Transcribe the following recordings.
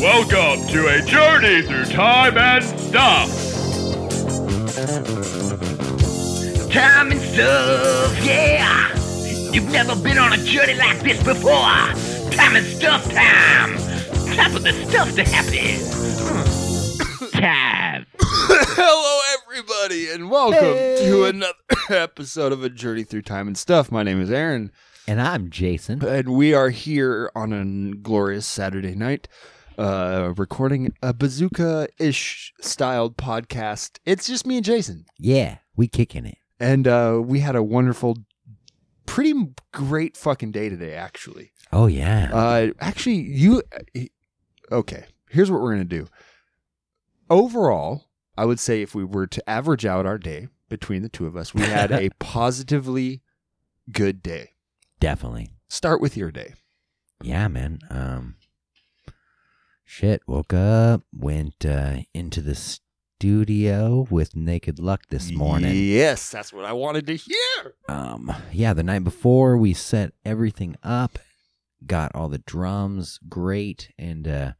Welcome to a journey through time and stuff. Time and stuff, yeah. You've never been on a journey like this before. Time and stuff time. Time for the stuff to happen. time. Hello, everybody, and welcome to another episode of A Journey Through Time and Stuff. My name is Aaron, And I'm Jason. and we are here on a glorious Saturday night, uh, recording a bazooka-ish styled podcast. It's just me and Jason, Yeah, we kicking it. and uh, we had a wonderful, pretty great fucking day today. Actually, Oh yeah. uh, actually, you okay? Here's what we're gonna do. Overall, I would say if we were to average out our day between the two of us, we had a positively good day. Definitely. Start with your day. Yeah, man. Um shit, woke up, went uh into the studio with Naked Luck this morning. Yes, that's what I wanted to hear. Um yeah, the night before we set everything up, got all the drums great and uh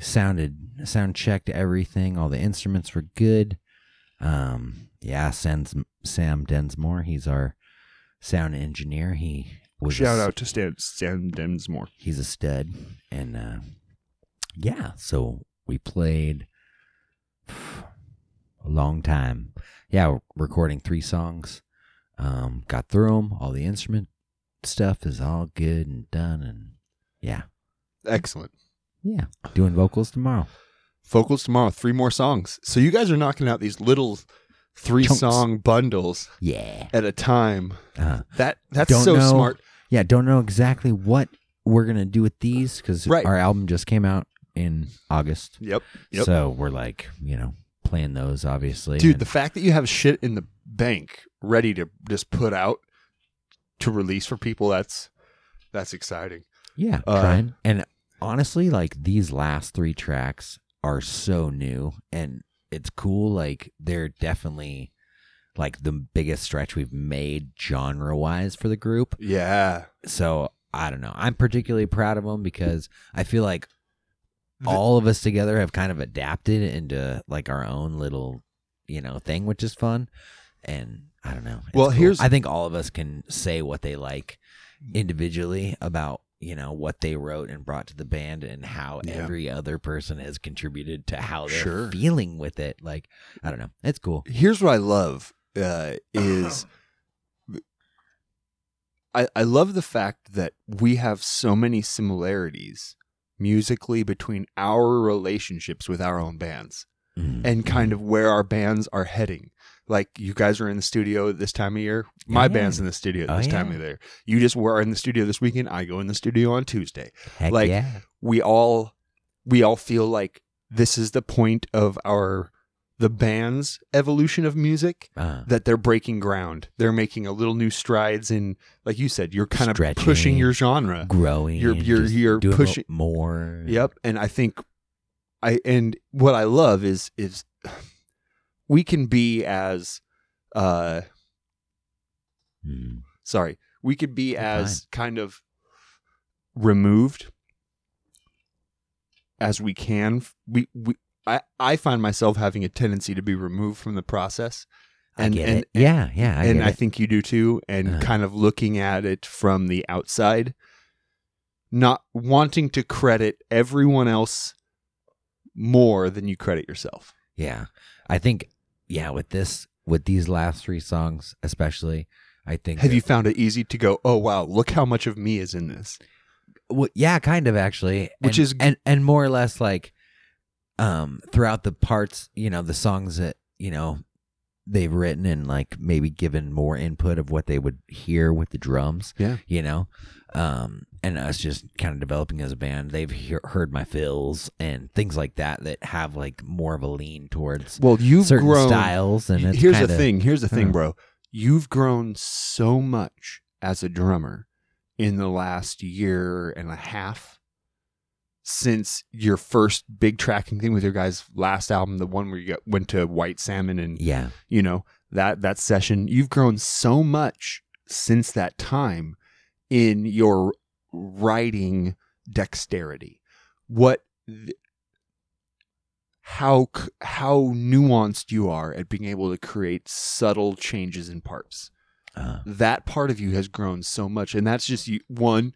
sounded sound checked everything, all the instruments were good. Um yeah, Sam's, Sam Densmore, he's our sound engineer. He was Shout s- out to Stan, Stan Densmore. he's a stud and uh yeah so we played a long time yeah recording three songs um got through them all the instrument stuff is all good and done and yeah Excellent. yeah doing vocals tomorrow Vocals tomorrow, three more songs. So you guys are knocking out these little three Chunks. song bundles yeah at a time. uh, That that's Don't so know. smart. yeah don't know exactly what we're gonna do with these because Right. our album just came out in august Yep. Yep. so we're like you know playing those obviously Dude, and- the fact that you have shit in the bank ready to just put out to release for people, that's that's exciting. Yeah, Uh, trying. And honestly, like these last three tracks are so new and it's cool. Like they're definitely like the biggest stretch we've made genre wise for the group. Yeah. So I don't know. I'm particularly proud of them because I feel like all of us together have kind of adapted into like our own little, you know, thing, which is fun. And I don't know. Well, cool. here's- I think all of us can say what they like individually about you know what they wrote and brought to the band and how Yeah. every other person has contributed to how they're Sure. feeling with it. Like I don't know. It's cool. Here's what I love uh, is I, I love the fact that we have so many similarities musically between our relationships with our own bands Mhm. and kind of where our bands are heading. Like you guys are in the studio this time of year. My Yeah. band's in the studio Oh, this time yeah. of year. You just were in the studio this weekend. I go in the studio on Tuesday. Heck like, yeah. We all we all feel like this is the point of our the band's evolution of music Uh, that they're breaking ground. They're making a little new strides in like you said, you're kind of pushing your genre. growing. You're- you're- you're pushing- more. Yep, and I think I and what I love is is we can be as uh Mm. sorry, we could be as kind of removed as we can. We we I I find myself having a tendency to be removed from the process. I get and, it. yeah, yeah. I and I think you do too, and Uh. kind of looking at it from the outside, not wanting to credit everyone else more than you credit yourself. Yeah. I think yeah, with this with these last three songs especially, I think Have that- you found it easy to go, oh wow, look how much of me is in this? well, yeah, kind of actually. Which And- is and and more or less like um throughout the parts, you know, the songs that, you know, they've written and like maybe given more input of what they would hear with the drums. Yeah. You know? Um and us just kind of developing as a band, they've hear, heard my fills and things like that that have like more of a lean towards Well, you've certain grown. styles and it's Here's kinda, the thing. Here's the thing, uh. bro. You've grown so much as a drummer in the last year and a half since your first big tracking thing with your guys' last album, the one where you got, went to White Salmon and Yeah. you know that that session. You've grown so much since that time in your writing dexterity. What th- how how nuanced you are at being able to create subtle changes in parts. Uh, That part of you has grown so much, and that's just you, one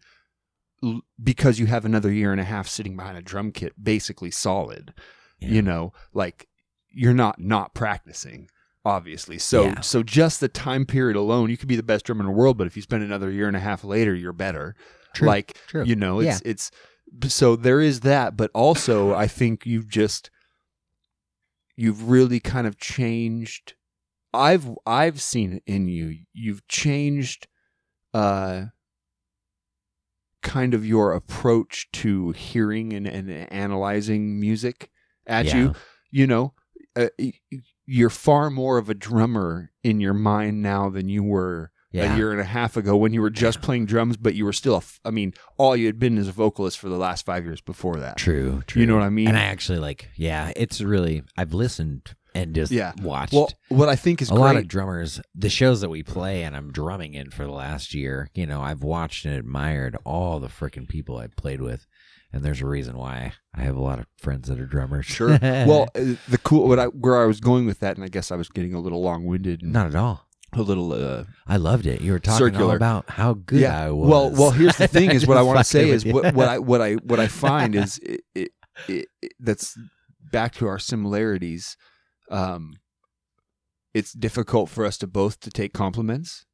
because you have another year and a half sitting behind a drum kit, basically solid. yeah. You know, like you're not not practicing. Obviously, so Yeah. so just the time period alone, you could be the best drummer in the world, but if you spend another year and a half later, you're better. True. Like True. you know, it's it's so there is that, but also I think you've just you've really kind of changed. I've I've seen it in you. You've changed, uh, kind of your approach to hearing and, and analyzing music at Yeah. you. You know, uh, you're far more of a drummer in your mind now than you were yeah. a year and a half ago when you were just playing drums, but you were still, a f- I mean, all you had been is a vocalist for the last five years before that. True, true. You know what I mean? And I actually like, yeah, it's really, I've listened and just Yeah. watched well, what I think is a great. lot of drummers, the shows that we play and I'm drumming in for the last year, you know, I've watched and admired all the freaking people I've played with. And there's a reason why I have a lot of friends that are drummers. Sure. well, uh, the cool what I where I was going with that, and I guess I was getting a little long winded not at all. a little. Uh, I loved it. You were talking all Circular. about how good yeah. I was. Well, well. Here's the thing: is what I want to say is what, what I what I what I find is it, it, it, it- that's back to our similarities. Um, it's difficult for us to both to take compliments,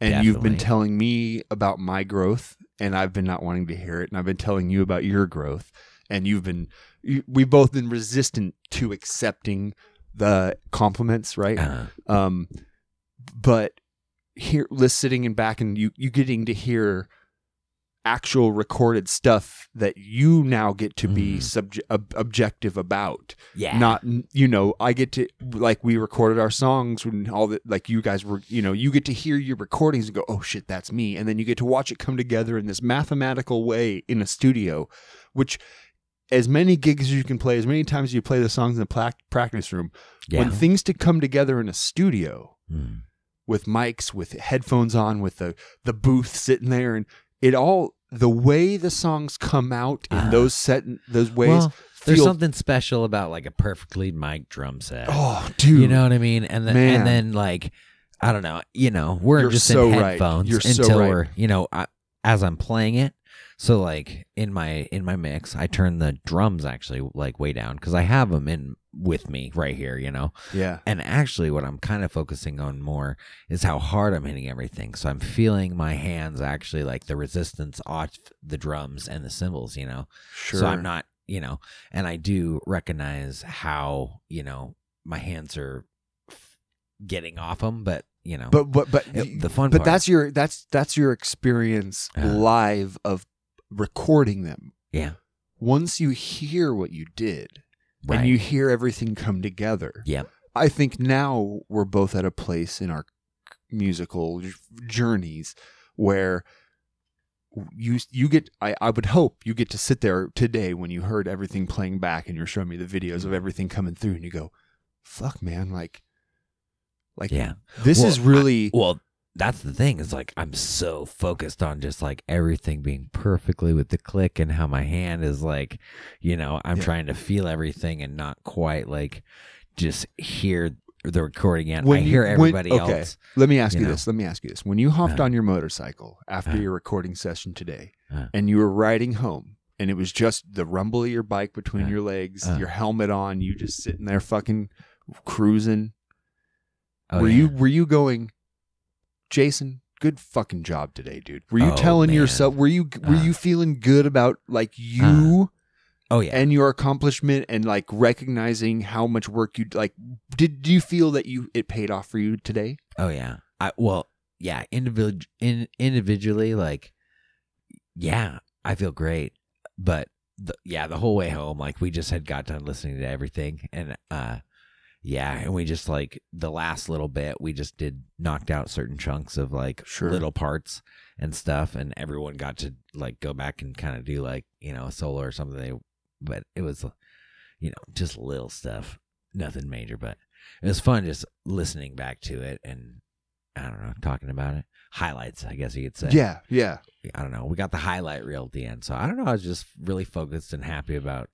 and you've been telling me about my growth, and I've been not wanting to hear it, and I've been telling you about your growth, and you've been you, we've both been resistant to accepting the compliments, right? Uh, um but here listening and back and you you getting to hear actual recorded stuff that you now get to be Mhm. subje- ob- objective about yeah. not you know i get to like we recorded our songs when all that like you guys were you know you get to hear your recordings and go oh shit that's me and then you get to watch it come together in this mathematical way in a studio which as many gigs as you can play as many times as you play the songs in the pla- practice room yeah. when things to come together in a studio Mm. with mics with headphones on with the the booth sitting there and it all the way the songs come out in Uh-huh. those set those ways Well, there's feel- something special about like a perfectly mic'd drum set. oh dude You know what I mean? And then Man. and then like I don't know, you know, we're You're just so in right. headphones so until right. we're, you know, I, as I'm playing it. So like in my in my mix, I turn the drums actually like way down because I have them in with me right here, you know. yeah And actually, what I'm kind of focusing on more is how hard I'm hitting everything. So I'm feeling my hands actually like the resistance off the drums and the cymbals, you know. sure So I'm not, you know, and I do recognize how, you know, my hands are getting off them, but, you know, but but but it- the fun but part- that's your that's that's your experience Uh-huh. live of recording them yeah, once you hear what you did right. and you hear everything come together Yeah. I think now we're both at a place in our musical journeys where you you get I, I would hope you get to sit there today when you heard everything playing back and you're showing me the videos of everything coming through and you go fuck man like like Yeah. this Well, is really Well, that's the thing is like I'm so focused on just like everything being perfectly with the click and how my hand is like, you know, I'm Yeah. trying to feel everything and not quite like just hear the recording yet. When I you- hear when- everybody okay. else. let me ask you you, know. this let me ask you this when you hopped Uh. on your motorcycle after Uh. your recording session today Uh. and you were riding home and it was just the rumble of your bike between your legs your helmet on you just sitting there fucking cruising Oh, were yeah. you were you going jason good fucking job today dude were you Oh, telling man. yourself were you were Uh. you feeling good about like you Oh yeah. and your accomplishment and like recognizing how much work you like did do you feel that you it paid off for you today Oh yeah. I well, yeah, individual in individually like yeah, I feel great. But the, yeah, the whole way home like we just had got done listening to everything and uh yeah, and we just like the last little bit we just did knocked out certain chunks of like Sure. little parts and stuff and everyone got to like go back and kind of do like, you know, a solo or something they but it was you know, just little stuff. Nothing major, but it was fun just listening back to it and I don't know, talking about it. Highlights, I guess you could say. yeah yeah I don't know. We got the highlight reel at the end. So I don't know. I was just really focused and happy about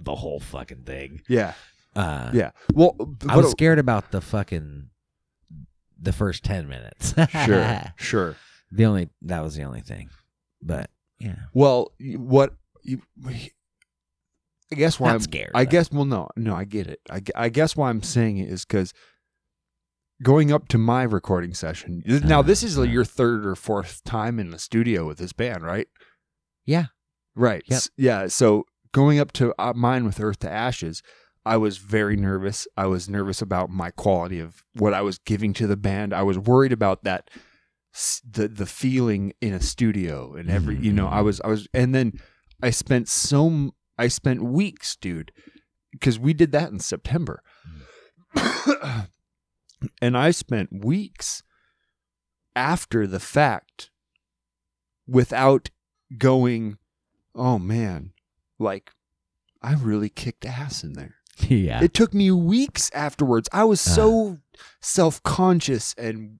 the whole fucking thing. Yeah, Uh, yeah. Well, I was scared about the fucking the first ten minutes. sure, sure. the only that was the only thing, but yeah, Well, what you, I guess why Not I'm scared, I but- guess well, no, no, I get it. I, I guess why I'm saying it is because going up to my recording session. Now, this is like Uh-huh. your third or fourth time in the studio with this band, right? Yeah. Right. Yep. Yeah. So going up to uh, mine with Earth to Ashes, I was very nervous. I was nervous about my quality of what I was giving to the band. I was worried about that the the feeling in a studio and every you know I mm-hmm. was I was and then I spent so I spent weeks, dude, because we did that in September. Mm. and I spent weeks after the fact without going, oh man, like I really kicked ass in there. Yeah. It took me weeks afterwards. I was so self conscious and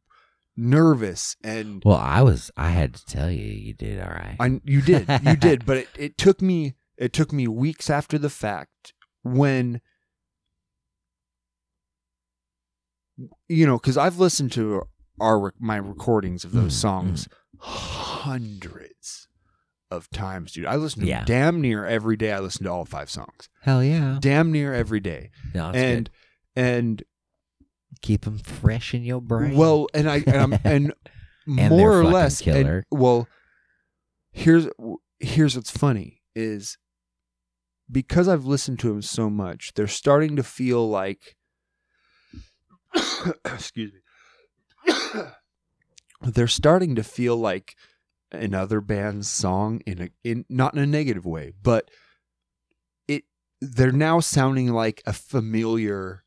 nervous and well, I was. I had to tell you, you did all right. I you did you did but it, it took me it took me weeks after the fact when you know because I've listened to our my recordings of those Mm, songs hundreds of times, dude. I listen to Yeah. damn near every day. I listen to all five songs, Hell yeah. damn near every day, No, and good. and keep them fresh in your brain. Well, and I and, I'm, and they're more or less, and- well, here's here's what's funny is because I've listened to them so much, they're starting to feel like. excuse me. they're starting to feel like another band's song in a in not in a negative way, but it they're now sounding like a familiar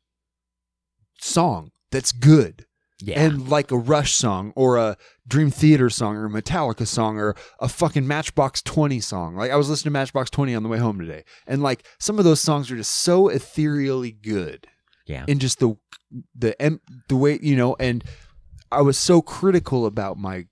song that's good yeah. and like a Rush song or a Dream Theater song or a Metallica song or a fucking Matchbox 20 song. Like I was listening to Matchbox 20 on the way home today. And like some of those songs are just so ethereally good. yeah. And just the the the way, you know, and I was so critical about my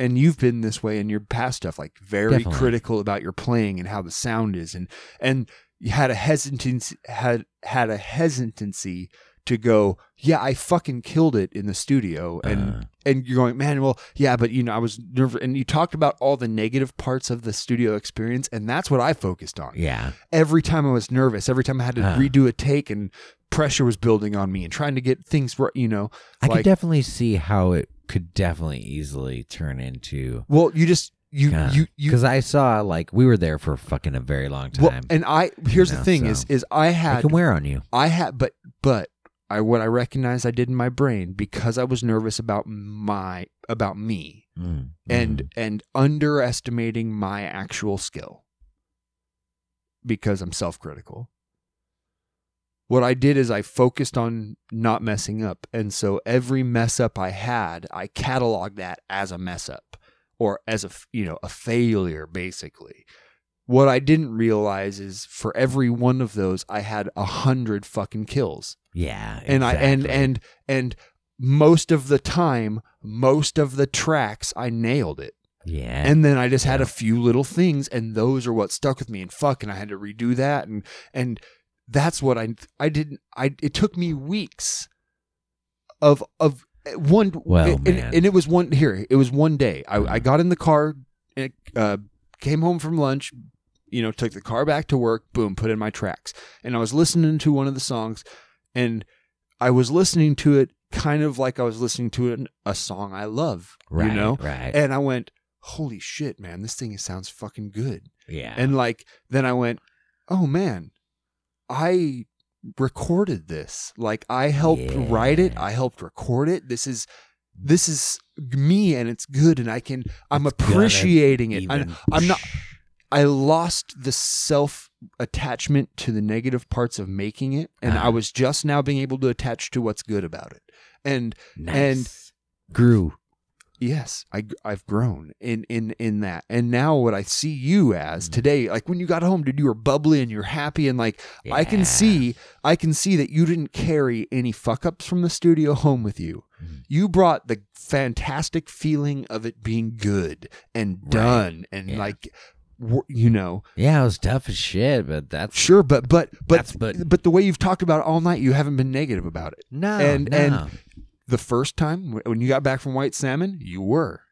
and you've been this way in your past stuff like very Definitely. critical about your playing and how the sound is and and you had a hesitancy had had a hesitancy to go yeah i fucking killed it in the studio and Uh, and you're going man well yeah but you know i was nervous and you talked about all the negative parts of the studio experience and that's what i focused on yeah. every time i was nervous every time i had to Uh. redo a take and pressure was building on me and trying to get things right you know I like could definitely see how it could definitely easily turn into well you just you you you because I saw like we were there for fucking a very long well, time. and i here's know, the thing so- is is i I had can wear on you. I had, but but I what I recognized I did in my brain because I was nervous about my about me Mm, and mm. and underestimating my actual skill because I'm self-critical. What I did is I focused on not messing up, and so every mess up I had, I cataloged that as a mess up or as a, you know a failure, basically. What I didn't realize is for every one of those, I had a hundred fucking kills yeah, Exactly. and I and and and most of the time, most of the tracks, I nailed it. yeah, And then I just had a few little things, and those are what stuck with me. And fuck, and I had to redo that, and and that's what I I didn't. I it took me weeks of of one. Well, and, and it was one here. It was one day. I. I got in the car, and uh, came home from lunch. You know, took the car back to work. Boom, put in my tracks, and I was listening to one of the songs, and I was listening to it kind of like I was listening to an, a song I love. right, You know, right, and I went, "Holy shit, man! This thing sounds fucking good." yeah, And like, then I went, "Oh man, I recorded this. Like, I helped write it. I helped record it. This is." This is me and it's good and I can I'm It's appreciating it. I, Even- I'm not I lost the self attachment to the negative parts of making it and Uh-huh. I was just now being able to attach to what's good about it. And nice. grew. Yes I, i've grown in in in that and now what i see you as Mm. today like when you got home dude you were bubbly and you're happy and like i can see i can see that you didn't carry any fuck ups from the studio home with you Mm. you brought the fantastic feeling of it being good and Right. done and Yeah. like you know, Yeah, it was tough as shit, but that's sure, but but but but- but the way you've talked about it all night, you haven't been negative about it. no, and- no. and- The first time when you got back from White Salmon, you were.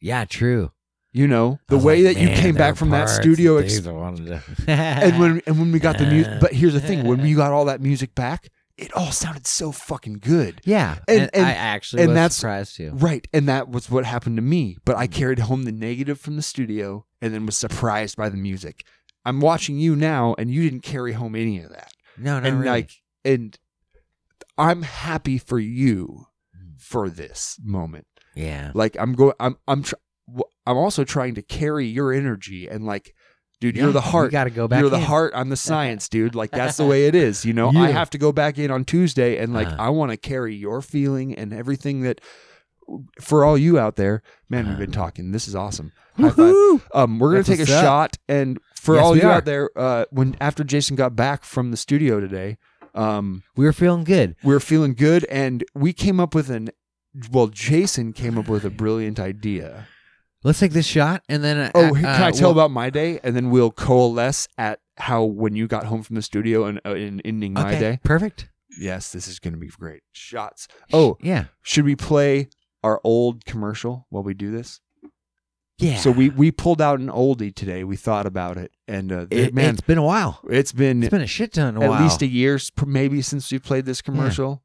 yeah, true. You know, the way like, that you came back from that studio and ex- wanted to. and when and when we got the music but here's the thing when we got all that music back it all sounded so fucking good yeah, and- and, and- I actually and was that's- surprised too. right and that was what happened to me but i carried home the negative from the studio and then was surprised by the music i'm watching you now and you didn't carry home any of that No, not and really. like and i'm happy for you. For this moment yeah, like i'm going i'm i'm tr- i'm also trying to carry your energy and like dude you're the heart You got to go back. You're the in. heart. I'm the science, dude. Like that's the way it is. You know, I have to go back in on Tuesday and like Uh-huh. I want to carry your feeling and everything that for all you out there, man, we've been Uh-huh. talking. This is awesome. High five. Um, we're gonna That's take a up. shot, and for Yes, all you are. out there, uh, when after Jason got back from the studio today, um, We were feeling good. we were feeling good, and we came up with an. Well, Jason came up with a brilliant idea. Let's take this shot, and then uh, Oh, uh, can I tell well- about my day, and then we'll coalesce at how when you got home from the studio and uh, in ending my okay, day. Perfect. Yes, this is going to be great. Shots. Oh, yeah, should we play our old commercial while we do this? Yeah. So we we pulled out an oldie today. We thought about it, and uh, it, man, it's been a while. it's been, It's been a shit ton of at while. At least a year, maybe since we played this commercial.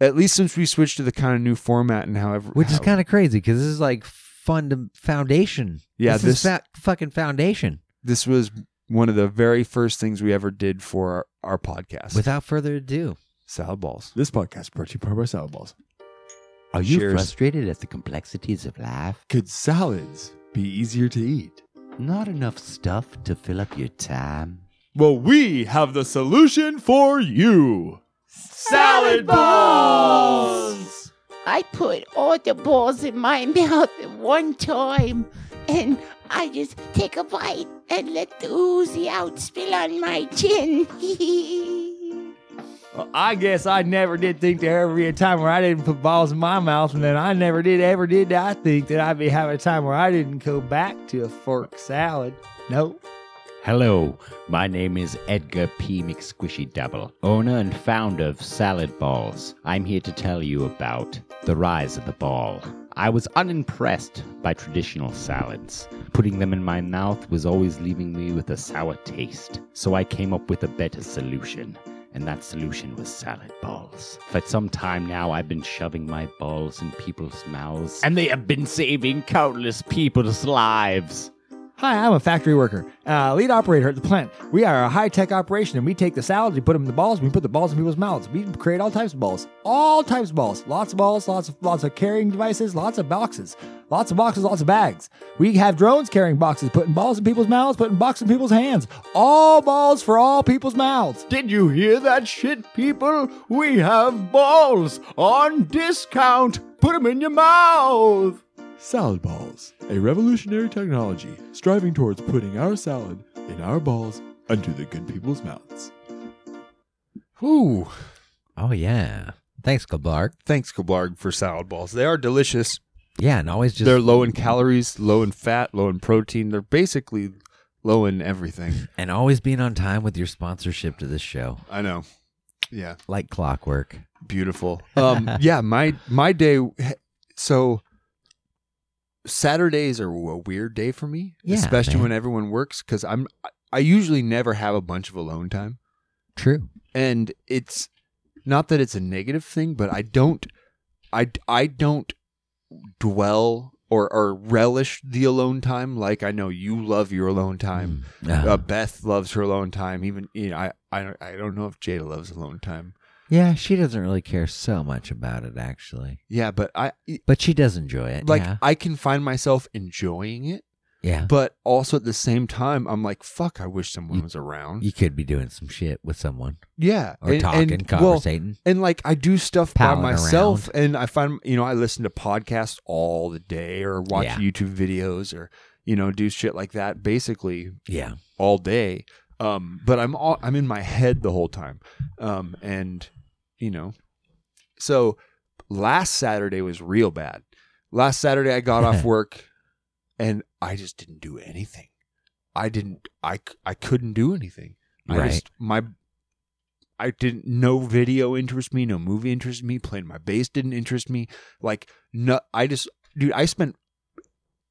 At least since we switched to the kind of new format and however, which is kind of crazy because this is like fund foundation. Yeah, this, this- is fa- fucking foundation. this was one of the very first things we ever did for our, our podcast. Without further ado, salad balls. This podcast is brought to you by Salad Balls. Are you Cheers. frustrated at the complexities of life? Could salads be easier to eat? Not enough stuff to fill up your time? Well, we have the solution for you. Salad balls. I put all the balls in my mouth at one time, and I just take a bite and let the oozy out spill on my chin. Well, I guess I never did think there ever be a time where I didn't put balls in my mouth, and then I never did ever did I think that I'd be having a time where I didn't go back to a fork salad. Nope. Hello, my name is Edgar P. McSquishy Double, owner and founder of Salad Balls. I'm here to tell you about the rise of the ball. I was unimpressed by traditional salads. Putting them in my mouth was always leaving me with a sour taste. So I came up with a better solution. And that solution was salad balls. For some time now, I've been shoving my balls in people's mouths, and they have been saving countless people's lives. Hi, I'm a factory worker, uh, lead operator at the plant. We are a high tech operation, and we take the salads, we put them in the balls, we put the balls in people's mouths. We create all types of balls, all types of balls, lots of balls, lots of lots of carrying devices, lots of boxes, lots of boxes, lots of bags. We have drones carrying boxes, putting balls in people's mouths, putting boxes in people's hands. All balls for all people's mouths. Did you hear that shit, people? We have balls on discount. Put them in your mouth. Salad balls, a revolutionary technology striving towards putting our salad in our balls unto the good people's mouths. Ooh, oh yeah, thanks, Clark. thanks, Kablarg, for salad balls. They are delicious. Yeah, and always just They're low in calories, low in fat, low in protein. They're basically low in everything. and always being on time with your sponsorship to this show, I know. Yeah, like clockwork. beautiful. Um, yeah, my my day. So Saturdays are a weird day for me, Yeah, especially man. when everyone works because I'm. I- usually never have a bunch of alone time. True. and it's not that it's a negative thing but i don't i i don't dwell or or relish the alone time like i know you love your alone time Mm. uh, Uh, beth loves her alone time even you know i i, I don't know if jada loves alone time yeah, she doesn't really care so much about it actually, yeah but i but she does enjoy it. like yeah, i can find myself enjoying it yeah. but also at the same time i'm like fuck i wish someone was around You could be doing some shit with someone yeah or talking, and, well, conversating. and like I do stuff Palling by myself, and I find you know I listen to podcasts all the day, or watch Yeah. YouTube videos, or you know do shit like that, basically yeah. all day. Um, but I'm all I'm in my head the whole time, um, and you know, so last Saturday was real bad. Last Saturday I got off work, and I just didn't do anything. I didn't I I couldn't do anything. I just my I didn't no video interest me, no movie interest me, playing my bass didn't interest me. Like no I just dude, I spent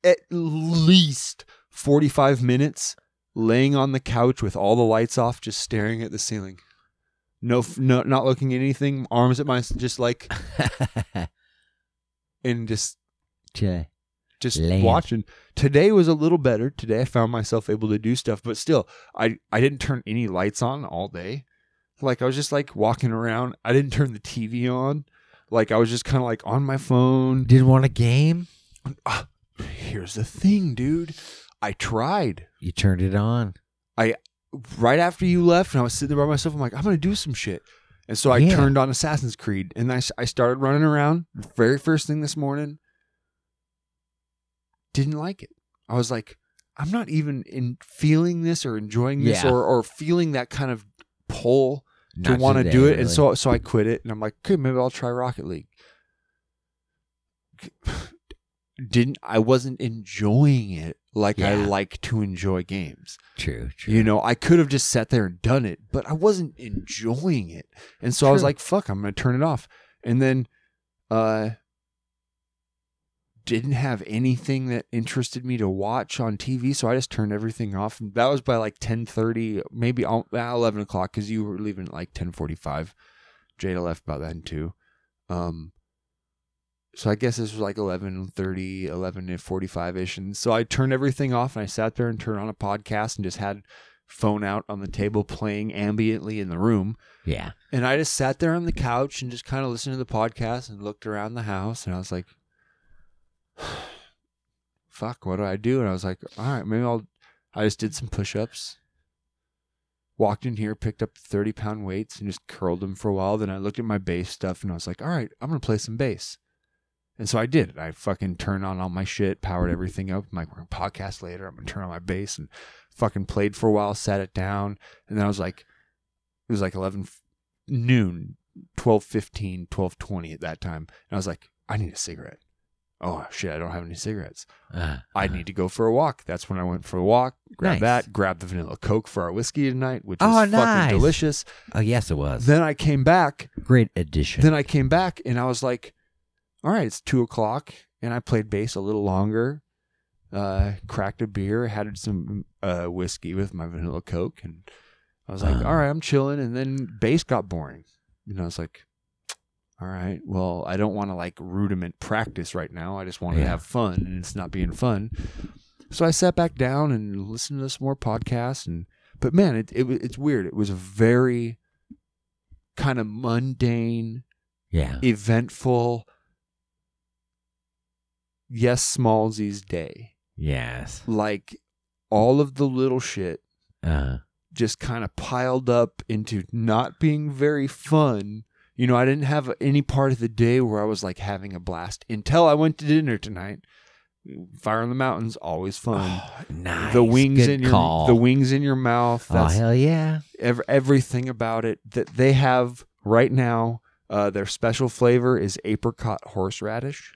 at least 45 minutes laying on the couch with all the lights off just staring at the ceiling. No no not looking at anything, arms at my just like and just Jay. just Land. watching. Today was a little better. Today I found myself able to do stuff, but still, I I didn't turn any lights on all day. Like I was just like walking around. I didn't turn the TV on. Like I was just kind of like on my phone. Didn't want a game? Ah, here's the thing, dude. I tried You turned it on. Right after you left, and I was sitting there by myself. I'm like, I'm gonna do some shit. And so I Yeah. turned on Assassin's Creed, and I I started running around. Very first thing this morning, didn't like it. I was like, I'm not even in feeling this or enjoying this Yeah. or or feeling that kind of pull to want to do it. And so so I quit it, and I'm like, okay, maybe I'll try Rocket League. Didn't I wasn't enjoying it like I like to enjoy games. True, true. You know, I could have just sat there and done it, but I wasn't enjoying it. And so I was like, fuck, I'm going to turn it off. And then uh didn't have anything that interested me to watch on TV, so I just turned everything off. And that was by like 10:30, maybe al- uh, 11 o'clock because you were leaving at like 10:45. Jada left about then too. Um, so I guess this was like 11:30, 11:45 ish, and so I turned everything off and I sat there and turned on a podcast and just had phone out on the table playing ambiently in the room. yeah. And I just sat there on the couch and just kind of listened to the podcast and looked around the house and I was like, fuck, what do I do? And I was like, all right, maybe I'll, I just did some push ups, walked in here, picked up 30 pound weights and just curled them for a while. Then I looked at my bass stuff and I was like, all right, I'm going to play some bass. And so I did. it. I fucking turned on all my shit, powered everything up. I'm like, we're to podcast later. I'm going to turn on my bass and fucking played for a while, sat it down. And then I was like, it was like 11 noon, 12 15, 12 20 at that time. And I was like, I need a cigarette. Oh shit, I don't have any cigarettes. Uh, I need to go for a walk. That's when I went for a walk. Grab Nice. that, grab the vanilla Coke for our whiskey tonight, which Oh, is fucking delicious. Oh, yes, it was. Then I came back. Great addition. Then I came back and I was like, all right, it's two o'clock. And I played bass a little longer. Uh, cracked a beer, had some uh, whiskey with my vanilla Coke. And I was like, Uh. all right, I'm chilling. And then bass got boring. And I was like, all right, well, I don't want to like rudiment practice right now. I just want to Yeah. have fun and it's not being fun. So I sat back down and listened to some more podcasts. And, but man, it, it, it's weird. It was a very kind of mundane, yeah. eventful, yes, Smallsy's day. Yes. Like all of the little shit Uh, just kind of piled up into not being very fun. You know, I didn't have any part of the day where I was like having a blast until I went to dinner tonight. Fire in the Mountains, always fun. nice. the wings Good in your call. the wings in your mouth. Oh, hell yeah. ev- everything about it that they have right now. Uh, their special flavor is apricot horseradish.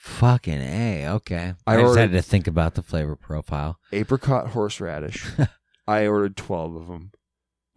Fucking A. Okay. I I, just ordered- had to think about the flavor profile. Apricot horseradish. I ordered twelve of them.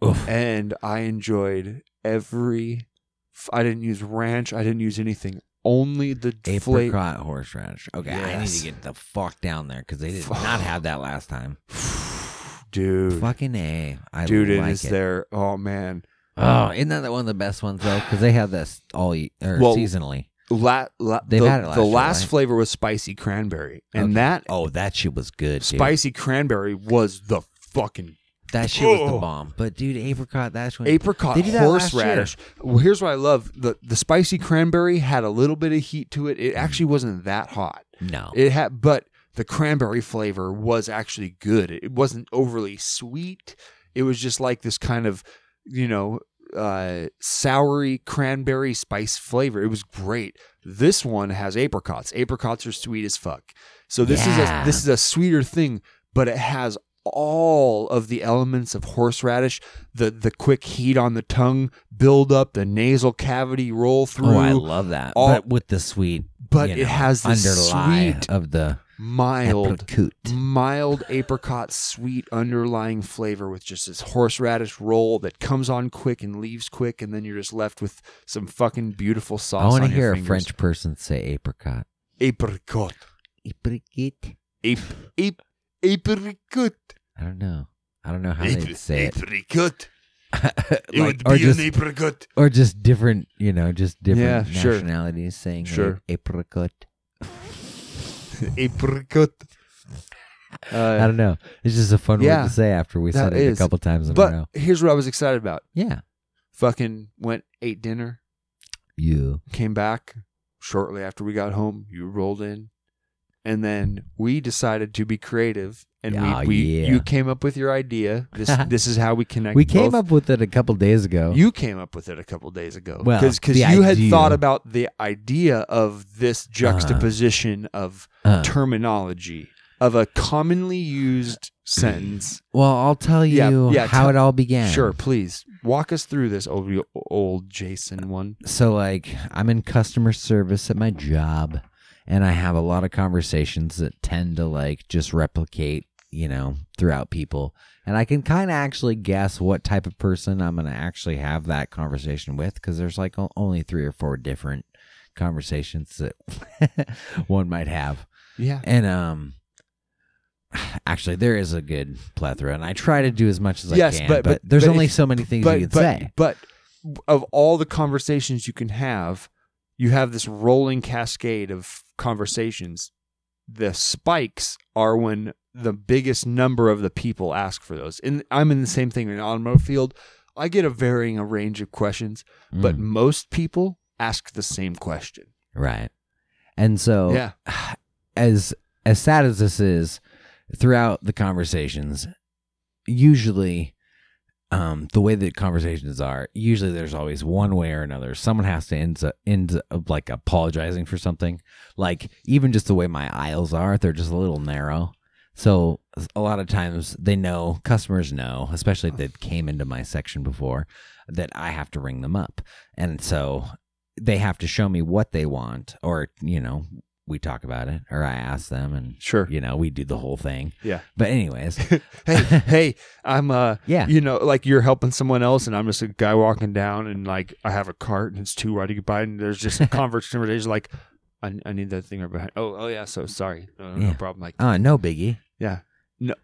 Oof. and I enjoyed every. f- I didn't use ranch. I didn't use anything. Only the flavor. Apricot horseradish. Okay, I need Yes. to get the fuck down there because they did not have that last time. Dude, Fucking A. I dude, it like is there. Oh man, Oh, isn't that one of the best ones though? Because they have this all ye- or Well, seasonally. La, la, They've the, had it last the year, last right? flavor was spicy cranberry, and Okay. that Oh, that shit was good. Dude. spicy cranberry was the fucking That shit was the Oh. bomb. But dude, apricot. That's when apricot They did that last horseradish. Well, here's what I love: the the spicy cranberry had a little bit of heat to it. It mm-hmm. actually wasn't that hot. No. It had, but the cranberry flavor was actually good. It wasn't overly sweet. It was just like this kind of, you know, uh, soury cranberry spice flavor. It was great. This one has apricots. Apricots are sweet as fuck. So this is a this is a sweeter thing, but it has all of the elements of horseradish. The the quick heat on the tongue build up, the nasal cavity roll through. oh, I love that. all- but with the sweet, but it know, has the underlie sweet of the mild, Apricot. mild apricot sweet underlying flavor with just this horseradish roll that comes on quick and leaves quick, and then you're just left with some fucking beautiful sauce. I want to hear a. French person say apricot. apricot. Apricot. Ap- ap- apricot. I don't know. I don't know how they say it. Apricot. It Like, would be just an apricot. or just different, you know, just different Yeah, sure. nationalities saying Sure. a- apricot. apricot. I Uh, don't know. It's just a fun yeah, word to say after we said it is. a couple times in a row. but here's what I was excited about. Yeah. Fucking went ate dinner, You. came back shortly after we got home. You rolled in, and then we decided to be creative, and Oh, we, we yeah. you came up with your idea. This this is how we connect. We came both. up with it a couple days ago. You came up with it a couple days ago. Well, because the you had idea. thought about the idea of this juxtaposition of Uh, terminology of a commonly used sentence. well, I'll tell Yeah, you yeah, how tell- it all began. Sure, please walk us through this old, old Jason one. so like I'm in customer service at my job and I have a lot of conversations that tend to like just replicate, you know, throughout people. And I can kind of actually guess what type of person I'm going to actually have that conversation with cuz there's like only 3 or 4 different conversations that one might have. Yeah, And um actually there is a good plethora and I try to do as much as Yes, I can, but- but, but- there's but only if- so many things you can but, say. but of all the conversations you can have, you have this rolling cascade of conversations. The spikes are when the biggest number of the people ask for those. And I'm in the same thing in the automotive field. I get a varying range of questions, but Mm. most people ask the same question. Right. And so Yeah. as as sad as this is, throughout the conversations, usually um the way that conversations are, usually there's always one way or another. Someone has to end up, end up like apologizing for something. Like even just the way my aisles are, they're just a little narrow. So a lot of times they know, customers know, especially if they came into my section before, that I have to ring them up. And so they have to show me what they want or, you know, we talk about it or I ask them and Sure. you know, we do the whole thing. Yeah. But anyways, hey, hey, I'm uh yeah. you know, like you're helping someone else and I'm just a guy walking down and like I have a cart and it's too wide to get by and there's just a conversation like I, I need that thing right behind. Oh, oh yeah. So sorry, no, no Yeah. problem. Like, Uh no biggie. yeah, no,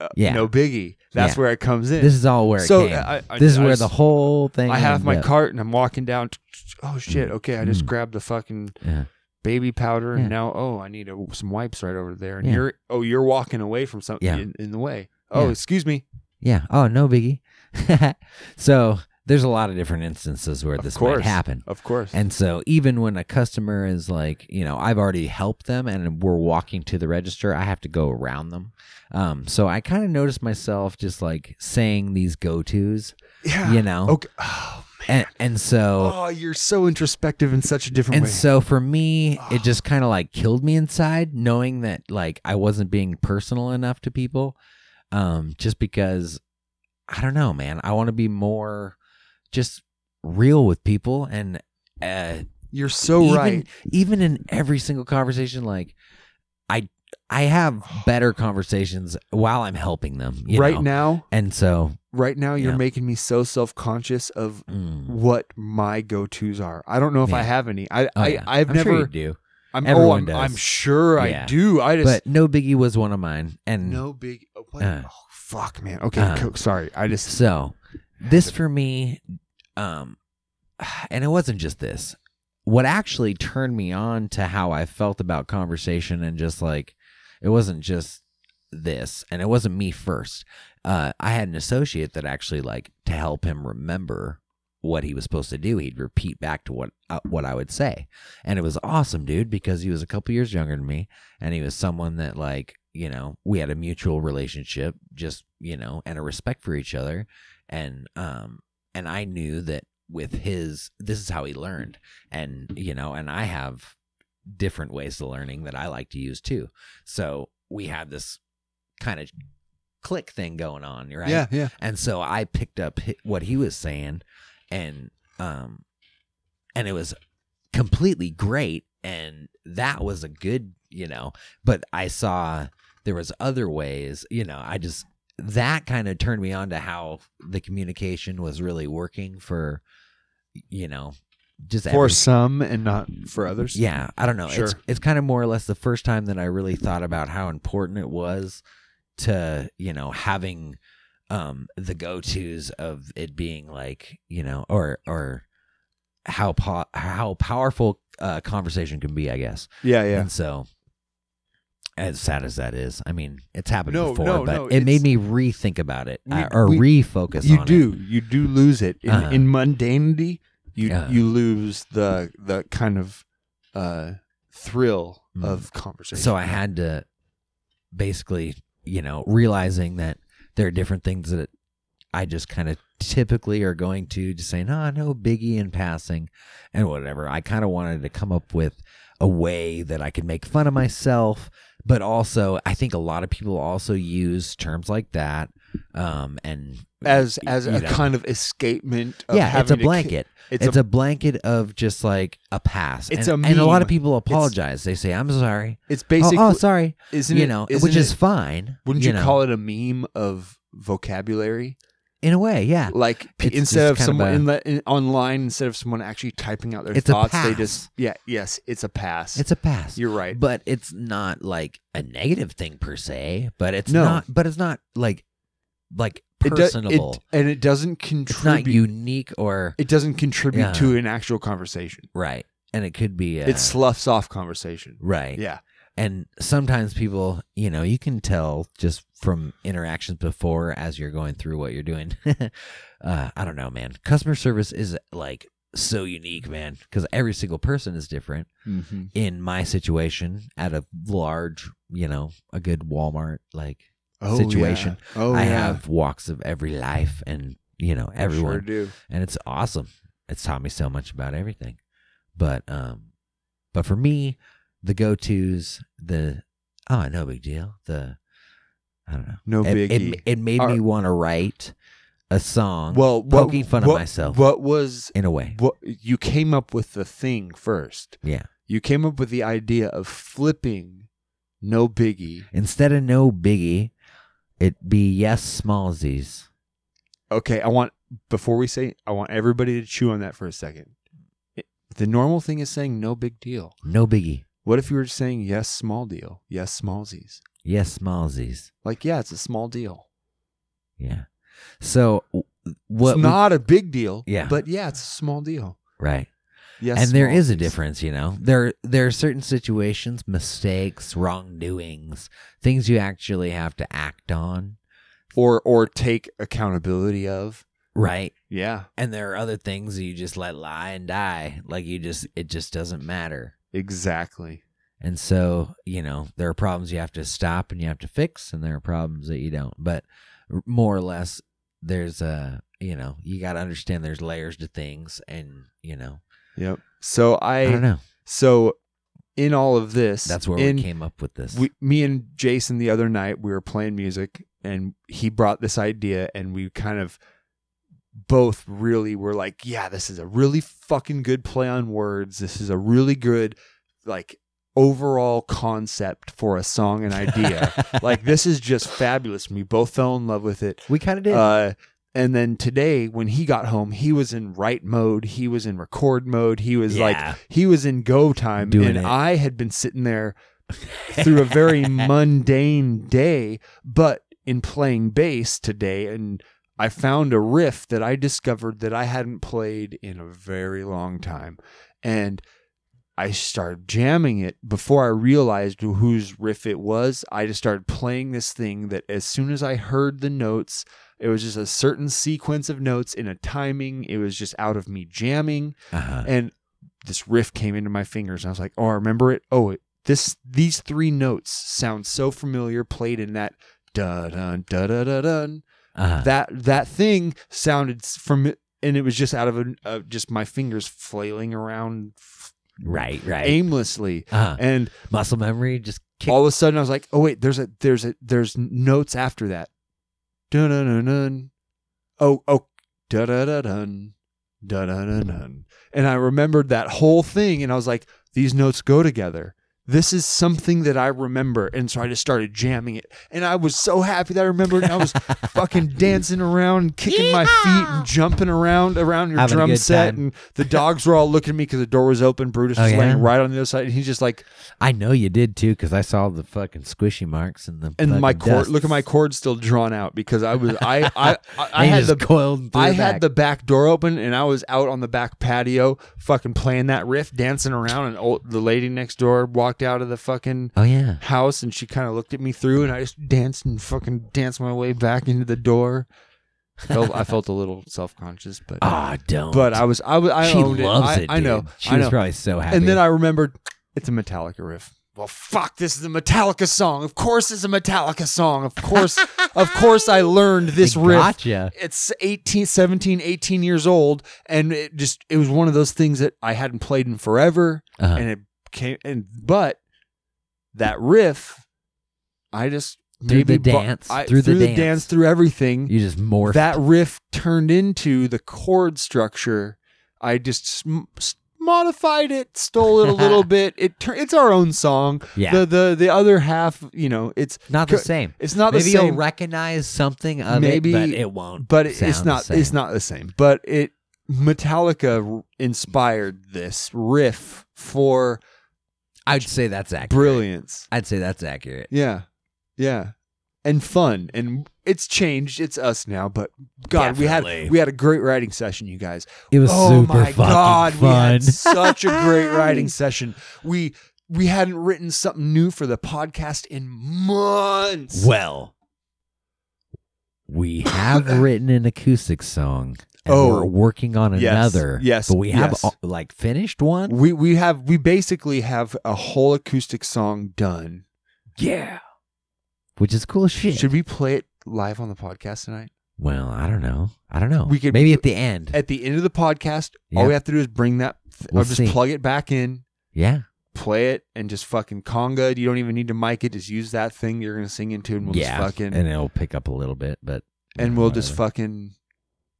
uh, Yeah. no biggie. That's Yeah. where it comes in. This is all where it so came. I, I, this is I where just- the whole thing I have my up. cart and I'm walking down. Oh shit. Okay, I just Mm. grabbed the fucking Yeah. Baby powder and Yeah. now oh I need a, some wipes right over there and Yeah. you're oh you're walking away from something Yeah. in, in the way. Oh, Yeah. excuse me. Yeah. Oh, no biggie. so there's a lot of different instances where Of this course. might happen. Of course. And so even when a customer is like, you know, I've already helped them and we're walking to the register, I have to go around them. Um, so I kind of noticed myself just like saying these go-tos, yeah. you know. Okay. Oh. And and so Oh, you're so introspective in such a different way. and way. so for me, it just kind of like killed me inside knowing that like I wasn't being personal enough to people. Um, just because I don't know, man. I want to be more just real with people and uh you're so even, right. Even in every single conversation, like I I have better conversations while I'm helping them. you right know? now, And so right now, you're Yeah. making me so self conscious of mm, what my go tos are. I don't know if I have any. I, oh, I yeah. I've I'm never. sure you do. I'm, Everyone oh, I'm, does. I'm sure Yeah. I do. I just But no biggie was one of mine. And no big. oh, What? Uh. oh fuck, man. Okay, Uh. sorry. I just So, this for me, um, and it wasn't just this. What actually turned me on to how I felt about conversation and just like, it wasn't just this, and it wasn't me first. Uh, I had an associate that actually like to help him remember what he was supposed to do. He'd repeat back to what uh, what I would say, and it was awesome, dude, because he was a couple years younger than me, and he was someone that like you know we had a mutual relationship, just you know, and a respect for each other, and um and I knew that with his this is how he learned, and you know, and I have different ways of learning that I like to use too. So we had this kind of click thing going on, right? yeah, yeah. And so I picked up what he was saying, and um, and it was completely great, and that was a good you know. But I saw there was other ways, you know. I just that kind of turned me on to how the communication was really working for, you know, just For every- some and not for others. yeah, I don't know. It's Sure. it's kind of more or less the first time that I really thought about how important it was to, you know, having um the go-tos of it being like, you know, or or how po- how powerful uh conversation can be, I guess. Yeah, yeah. And so as sad as that is, I mean, it's happened No, before, no, but no, it made me rethink about it We- uh, or we- refocus you on do it. you do lose it in, Uh-huh. in mundanity you Yeah. you lose the the kind of uh thrill Mm. of conversation So I had to basically, you know, realizing that there are different things that I just kind of typically are going to just say, no, no biggie in passing and whatever. I kind of wanted to come up with a way that I could make fun of myself, but also I think a lot of people also use terms like that. Um, and as as a know. kind of escapement of yeah, it's a to ki- blanket. it's, It's, a, a, blanket of just like a pass. It's and, a and a lot of people apologize. they say, "I'm sorry." it's Oh, basically oh, sorry. isn't you it, know, isn't which is fine. wouldn't you, know, call it a meme of vocabulary in a way? Yeah, like It's instead of kind of someone a- in the in, online instead of someone actually typing out their It's thoughts they just yeah yes it's a pass it's a pass. you're right but it's not like a negative thing per se. But it's No. not. But it's not like like It do- personable. it- and it doesn't it's not contribute unique or it doesn't contribute Yeah. to an actual conversation right. And it could be. Uh, it sloughs off conversation right. yeah and sometimes people you know you can tell just from interactions before as you're going through what you're doing uh i don't know man customer service is like so unique man because every single person is different mm-hmm. in my situation at a large you know a good walmart like oh, Situation. yeah. oh i yeah. have walks of every life and you know everyone sure do and it's awesome. It's taught me so much about everything. But um but for me, the go tos, the oh no big deal. The I don't know. no it, biggie it, it made Are- me want to write a song well what, poking fun what- of myself what was in a way. what you came up with the thing first Yeah. you came up with the idea of flipping no biggie Instead of no biggie, it be yes smallsies. okay i want before we say i want everybody to chew on that for a second It- the normal thing is saying no big deal No biggie. what if you were saying yes small deal yes smallsies Yes smallsies. like yeah it's a small deal Yeah. So what it's we- not a big deal Yeah. but yeah it's a small deal right. Yes and there is a difference, you know. There there are certain situations, mistakes, wrongdoings, things you actually have to act on, or or take accountability of right? yeah And there are other things that you just let lie and die, like you just it just doesn't matter. exactly And so, you know, there are problems you have to stop and you have to fix, and there are problems that you don't. But more or less, there's a, you know, you got to understand there's layers to things, and you know, yep so i, I, don't know. so in all of this That's where in, we came up with this. we, me and Jason the other night we were playing music and he brought this idea and we kind of both really were like yeah this is a really fucking good play on words this is a really good like overall concept for a song and idea like this is just fabulous we both fell in love with it we kind of did. uh, and then today when he got home he was in write mode. He was in record mode. He was like he was in go time. Doing and it. i had been sitting there through a very mundane day but in playing bass today. And i found a riff that i discovered that i hadn't played in a very long time. And I started jamming it. Before I realized whose riff it was. I just started playing this thing that as soon as I heard the notes, it was just a certain sequence of notes in a timing. It was just out of me jamming, uh-huh. and this riff came into my fingers. And I was like, "Oh, I remember it. Oh, it, this these three notes sound so familiar. Played in that da dun da da da dun. uh-huh. That that thing sounded from, and it was just out of a, uh, just my fingers flailing around right, right. aimlessly, uh-huh. and Muscle memory just kicked. all of a sudden I was like, oh wait, there's a there's a there's notes after that. Dun dun dun dun. Oh oh da da dun da da da dun. And I remembered that whole thing, and I was like, these notes go together. This is something that I remember. And so I just started jamming it. And I was so happy that I remembered. And I was fucking dancing around, and kicking my feet and jumping around around your Having drum set. time. And the dogs were all looking at me because the door was open. Brutus Oh, was yeah? laying right on the other side. And he's just like, I know you did too, because I saw the fucking squishy marks and the and my cord, dust. look at my cord still drawn out because I was, I, I, I, I had the, coiled I the had back. the back door open and I was out on the back patio fucking playing that riff, dancing around. And old, the lady next door walked out of the fucking Oh yeah. house and she kind of looked at me through and I just danced and fucking danced my way back into the door. Felt, I felt a little self conscious, but Ah, don't. but I was I was I she owned loves it. it. I, I know. She I was probably so happy. and then I remembered it's a Metallica riff. Well, fuck, this is a Metallica song. Of course it's a Metallica song. Of course, of course I learned this They riff. Gotcha. It's 18, 17, 18 years old and it just it was one of those things that I hadn't played in forever Uh-huh. and it came and but that riff I just Through the maybe bu- dance, I, through the the dance. dance through everything you just morphed. that riff turned into the chord structure. I just sm- modified it, stole it a little bit. It tur- it's our own song. Yeah. The the the other half, you know, it's not the same. It's not Maybe the same. you'll recognize something of Maybe- it, but it won't. but it, it's not. the It's same. not the same. But it Metallica r- inspired this riff for I'd say that's accurate. brilliance. I'd say that's accurate. Yeah, yeah, and fun. And it's changed. It's us now. But God, we Definitely. had we had a great writing session, you guys. It was oh super my fucking god, we fun. had such a great writing session. We we hadn't written something new for the podcast in months. well, we have written an acoustic song. And Oh, we're working on yes, another. yes, but we have yes. uh, like finished one. We we have we basically have a whole acoustic song done. Yeah, which is cool as shit. Should we play it live on the podcast tonight? well, I don't know. I don't know. We could- maybe at the end. At the end of the podcast, Yeah. all we have to do is bring that th- We'll or just see. plug it back in, yeah, play it, and just fucking conga. You don't even need to mic it. Just use that thing you're gonna sing into, and we'll yeah, just fucking and it'll pick up a little bit, but and we'll just fucking.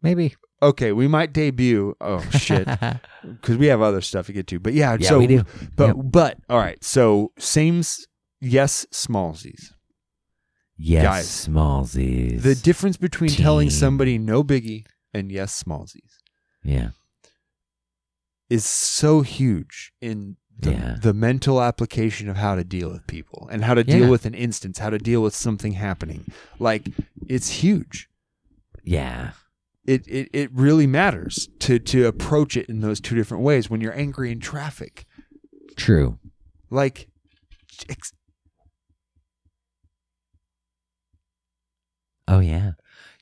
maybe. Okay, we might debut. Oh shit, because we have other stuff to get to. But yeah, yeah, so we do. But Yep. but all right. So same. Yes, smallsies. Yes, Guys, smallsies. The difference between telling somebody no biggie and yes, smallsies yeah, is so huge in the, Yeah. the mental application of how to deal with people and how to deal Yeah. with an instance, how to deal with something happening. Like it's huge. yeah, It, it it really matters to to approach it in those two different ways when you're angry in traffic. true. Like ex- Oh yeah,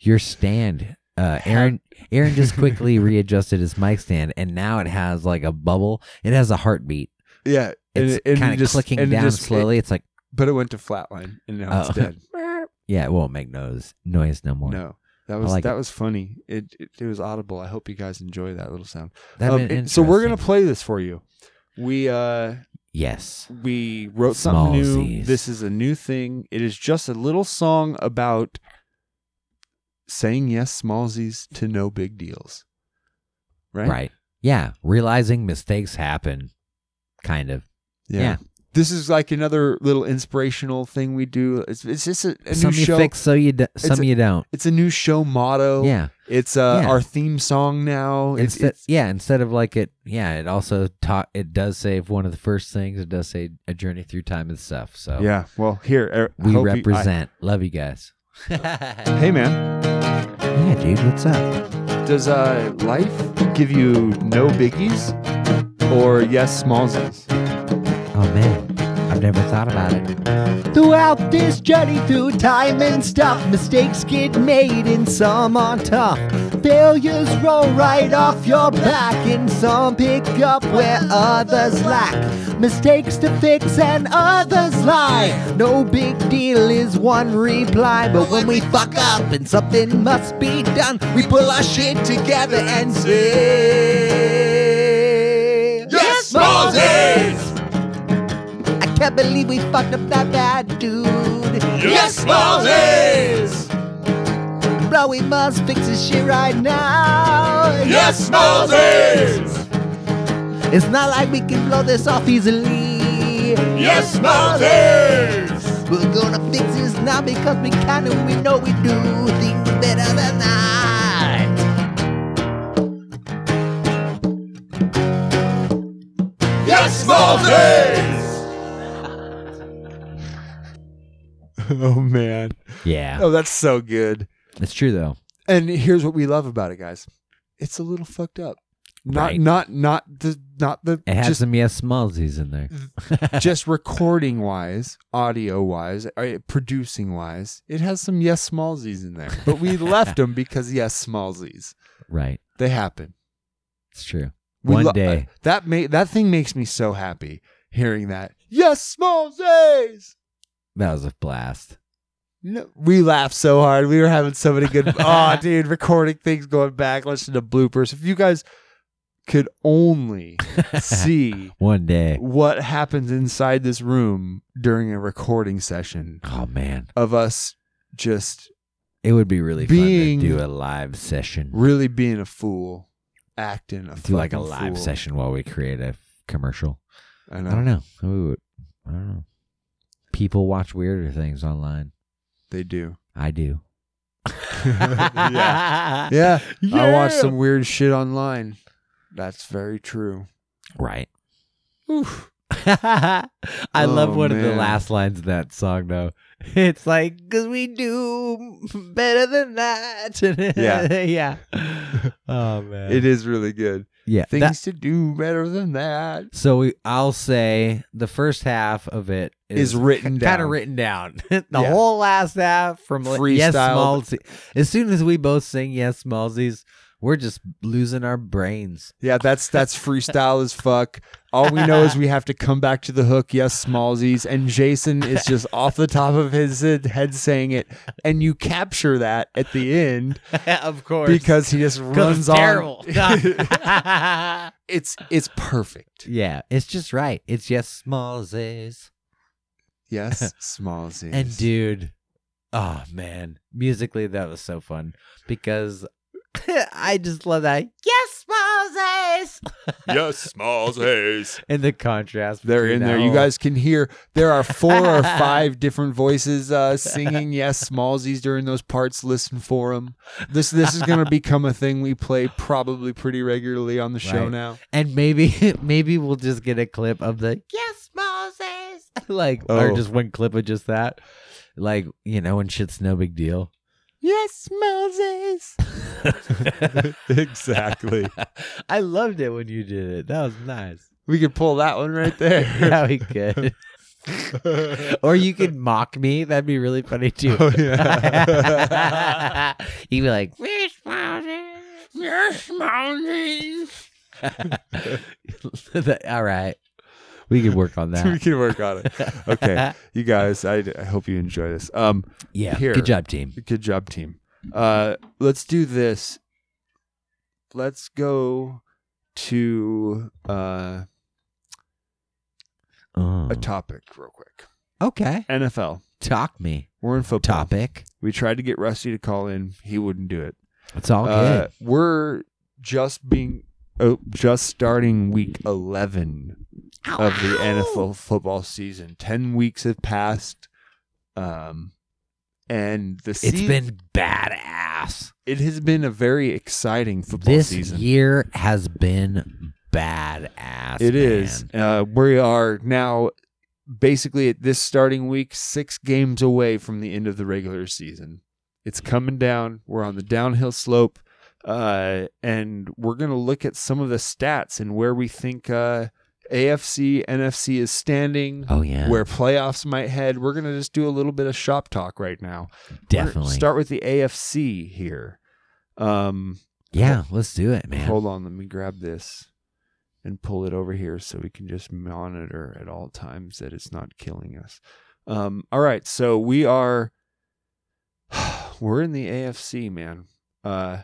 your stand. Uh, Aaron, Aaron just quickly readjusted his mic stand, and now it has like a bubble. It has a heartbeat. yeah, and It's it- kind of clicking and it down just- slowly. it's like, but it went to flatline and now Oh. it's dead. yeah, it won't make noise noise no more. No, that was like that it. was funny. It, it it was audible. I hope you guys enjoy that little sound. That Um, it- so we're gonna play this for you. We uh Yes. we wrote something new. Smallsies. This is a new thing. It is just a little song about saying yes, smallsies to no big deals. Right. Right. Yeah. Realizing mistakes happen. Kind of. Yeah. This is like another little inspirational thing we do. It's it's just a, a some new you show. fix, so you do, some a- you don't. It's a new show motto. Yeah. It's uh, Yeah. our theme song now. It's, Instead, it's yeah, instead of like it, yeah, it also taught. It does say one of the first things. It does say a journey through time and stuff. So yeah. Well, here er, we hope you- I- represent. Love you guys. hey man, yeah, dude, what's up? does uh life give you no biggies or yes smallsies? Oh man, I've never thought about it. Throughout this journey through time and stuff, mistakes get made and some are tough. Failures roll right off your back, and some pick up where others lack. Mistakes to fix and others lie. No big deal is one reply, but when we fuck up and something must be done, we pull our shit together and say, Yes, Moses! I can't believe we fucked up that bad dude. Yes, Moses! Bro, we must fix this shit right now. Yes, Moses! It's not like we can blow this off easily. Yes, Smallsies! We're gonna fix this now because we can and we know we do things better than that. Yes, Smallsies! oh man. Yeah, Oh, that's so good. it's true though. And here's what we love about it, guys. It's a little fucked up. Not Right. not not the not the It has just some yes smallsies in there. just recording wise, audio wise, uh, producing wise. It has some yes smallsies in there. But we left them because yes smallsies. right, They happen. it's true. We One lo- day. uh, that ma- that thing makes me so happy hearing that. Yes smallsies. That was a blast. No, we laughed so hard. We were having so many good. oh, dude, recording things, going back, listening to bloopers. If you guys could only see One day. what happens inside this room during a recording session Oh man, of us just it would be really Being- fun to do a live session. really being a fool, acting a Do like a live fool. session while we create a commercial. I know. I don't know. I don't know. People watch weirder things online. They do. I do. yeah. yeah. I watch some weird shit online. That's very true. Right. Oof. I love Oh, one of the last lines of that song, though. It's like, because we do better than that. Yeah. yeah. Oh, man. It is really good. Yeah. Things that- to do better than that. so we, I'll say the first half of it Is is, written kind of written down. the Yeah. whole last half from like, Yes. As soon as we both sing Yes Smallsies, we're just losing our brains. Yeah, that's that's freestyle as fuck. All we know is we have to come back to the hook. Yes, Smallsies, and Jason is just off the top of his head saying it, and you capture that at the end of course. because he just runs on. terrible. it's it's perfect. yeah, it's just right. It's Yes Smallsies. Yes, Smallsies. And dude, oh man, musically that was so fun because I just love that. Yes, Moses. yes, Smallsies. And the contrast. They're in there. You guys can hear there are four or five different voices uh, singing "Yes, Smallsies" during those parts. Listen for them. This this is going to become a thing we play probably pretty regularly on the show Right. now. and maybe maybe we'll just get a clip of the Yes, Moses. like or Oh. just one clip of just that. Like, you know, when shit's no big deal. Yes, Moses. exactly. I loved it when you did it. That was nice. We could pull that one right there. yeah, we could. or you could mock me. That'd be really funny too. Oh, yeah. You'd be like, Yes, Moses. Yes, Moses. All right. We can work on that. we can work on it. Okay, you guys. I, I hope you enjoy this. Um, Yeah. Here. Good job, team. good job, team. Uh, let's do this. Let's go to uh, Oh. a topic real quick. Okay. NFL. Talk me. We're in football. Topic. We tried to get Rusty to call in. He wouldn't do it. It's all Uh, good. we're just being oh, just starting week 11 of the NFL football season. 10 weeks have passed. Um and the It's season, been badass. it has been a very exciting football This season. This year has been badass. It is. man. Uh, we are now basically at this starting week six games away from the end of the regular season. It's coming down. We're on the downhill slope, uh, and we're going to look at some of the stats and where we think uh, AFC, NFC is standing. Oh yeah. Where playoffs might head. We're going to just do a little bit of shop talk right now. Definitely. start with the AFC here. Um, yeah, let's do it, man. Hold on, let me grab this and pull it over here so we can just monitor at all times that it's not killing us. Um, all right, so we are we're in the AFC, man. Uh,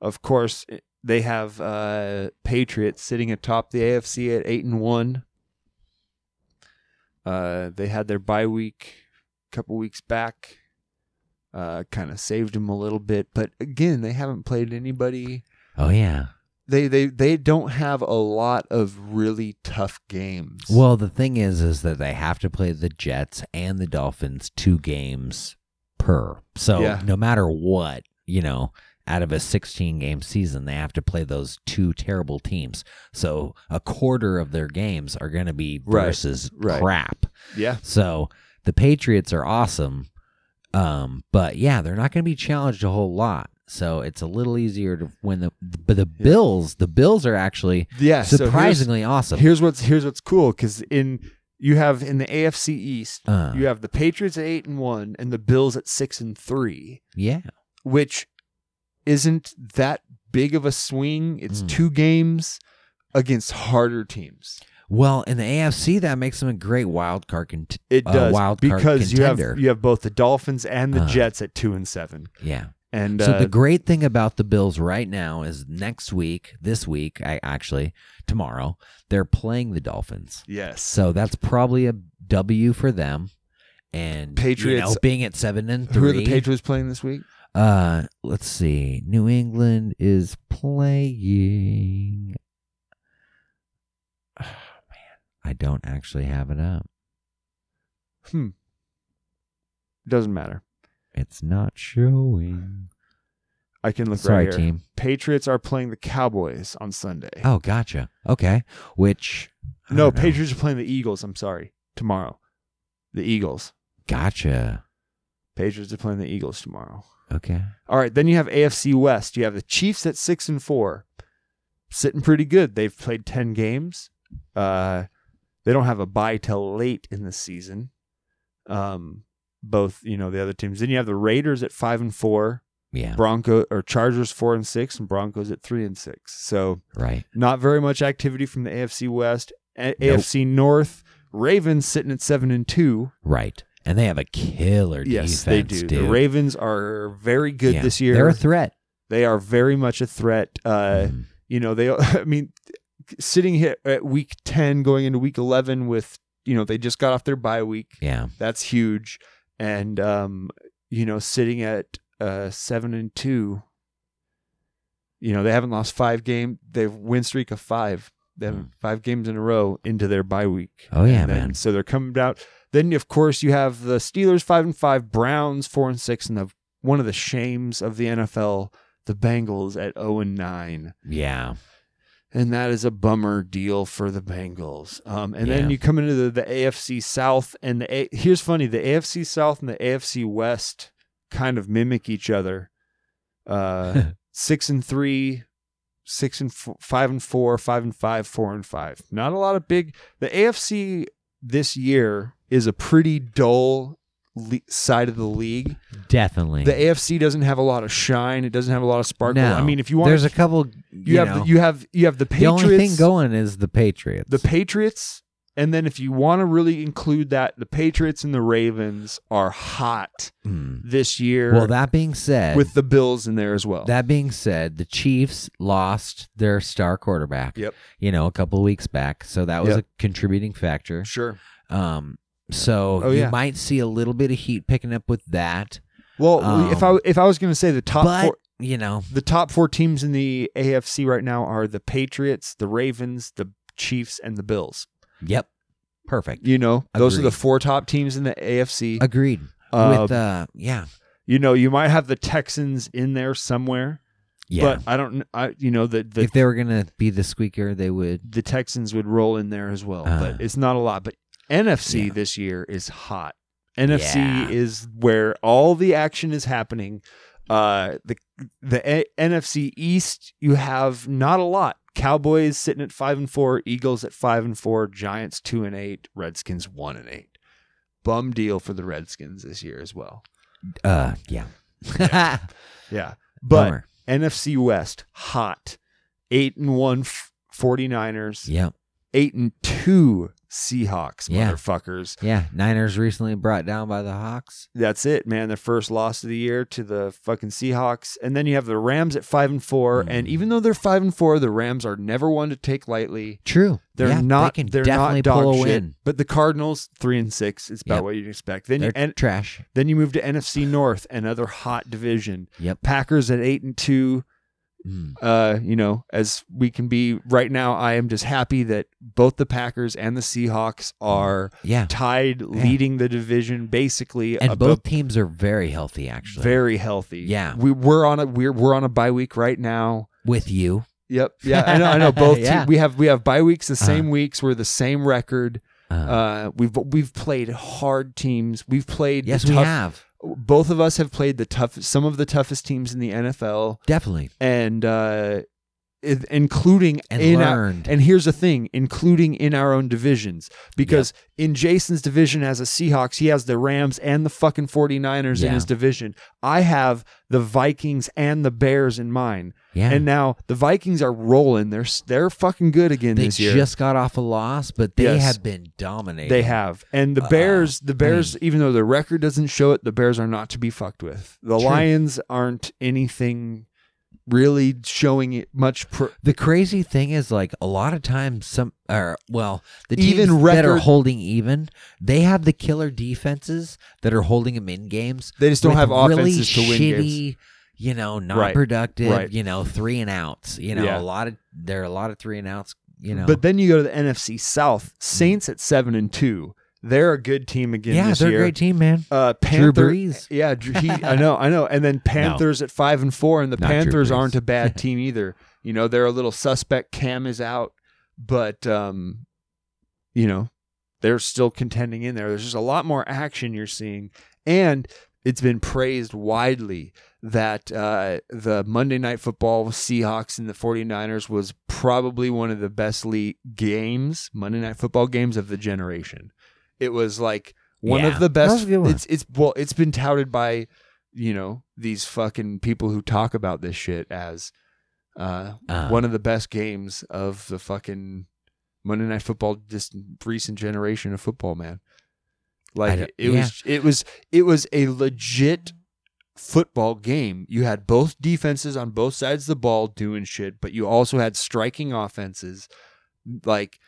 of course, they have uh, Patriots sitting atop the AFC at eight and one. Uh, they had their bye week a couple weeks back. Uh, kind of saved them a little bit, but again, they haven't played anybody Oh yeah. they they they don't have a lot of really tough games. Well, the thing is, is that they have to play the Jets and the Dolphins two games per. So Yeah. no matter what, you know, out of a 16 game season, they have to play those two terrible teams. So a quarter of their games are going to be versus right. crap. yeah, So the Patriots are awesome. Um, but yeah, they're not going to be challenged a whole lot. So it's a little easier to win the but the Bills, the Bills are actually yeah. so here's- surprisingly awesome. Here's what's here's what's cool because in you have in the AFC East, Uh. you have the Patriots at eight and one and the Bills at six and three, yeah. which isn't that big of a swing. It's Mm. two games against harder teams. Well, in the AFC, that makes them a great wild card. Cont- It uh, does wild card because you contender. have you have both the Dolphins and the Uh. Jets at two and seven, yeah. and So uh, the great thing about the Bills right now is next week, this week, I actually tomorrow, they're playing the Dolphins. yes, So that's probably a W for them. And Patriots- you know, being at seven and three. who are the Patriots playing this week? Uh, let's see. New England is playing. man, I don't actually have it up. Hmm, doesn't matter. It's not showing. I can look Sorry, right here. team. Patriots are playing the Cowboys on Sunday. Oh, gotcha. Okay. Which I no. Patriots are playing the Eagles. I'm sorry, tomorrow. The Eagles. Gotcha. Patriots are playing the Eagles tomorrow. Okay. All right, then you have AFC West. You have the Chiefs at six and four, sitting pretty good. They've played ten games. Uh, they don't have a bye till late in the season. Um, both you know the other teams. Then you have the Raiders at five and four, Yeah. Bronco or Chargers four and six, and Broncos at three and six. So Right. not very much activity from the AFC West. A- Nope. AFC North, Ravens sitting at seven and two. Right. And they have a killer Yes, defense. they do. Dude. The Ravens are very good Yeah. this year. They're a threat. They are very much a threat. Uh, Mhm. You know, they. I mean, sitting here at week ten, going into week eleven, with you know they just got off their bye week. Yeah. That's huge, and um, you know, sitting at uh seven and two. You know, they haven't lost five game. They've win streak of five. They have Mm. five games in a row into their bye week. Oh, yeah, then- man. So they're coming out. Then of course you have the Steelers five and five, Browns four and six, and the one of the shames of the NFL, the Bengals at zero and nine, Yeah. and that is a bummer deal for the Bengals. Um, and then you come into the, the AFC South, and the A- here's funny: the AFC South and the AFC West kind of mimic each other. Uh, six and three, six and f- five and four, five and five, four and five. Not a lot of big. The AFC this year is a pretty dull le- side of the league. Definitely. The AFC doesn't have a lot of shine. It doesn't have a lot of sparkle. no. I mean, if you want, There's a couple. You, you, have know, the, you have you have the Patriots. the only thing going is the Patriots. the Patriots, and then if you want to really include that, the Patriots and the Ravens are hot Hmm. this year. Well, that being said, with the Bills in there as well. that being said, the Chiefs lost their star quarterback. Yep. You know, a couple of weeks back, so that was Yep. a contributing factor. sure. Um. So Oh, you yeah. might see a little bit of heat picking up with that, Well, Um, if I if I was going to say the top but four, you know, the top four teams in the AFC right now are the Patriots, the Ravens, the Chiefs, and the Bills. Yep, perfect. You know, those are the four top teams in the AFC. Agreed. Uh, with uh, yeah, you know, you might have the Texans in there somewhere, yeah. but I don't. I you know that the if they were gonna be the squeaker, they would. the Texans would roll in there as well, Uh, but it's not a lot. But NFC Yeah. this year is hot. NFC Yeah. is where all the action is happening. Uh, the the A- NFC East, you have not a lot. Cowboys sitting at five and four, Eagles at five and four, Giants two and eight, Redskins one and eight. Bum deal for the Redskins this year as well. Uh, yeah. Yeah, but Bummer. NFC West hot, eight and one f- 49ers, Yep. eight and two Seahawks, Yeah. motherfuckers. Yeah. Niners recently brought down by the Hawks. That's it, man. Their first loss of the year to the fucking Seahawks, and then you have the Rams at five and four. Mm. And even though they're five and four, the Rams are never one to take lightly. True. They're Yeah, not. They can They're definitely not dog pull a shit. win. But the Cardinals three and six. It's about Yep. what you'd expect. Then They're you, and trash. then you move to NFC North, another hot division. Yep. Packers at eight and two. Mm. uh, you know, as we can be right now, I am just happy that both the Packers and the Seahawks are Yeah. tied, leading the division basically. And both teams are very healthy, actually. very healthy. Yeah. we we're on a we're we're on a bye week right now. with you. Yep. Yeah, I know. I know. Both. Yeah. te- we have we have bye weeks the same Uh-huh. weeks. We're the same record. Uh, Uh, we've we've played hard teams. We've played. the yes, we have. Both of us have played the tough, some of the toughest teams in the NFL, Definitely. and uh, i- including And in our, learned. and here's the thing, including in our own divisions, because in Jason's division as a Seahawks, he has the Rams and the fucking 49ers in Yeah. his division. I have the Vikings and the Bears in mine. Yeah. And now the Vikings are rolling. They're they're fucking good again they this year. They just got off a loss, but they Yes. have been dominating. They have. And the Uh, Bears, the I Bears, even though the record doesn't show it, the Bears are not to be fucked with. The True. Lions aren't anything really showing it much. Pro- The crazy thing is, like a lot of times, some or well, the teams Even that are holding even, they have the killer defenses that are holding them in games. They just don't have really offenses to win shitty, games. You know, not Right. productive. Right. You know, three and outs. You know, Yeah. a lot of there are a lot of three and outs. You know, But then you go to the NFC South. Saints at seven and two. They're a good team again yeah, this they're year. a great team, man. Uh, Drew Brees. Yeah, he, I know, I know. And then Panthers at five and four, and the Not Panthers aren't a bad team either. You know, they're a little suspect. Cam is out, but um, you know, they're still contending in there. There's just a lot more action you're seeing, and it's been praised widely that uh, the Monday Night Football Seahawks and the 49ers was probably one of the best league games, Monday Night Football games of the generation. It was like one Yeah. of the best. a good one. It's it's well, it's been touted by you know these fucking people who talk about this shit as uh, Uh. one of the best games of the fucking Monday Night Football, this recent generation of football, man. Like it yeah. was, it was, it was a legit football game. You had both defenses on both sides of the ball doing shit, but you also had striking offenses. Like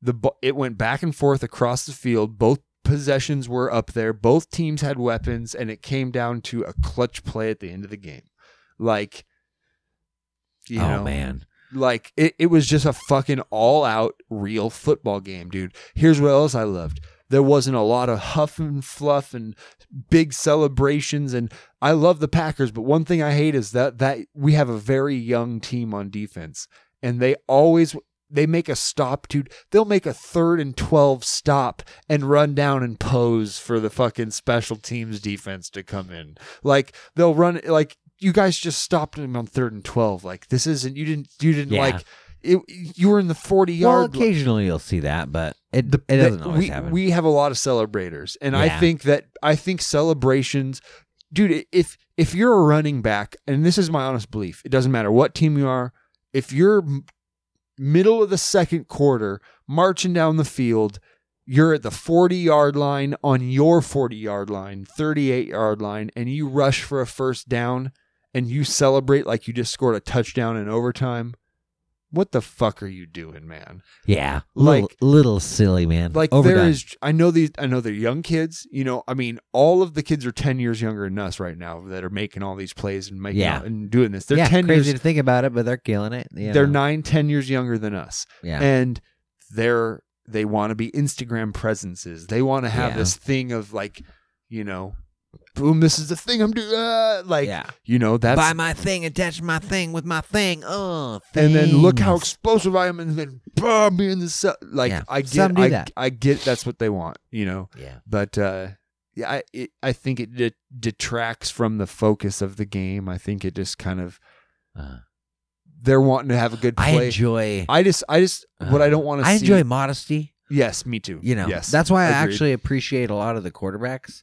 the it went back and forth across the field. Both possessions were up there. Both teams had weapons, and it came down to a clutch play at the end of the game. Like, you oh know, man, like it, it was just a fucking all out real football game, dude. Here's what else I loved. There wasn't a lot of huff and fluff and big celebrations and I love the Packers, but one thing I hate is that that we have a very young team on defense and they always they make a stop, dude. They'll make a third and 12 stop and run down and pose for the fucking special teams defense to come in. Like they'll run like you guys just stopped him on third and 12. Like this isn't you didn't you didn't Yeah. like it, you were in the 40 yard well, yard occasionally you'll see that, but it the- it doesn't always we, happen. We have a lot of celebrators, and I think that I think celebrations, dude. If if you're a running back, and this is my honest belief, it doesn't matter what team you are. If you're middle of the second quarter marching down the field, you're at the 40 yard line on your 40 yard line, 38 yard line, and you rush for a first down, and you celebrate like you just scored a touchdown in overtime. What the fuck are you doing, man? yeah, like- little, little silly man. like Overdone. there is i know these i know they're young kids you know i mean all of the kids are 10 years younger than us right now that are making all these plays and making Yeah. and doing this they're yeah, 10 crazy years to think about it, but they're killing it. they're know. nine, 10 years younger than us Yeah, and they're they want to be instagram presences they want to have Yeah. this thing of like you know boom this is the thing i'm doing uh, like yeah. you know that's Buy my thing, attach my thing with my thing. Oh, and then look how things. explosive I am, and then boom, me in the cell. Like Yeah, I some get, do I, that. I get that's what they want, you know. Yeah, but uh, yeah, I it, I think it de- detracts from the focus of the game. I think it just kind of uh, they're wanting to have a good I play. enjoy. I just I just what I don't want to I see. enjoy modesty. Yes, me too. You know, yes, that's why I Agreed. actually appreciate a lot of the quarterbacks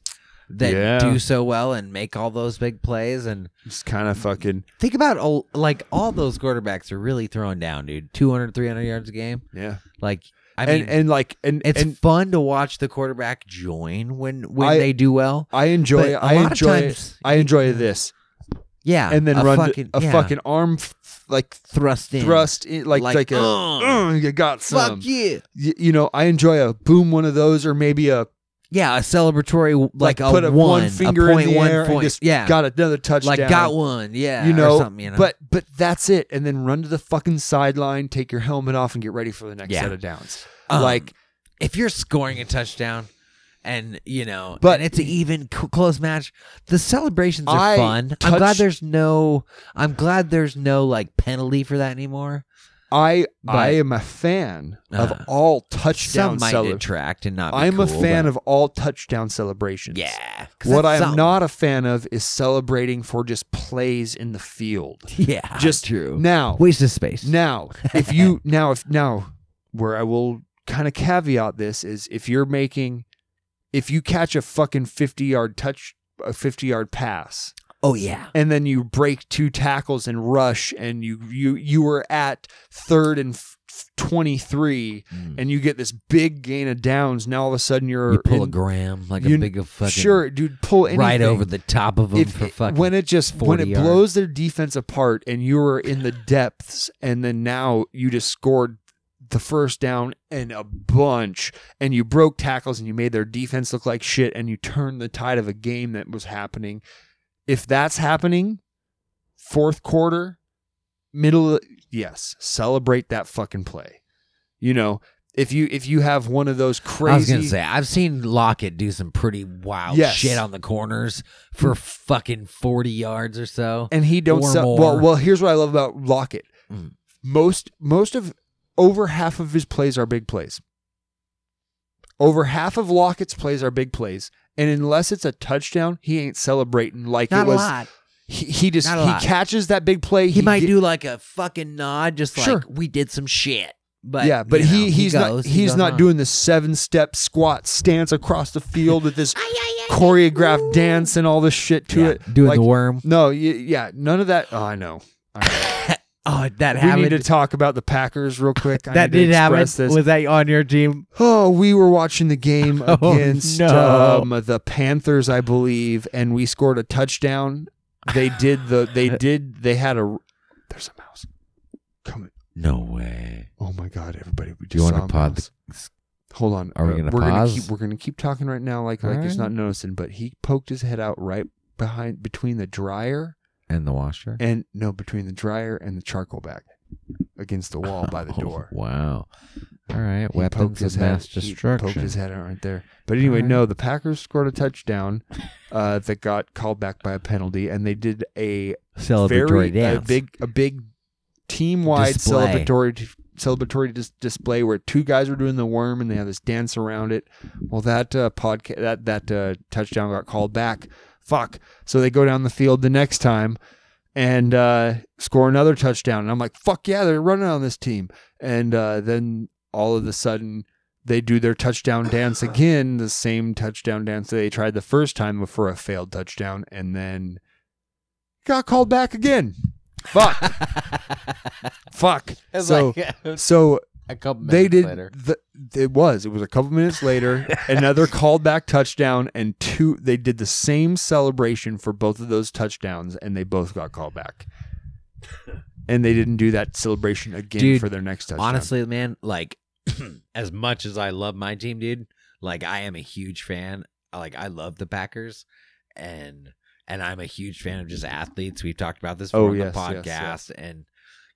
that Yeah. do so well and make all those big plays. And just kind of fucking think about all, like all those quarterbacks are really throwing down, dude. 200, 300 yards a game. yeah. Like, I mean, and and like and it's and fun to watch the quarterback join when when I- they do well. I enjoy I enjoy times- I enjoy this Yeah, and then a run fucking, a yeah, fucking arm f- like thrust in, thrust in like Like, like, a uh, "Uh, you got some Fuck yeah! y- you know, I enjoy a boom one of those or maybe a yeah, a celebratory like, a put a one, one finger a point, in the one air point, and just yeah, got another touchdown. like got one, yeah, you or know, something, you know. But but that's it, and then run to the fucking sideline, take your helmet off, and get ready for the next Yeah. set of downs. Um, like if you're scoring a touchdown and you know But- and it's an even c- close match the celebrations are I fun i'm glad there's no i'm glad there's no like penalty for that anymore I But- I am a fan of Uh, all touchdown some might detract and not I'm a fan but- of all touchdown celebrations. yeah What I am something. not a fan of is celebrating for just plays in the field. yeah Just true Now, waste of space Now, if you now if now where I will kind of caveat this is if you're making if you catch a fucking 50 yard touch a 50 yard pass oh yeah and then you break two tackles and rush and you you you were at third and f- 23 Mm. and you get this big gain of downs now all of a sudden you're you pull a gram like you- a big of fucking sure dude pull anything. right over the top of them if for fucking when it just when it yards. blows their defense apart and you were in the depths and then now you just scored the first down and a bunch and you broke tackles and you made their defense look like shit and you turned the tide of a game that was happening if that's happening fourth quarter middle yes celebrate that fucking play you know if you if you have one of those crazy I was gonna say I've seen Lockett do some pretty wild Yes. shit on the corners for fucking forty yards or so. and he don't sell well well here's what i love about lockett Mm. most most of over half of his plays are big plays over half of lockett's plays are big plays and unless it's a touchdown he ain't celebrating like Not it was a lot. He, he just Not a he lot. catches that big play He, might get- do like a fucking nod, just like Sure. we did some shit. But yeah but you know, he he's not goes, he he's goes not on. doing the seven step squat stance across the field with this choreographed dance and all this shit to Yeah, it doing Like, the worm. no y- yeah none of that oh i know I know. Oh, that happened. we happened. need to talk about the Packers real quick. I that need to did happen. express This. Was that on your team? oh, we were watching the game Oh, against no. um, the Panthers, I believe, and we scored a touchdown. They did the. They did. They had a. There's a mouse. Come. No way. Oh my God! Everybody, we just Do you want saw to a pod? mouse. The, Hold on. Are we Uh, gonna we're Gonna pause? keep, we're gonna keep talking right now, like like it's Alright. not noticing. But he poked his head out right behind between the dryer and the washer and no between the dryer and the charcoal bag against the wall by the Oh, door. wow. All right. He Weapons poked his of mass head, he destruction. poked his head out right there. But anyway, Alright. no, the Packers scored a touchdown uh, that got called back by a penalty, and they did a Celebratory very dance. a big a big team wide Display. celebratory celebratory dis- display where two guys were doing the worm and they had this dance around it. Well, that uh, podcast that that uh, touchdown got called back. Fuck. So they go down the field the next time and uh, score another touchdown. And I'm like, fuck yeah, they're running on this team. And uh, then all of a sudden, they do their touchdown dance again, the same touchdown dance that they tried the first time for a failed touchdown, and then got called back again. Fuck. Fuck. So, like so a couple they did. later. The, it was. It was a couple minutes later. another called back touchdown, and two. They did the same celebration for both of those touchdowns, and they both got called back. And they didn't do that celebration again Dude, for their next touchdown. Honestly, man, like as much as I love my team, dude, like I am a huge fan. Like I love the Packers and and I'm a huge fan of just athletes. We've talked about this before Oh, on yes, the yes, podcast yes. and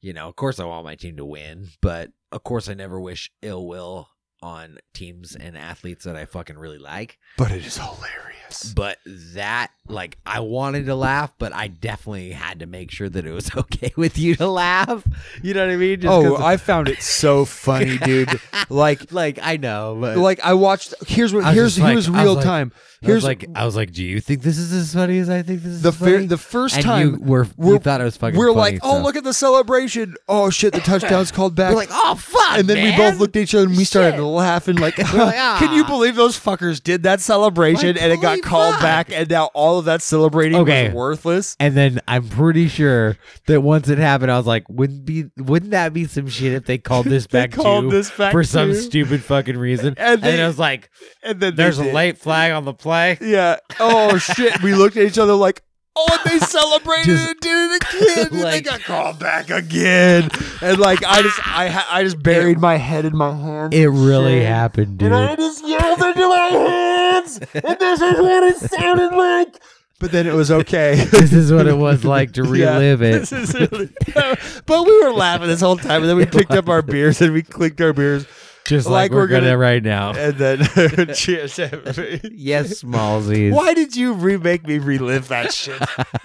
you know, of course I want my team to win, but of course I never wish ill will on teams and athletes that I fucking really like. but it is hilarious. But that, like, I wanted to laugh, but I definitely had to make sure that it was okay with you to laugh. You know what I mean? Just Oh, I found it so funny, dude. Like, like I know, but like I watched. Here's what. Here's like- here's was real like- time. I Here's like, I was like, do you think this is as funny as I think this is? the funny? fir- the first and time you were we're- you thought it was fucking. we're funny, like, oh so- look at the celebration. Oh shit, the touchdown's called back. We're like, oh fuck, and then we both looked at each other and we started Shit. laughing like, like, can you "Ah." believe those fuckers did that celebration and it got called back and now all of that celebrating Okay. was worthless? And then I'm pretty sure that once it happened, I was like, wouldn't be wouldn't that be some shit if they called this back called too this back for some too. stupid fucking reason? And And, they- then I was like, And then they there's a did. late flag on the play. Yeah. Oh shit. We looked at each other like, oh, and they celebrated Just- and did it again. and they Like- got called back again. And like I just I ha- I just buried my head in my hands. It really happened, dude. And I just yelled into my hands. This, and this is what it sounded like. But then it was okay. this is what it was like to Yeah, relive it. this is really- but we were laughing this whole time, and then we picked up our beers and we clicked our beers, Just like like, we're, we're gonna, gonna- right now. and then cheers. yes, Smallsies. Why did you remake me relive that shit?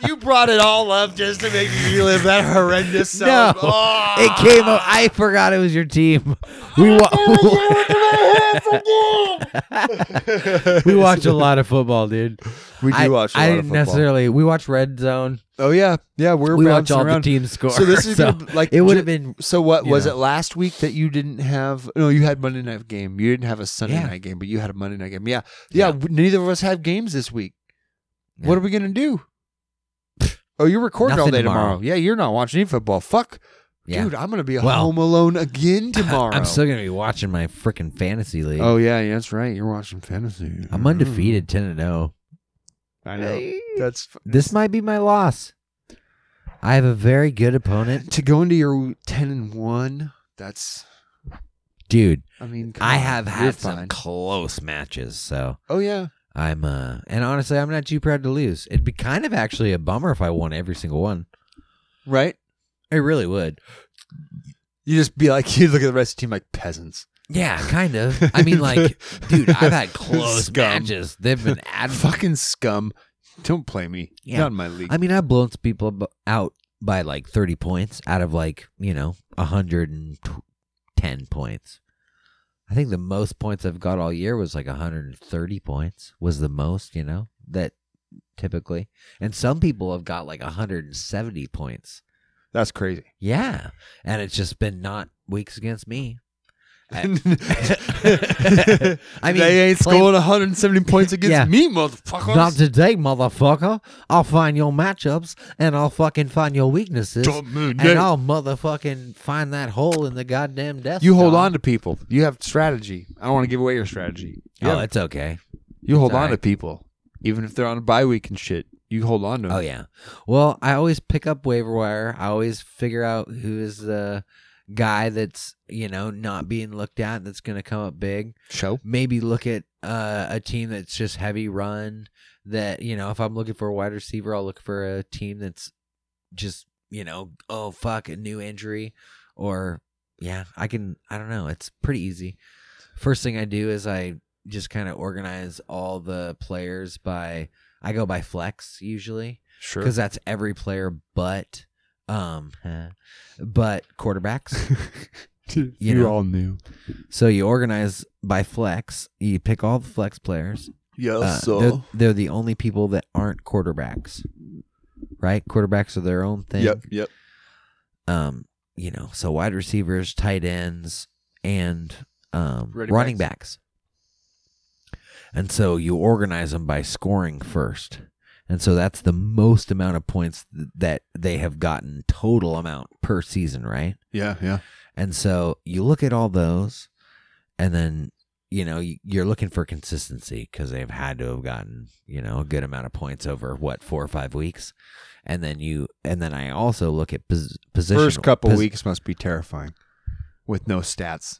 you brought it all up just to make me relive that horrendous No. Oh. it came up. I forgot it was your team. We wa- we watch a lot of football, dude. We do I, watch. a I lot didn't necessarily. We watch Red Zone. Oh yeah, yeah. We're we watch bouncing all around. the teams score. So this is gonna, like it would ju- have been. So what you was know. it last week that you didn't have? No, you had Monday night game. You didn't have a Sunday Yeah. night game, but you had a Monday night game. Yeah, yeah. Yeah. w- Neither of us have games this week. What Yeah. are we gonna do? Oh, you're recording all Nothing day tomorrow. tomorrow. Yeah, you're not watching any football. Fuck, Yeah. dude. I'm gonna be Well, home alone again tomorrow. I'm still gonna be watching my freaking fantasy league. Oh yeah, yeah, that's right. You're watching fantasy. I'm undefeated, ten and zero. I know. That's This might be my loss. I have a very good opponent, to go into your ten and one. That's. dude. I mean, come I on, have you're had some fine. close matches, so Oh yeah. I'm uh and honestly I'm not too proud to lose. It'd be kind of actually a bummer if I won every single one. Right. It really would. You just be like, you look at the rest of the team like peasants. Yeah, kind of. I mean like dude, I've had close Scum. matches. They've been ad- Fucking scum. Don't play me. Yeah. Not in my league. I mean, I've blown some people ab- out by like 30 points out of like, you know, 110 points. I think the most points I've got all year was like 130 points, was the most, you know, that typically. And some people have got like 170 points. That's crazy. Yeah. And it's just been not weeks against me. I mean, they ain't play- scoring 170 points against Yeah. me, motherfuckers. Not today, motherfucker. I'll find your matchups and I'll fucking find your weaknesses. And I'll motherfucking find that hole in the goddamn desk. you hold on to people. You have strategy. I don't want to give away your strategy. You, Oh, have- it's okay. you hold on to alright. people, even if they're on a bye week and shit. You hold on to them. Oh yeah. Well, I always pick up waiver wire. I always figure out who is the guy that's you know not being looked at that's going to come up big. Show. Maybe look at uh, a team that's just heavy run. That you know, if I'm looking for a wide receiver, I'll look for a team that's just you know, oh fuck, a new injury, or yeah, I can. I don't know. It's pretty easy. First thing I do is I just kind of organize all the players by. I go by flex usually Sure. because that's every player but um but quarterbacks. you you know. all knew. so you organize by flex. You pick all the flex players. Yes, Uh, they're, they're the only people that aren't quarterbacks, right? Quarterbacks are their own thing. Yep. Yep. Um, you know, so wide receivers, tight ends, and um, Running running backs. backs. And so you organize them by scoring first. And so that's the most amount of points th- that they have gotten total amount per season, right? Yeah. Yeah. And so you look at all those, and then you know you- you're looking for consistency because they've had to have gotten you know a good amount of points over what four or five weeks, and then you and then I also look at pos- position. First couple pos- weeks must be terrifying, with no stats.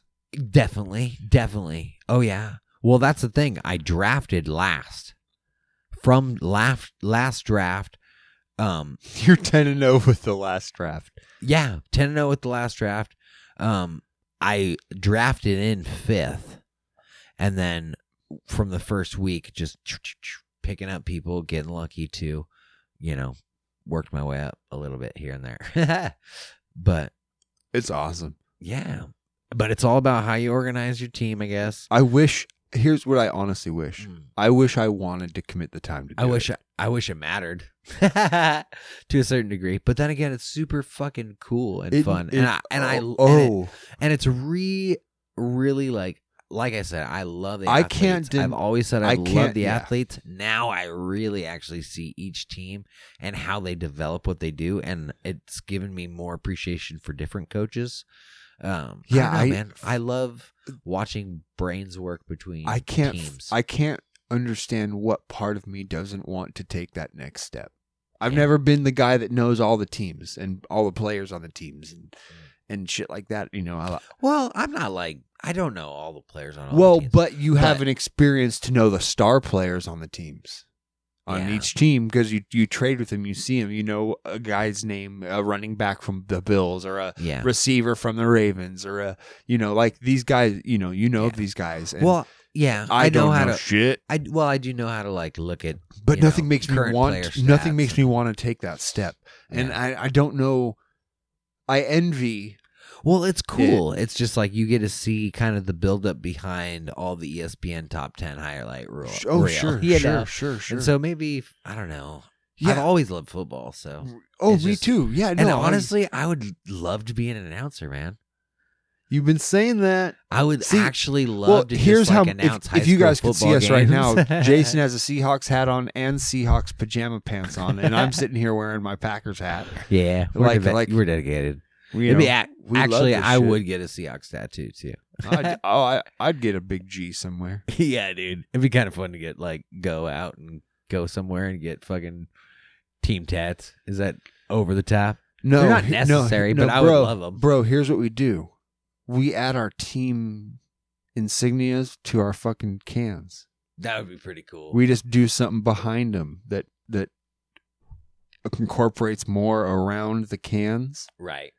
definitely, definitely. Oh yeah. Well, that's the thing. I drafted last from last last draft. Um, You're ten and zero with the last draft. Yeah, 10 and 0 with the last draft. Um I drafted in 5th and then from the first week just picking up people, getting lucky to, you know, worked my way up a little bit here and there. but It's awesome. yeah, but it's all about how you organize your team, I guess. I wish. Here's what I honestly wish. Mm. I wish I wanted to commit the time to. Do I wish It. I, I wish it mattered to a certain degree, but then again, it's super fucking cool and It- fun, it- and I and I oh, and it- oh. and it's re really like like I said, I love the. I athletes. can't den- I've always said I, I love the yeah. athletes. Now I really actually see each team and how they develop what they do, and it's given me more appreciation for different coaches. Um, Yeah, I, know, I- man, I love watching brains work between. I can't. Teams. I can't understand what part of me doesn't want to take that next step. I've Yeah. never been the guy that knows all the teams and all the players on the teams and Mm. and shit like that. You know, I, Well, I'm not like I don't know all the players on all Well, the teams. but you have an experience to know the star players on the teams. On Yeah. each team, because you, you trade with them, you see him. You know a guy's name, a running back from the Bills, or a yeah. receiver from the Ravens, or a you know like these guys. You know you know Yeah. these guys. And Well, yeah, I, I, don't know how know to. shit, I well, I do know how to like look at, but nothing know, makes me want. Nothing makes me want to take that step, and I I don't know. I envy Well, it's cool. it's just like you get to see kind of the buildup behind all the ESPN top ten highlight rule. Oh, reel, sure, you sure, know? sure, sure. And so maybe I don't know. I've always loved football, so oh, me just- too. Yeah, and no. I- honestly, I would love to be an announcer, man. you've been saying that. I would See, actually love Well, to here's just, how. like, If, announce high if you guys could see football us right now. Jason has a Seahawks hat on and Seahawks pajama pants on, and I'm sitting here wearing my Packers hat. yeah, we're like- like- we're dedicated. We, It'd be know, we love actually, this I shit. would get a Seahawks tattoo too. I'd, oh, I, I'd get a big G somewhere. yeah, dude, it'd be kind of fun to get like go out and go somewhere and get fucking team tats. Is that over the top? No, They're not he- no, necessary, no, but I would bro, love 'em. Bro, here's what we do: we add our team insignias to our fucking cans. That would be pretty cool. We just do something behind them that that incorporates more around the cans, right.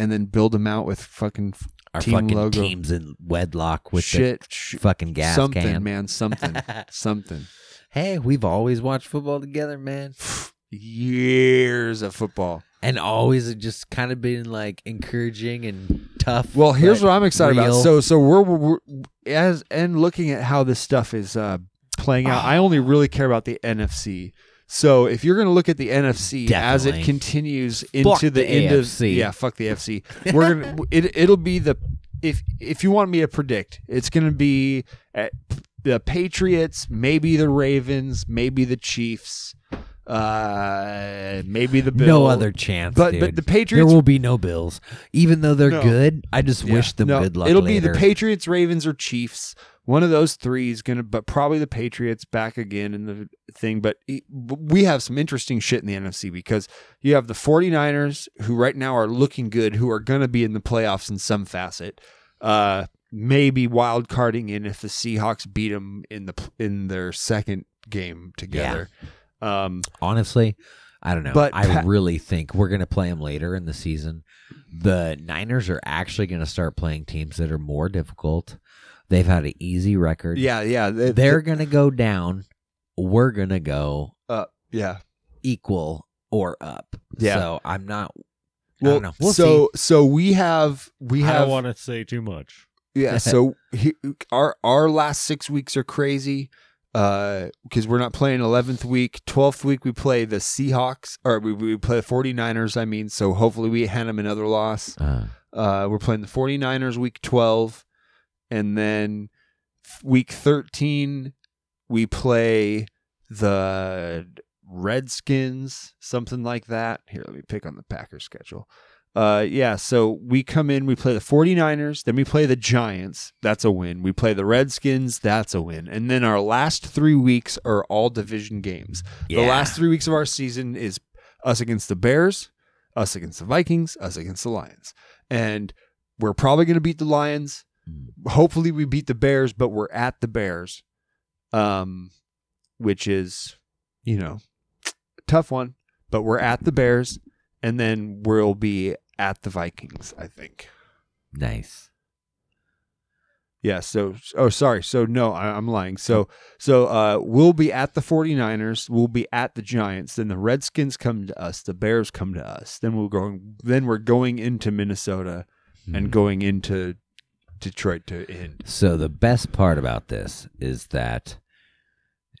And then build them out with fucking Our team fucking logo. teams in wedlock with shit, sh- fucking gas something, can. man, something, something. hey, we've always watched football together, man, Years of football. and always just kind of been like encouraging and tough. Well, here's what I'm excited real. about. So, so we're, we're as and looking at how this stuff is uh, playing out. I only really care about the NFC. So, if you're going to look at the NFC as it Definitely. continues Fuck into the, the end of yeah, fuck the FC. We're gonna it it'll be the if if you want me to predict, it's going to be at the Patriots, maybe the Ravens, maybe the Chiefs, uh, maybe the Bills. no other chance. But dude. but the Patriots. there Patriots will be no Bills, even though they're No. good. I just Yeah. wish them No, good luck. It'll later. be the Patriots, Ravens, or Chiefs. One of those three is gonna, but probably the Patriots back again in the thing. But we have some interesting shit in the NFC because you have the 49ers, who right now are looking good, who are gonna be in the playoffs in some facet. Uh, maybe wild carding in if the Seahawks beat them in the in their second game together. Um, Honestly, I don't know. But I Pa- really think we're going to play them later in the season. The Niners are actually going to start playing teams that are more difficult. They've had an easy record. yeah, yeah, they- They're going to go down. We're going to go uh, yeah. equal or up. Yeah. So I'm not. I Well, don't know. We'll so so we have we have. I don't want to say too much. Yeah, so he, our our last six weeks are crazy because we're not playing 11th week. 12th week we play the Seahawks, or we, we play the 49ers, I mean, so hopefully we hand them another loss. Uh, Uh, we're playing the 49ers week 12, and then week 13 we play the Redskins, something like that. Here, let me pick on the Packers schedule. Uh, yeah, so we come in, we play the 49ers, then we play the Giants. That's a win. We play the Redskins. That's a win. And then our last three weeks are all division games. The last three weeks of our season is us against the Bears, us against the Vikings, us against the Lions. And we're probably going to beat the Lions. Hopefully we beat the Bears, but we're at the Bears. Um which is, you know, a tough one, but we're at the Bears and then we'll be at the Vikings, I think. nice. Yeah, so oh sorry. So no, I, I'm lying. So so uh we'll be at the 49ers, we'll be at the Giants, then the Redskins come to us, the Bears come to us. Then we'll going then we're going into Minnesota and going into Detroit to end. So the best part about this is that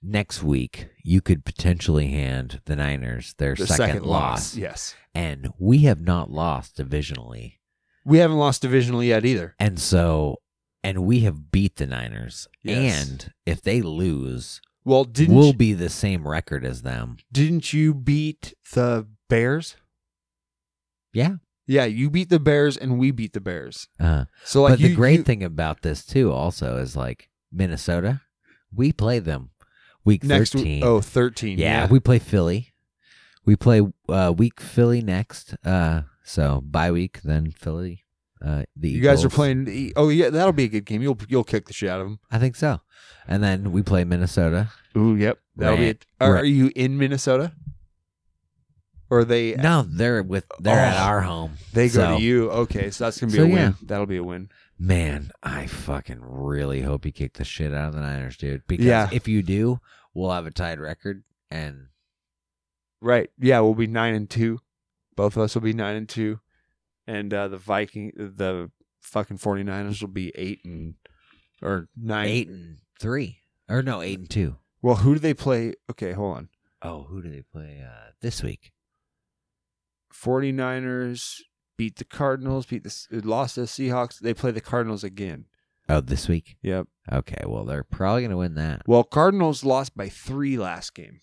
next week you could potentially hand the Niners their The second, loss, Yes. and we have not lost divisionally, We haven't lost divisionally yet either. and so and we have beat the Niners, Yes. and if they lose, Well, didn't we'll be the same record as them. didn't you beat the Bears? Yeah. Yeah, you beat the Bears and we beat the Bears. Uh, So like but the great you- thing about this too, also, is like Minnesota, we play them week next thirteen. week, oh 13. yeah, we play Philly. We play uh, week Philly next. Uh, so bye week, then Philly. Uh, the You guys are playing. Oh yeah, that'll be a good game. You'll you'll kick the shit out of them. I think so. And then we play Minnesota. Ooh, yep. That'll be. It. Are, are you in Minnesota? Or are they No, they're with they're at Oh. our home. they go So, to you? Okay, so that's gonna be So, a win. yeah. That'll be a win. Man, I fucking really hope you kick the shit out of the Niners, dude. Because Yeah. if you do, we'll have a tied record and Right. Yeah, we'll be nine and two. Both of us will be nine and two, and uh, the Viking, the fucking 49ers will be eight and or nine. eight and three. Or no, eight and two. Well, who do they play? Okay, hold on. Oh, who do they play uh, this week? 49ers beat the Cardinals. Beat the lost to the Seahawks. They play the Cardinals again. Oh, this week. Yep. Okay, well they're probably gonna win that Well, Cardinals lost by three last game.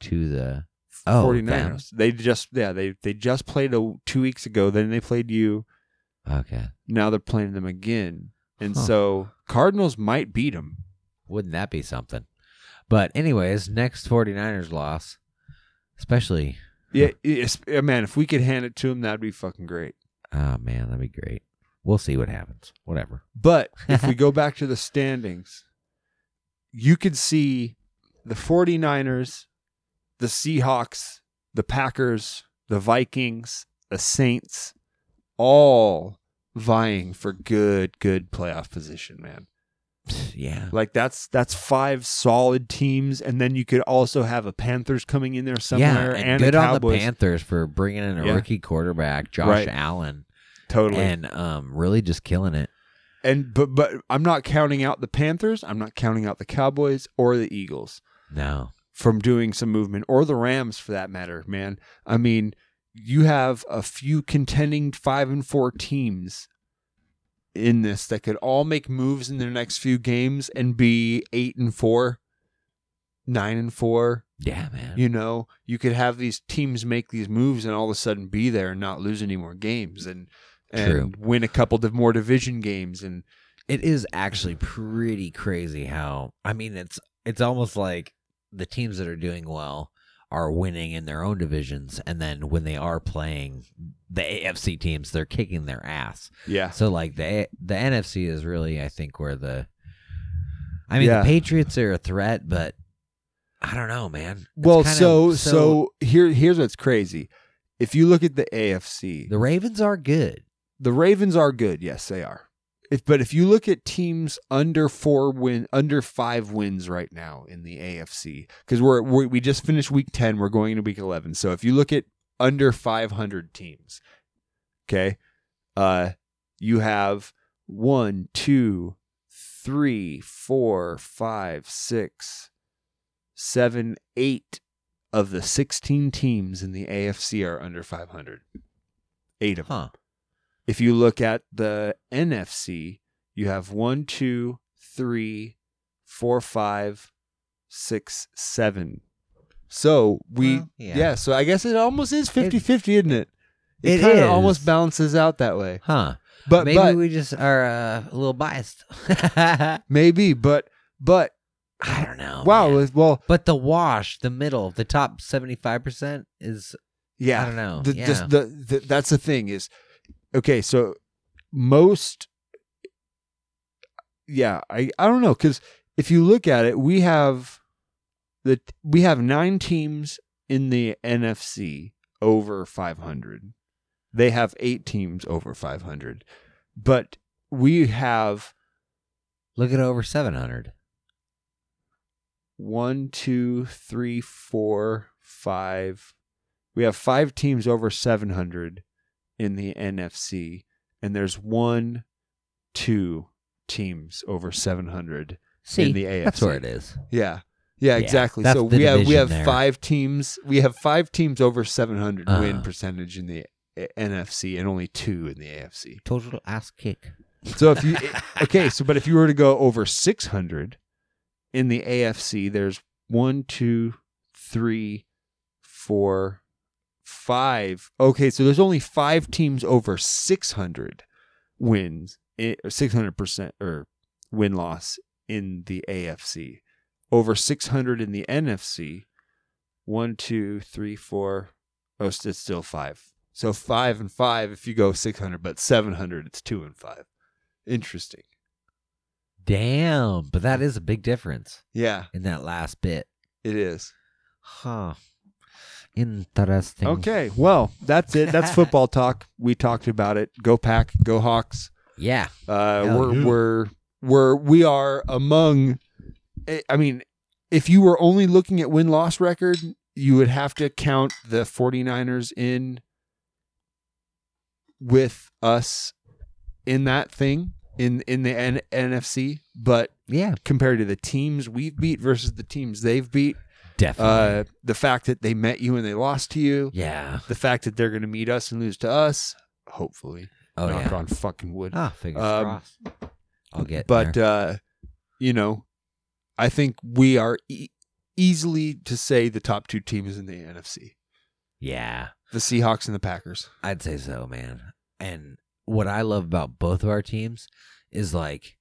to the oh 49ers. They just yeah they they just played a, two weeks ago. Then they played you. Okay, Now they're playing them again, and Huh. so Cardinals might beat them. wouldn't that be something? But anyways, next 49ers loss, especially. Yeah, it's, yeah, man. If we could hand it to them, that'd be fucking great. Oh man, that'd be great. We'll see what happens. Whatever. But if we go back to the standings, you could see the 49ers, the Seahawks, the Packers, the Vikings, the Saints, all vying for good, good playoff position, man. Yeah. Like that's that's five solid teams, and then you could also have a Panthers coming in there somewhere, yeah, and, and good on the Panthers for bringing in a Yeah. rookie quarterback, Josh Right. Allen, totally. and um, really just killing it. and but but I'm not counting out the Panthers. I'm not counting out the Cowboys or the Eagles. No, from doing some movement or the Rams for that matter, man. I mean, you have a few contending 5 and 4 teams in this that could all make moves in their next few games and be 8 and 4, 9 and 4. yeah, man. You know, you could have these teams make these moves and all of a sudden be there and not lose any more games and and True. win a couple of more division games and it is actually pretty crazy how I mean it's it's almost like the teams that are doing well are winning in their own divisions and then when they are playing the AFC teams they're kicking their ass. yeah. So like the the NFC is really I think where the I mean Yeah. the Patriots are a threat but I don't know man. It's Well, kinda- so so here here's what's crazy. If you look at the AFC, the Ravens are good. The Ravens are good. Yes, they are. If, but if you look at teams under four win, under five wins right now in the AFC, because we're, we're we just finished week ten, we're going into week eleven. So if you look at under five hundred teams, okay, uh, you have one, two, three, four, five, six, seven, eight of the sixteen teams in the AFC are under five hundred. Eight of them. If you look at the NFC, you have one, two, three, four, five, six, seven. So we, Well, yeah. yeah. so I guess it almost is 50 50, isn't it? It kind of almost balances out that way. Huh. But, Maybe but we just are uh, a little biased. maybe, but, but, I don't know. wow, man. well, But the wash, the middle, the top seventy five percent is yeah. I don't know. The, yeah. just the, the, that's the thing is, okay, so most, yeah, I, I don't know because if you look at it, we have the we have nine teams in the NFC over 500. They have eight teams over 500, but we have Look at over seven hundred. one, two, three, four, five. We have five teams over 700 in the NFC, and there's one, two teams over 700 See, in the AFC. that's where it is. Yeah. Yeah, Yeah, exactly. So we have we have there. five teams. We have five teams over 700 win Uh-huh. percentage in the NFC and only two in the AFC. Total ass kick. So if you okay, so but if you were to go over 600 in the AFC, there's one, two, three, four, five. Okay, so there's only five teams over 600 wins, eh, or 600 percent or win loss in the AFC. Over 600 in the NFC. One, two, three, four. Oh, it's still five. So five and five if you go six hundred, but seven hundred it's two and five. Interesting. Damn, but that is a big difference Yeah, in that last bit. it is. Huh. Interesting. Okay, well that's it. That's football talk. We talked about it. Go Pack, go Hawks. Yeah. Uh, Hell we're yeah. we're we're we are among. I- I mean, if you were only looking at win loss record, you would have to count the 49ers in with us in that thing in in the N- NFC. But Yeah. compared to the teams we've beat versus the teams they've beat, Definitely. uh, the fact that they met you and they lost to you, yeah. the fact that they're going to meet us and lose to us, hopefully. Oh knock yeah. on fucking wood. Ah, fingers Um, crossed. I'll get but uh you know i think we are e- easily to say the top two teams in the nfc yeah. the seahawks and the packers I'd say so, man. And what I love about both of our teams is like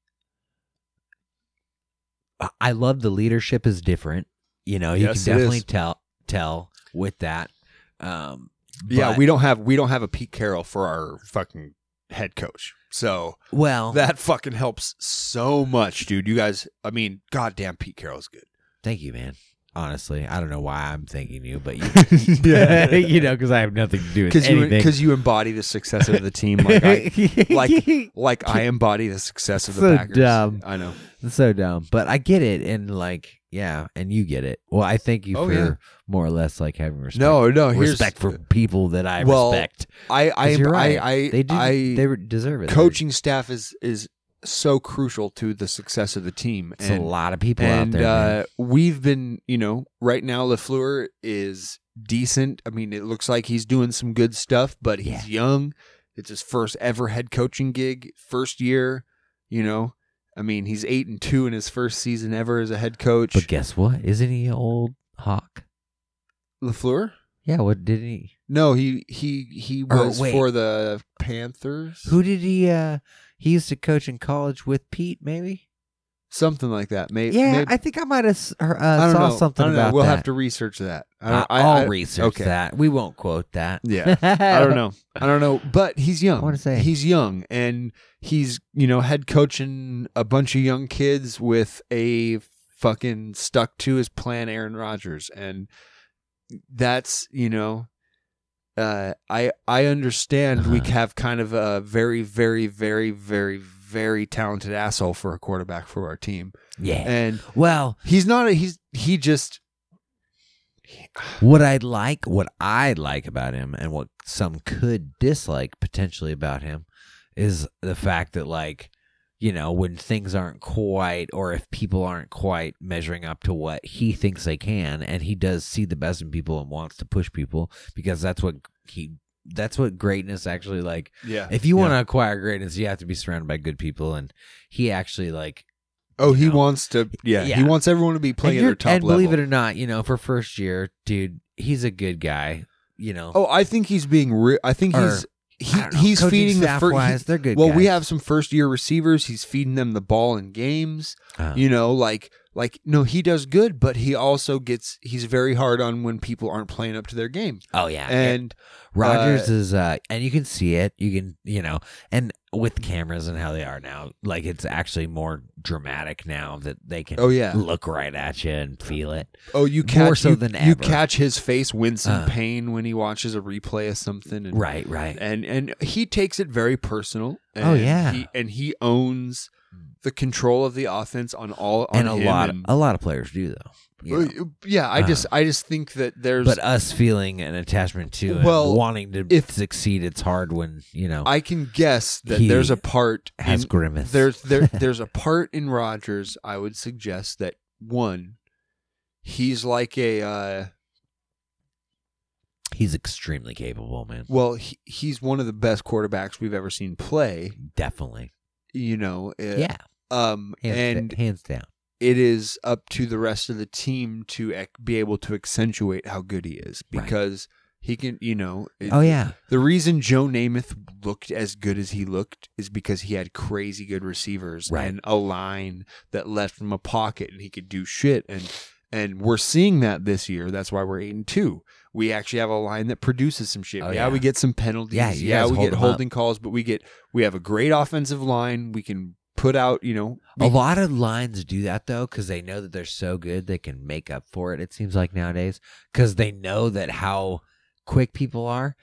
I love the leadership is different. You know, you Yes, can definitely tell tell with that. Um yeah we don't have we don't have a pete carroll for our fucking head coach so well that fucking helps so much dude you guys i mean goddamn pete carroll's good thank you, man. Honestly, I don't know why I'm thanking you, but you, Yeah. you know, because I have nothing to do with you anything. because you embody the success of the team like i like like i embody the success of the So packers dumb. i know It's so dumb, but I get it, and like, yeah, and you get it. Well, I thank you Oh, for yeah. more or less like having respect. no no here's respect for people that I Well, respect. i i 'Cause you're right. i i, they do. I they re- deserve it. coaching staff is is so crucial to the success of the team. There's a and lot of people out and there. man. uh, we've been, you know, right now Lafleur is decent. I mean, it looks like he's doing some good stuff, but he's young. It's his first ever head coaching gig, first year. You know, I mean, he's eight and two in his first season ever as a head coach. but guess what? Isn't he an old hawk? Lafleur? Yeah. What did he? No, he he he Or was wait. for the Panthers. Who did he? uh He used to coach in college with Pete, maybe. Something like that. Maybe. Yeah, I think I might have uh, saw know. something I don't know. about We'll that. have to research that. I I, don't, I, will research okay. that. We won't quote that. Yeah. I don't know. I don't know. But he's young. I wanna say. he's young and he's, you know, head coaching a bunch of young kids with a fucking stuck to his plan Aaron Rodgers. And that's, you know, uh I I understand we Uh-huh. have kind of a very, very, very, very, very talented asshole for a quarterback for our team. Yeah. And Well, he's not a he's he just What I'd like, what I like about him, and what some could dislike potentially about him, is the fact that, like, you know, when things aren't quite, or if people aren't quite measuring up to what he thinks they can, and he does see the best in people and wants to push people because that's what he, that's what greatness actually like. yeah. If you want to acquire greatness, you have to be surrounded by good people, and he actually like Oh, he know. wants to. Yeah, Yeah. he wants everyone to be playing at their top and believe level. it or not, you know, for first year, dude, he's a good guy. You know, oh, I think he's being. Re- I think Or, he's he, know, he's feeding the first. wise, they're good. well, we have some first year receivers. He's feeding them the ball in games. Uh, You know, like like no, he does good, but he also gets. He's very hard on when people aren't playing up to their game. oh yeah, And Rodgers uh, is, uh, and you can see it. You can, you know, and with cameras and how they are now, like it's actually more dramatic now that they can. oh yeah, Look right at you and feel it. oh you more catch so you, than you catch his face wince in Uh. pain when he watches a replay of something. And, Right, right. and and he takes it very personal. Oh, yeah. he, and he owns the control of the offense on all on and a lot, and- a lot of players do though. you know. Yeah, I just I just think that there's But us feeling an attachment to and Well, wanting to if- succeed, it's hard when you know I can guess that He there's a part has in, grimace. there's there there's a part in Rodgers I would suggest that one he's like a uh He's extremely capable, man. well he, he's one of the best quarterbacks we've ever seen play, Definitely. you know. uh, Yeah. Um Hands, and hands down. it is up to the rest of the team to be able to accentuate how good he is Right. because he can, you know. it- Oh yeah. The reason Joe Namath looked as good as he looked is because he had crazy good receivers Right. and a line that left from a pocket and he could do shit and and we're seeing that this year. That's why we're eight and two. we actually have a line that produces some shit. Oh, yeah, yeah. we get some penalties. Yeah, Yeah, we hold get holding calls, but we get we have a great offensive line. We can put out, you know, A lot of lines do that though because they know that they're so good they can make up for it. It seems like nowadays because they know that how quick people are.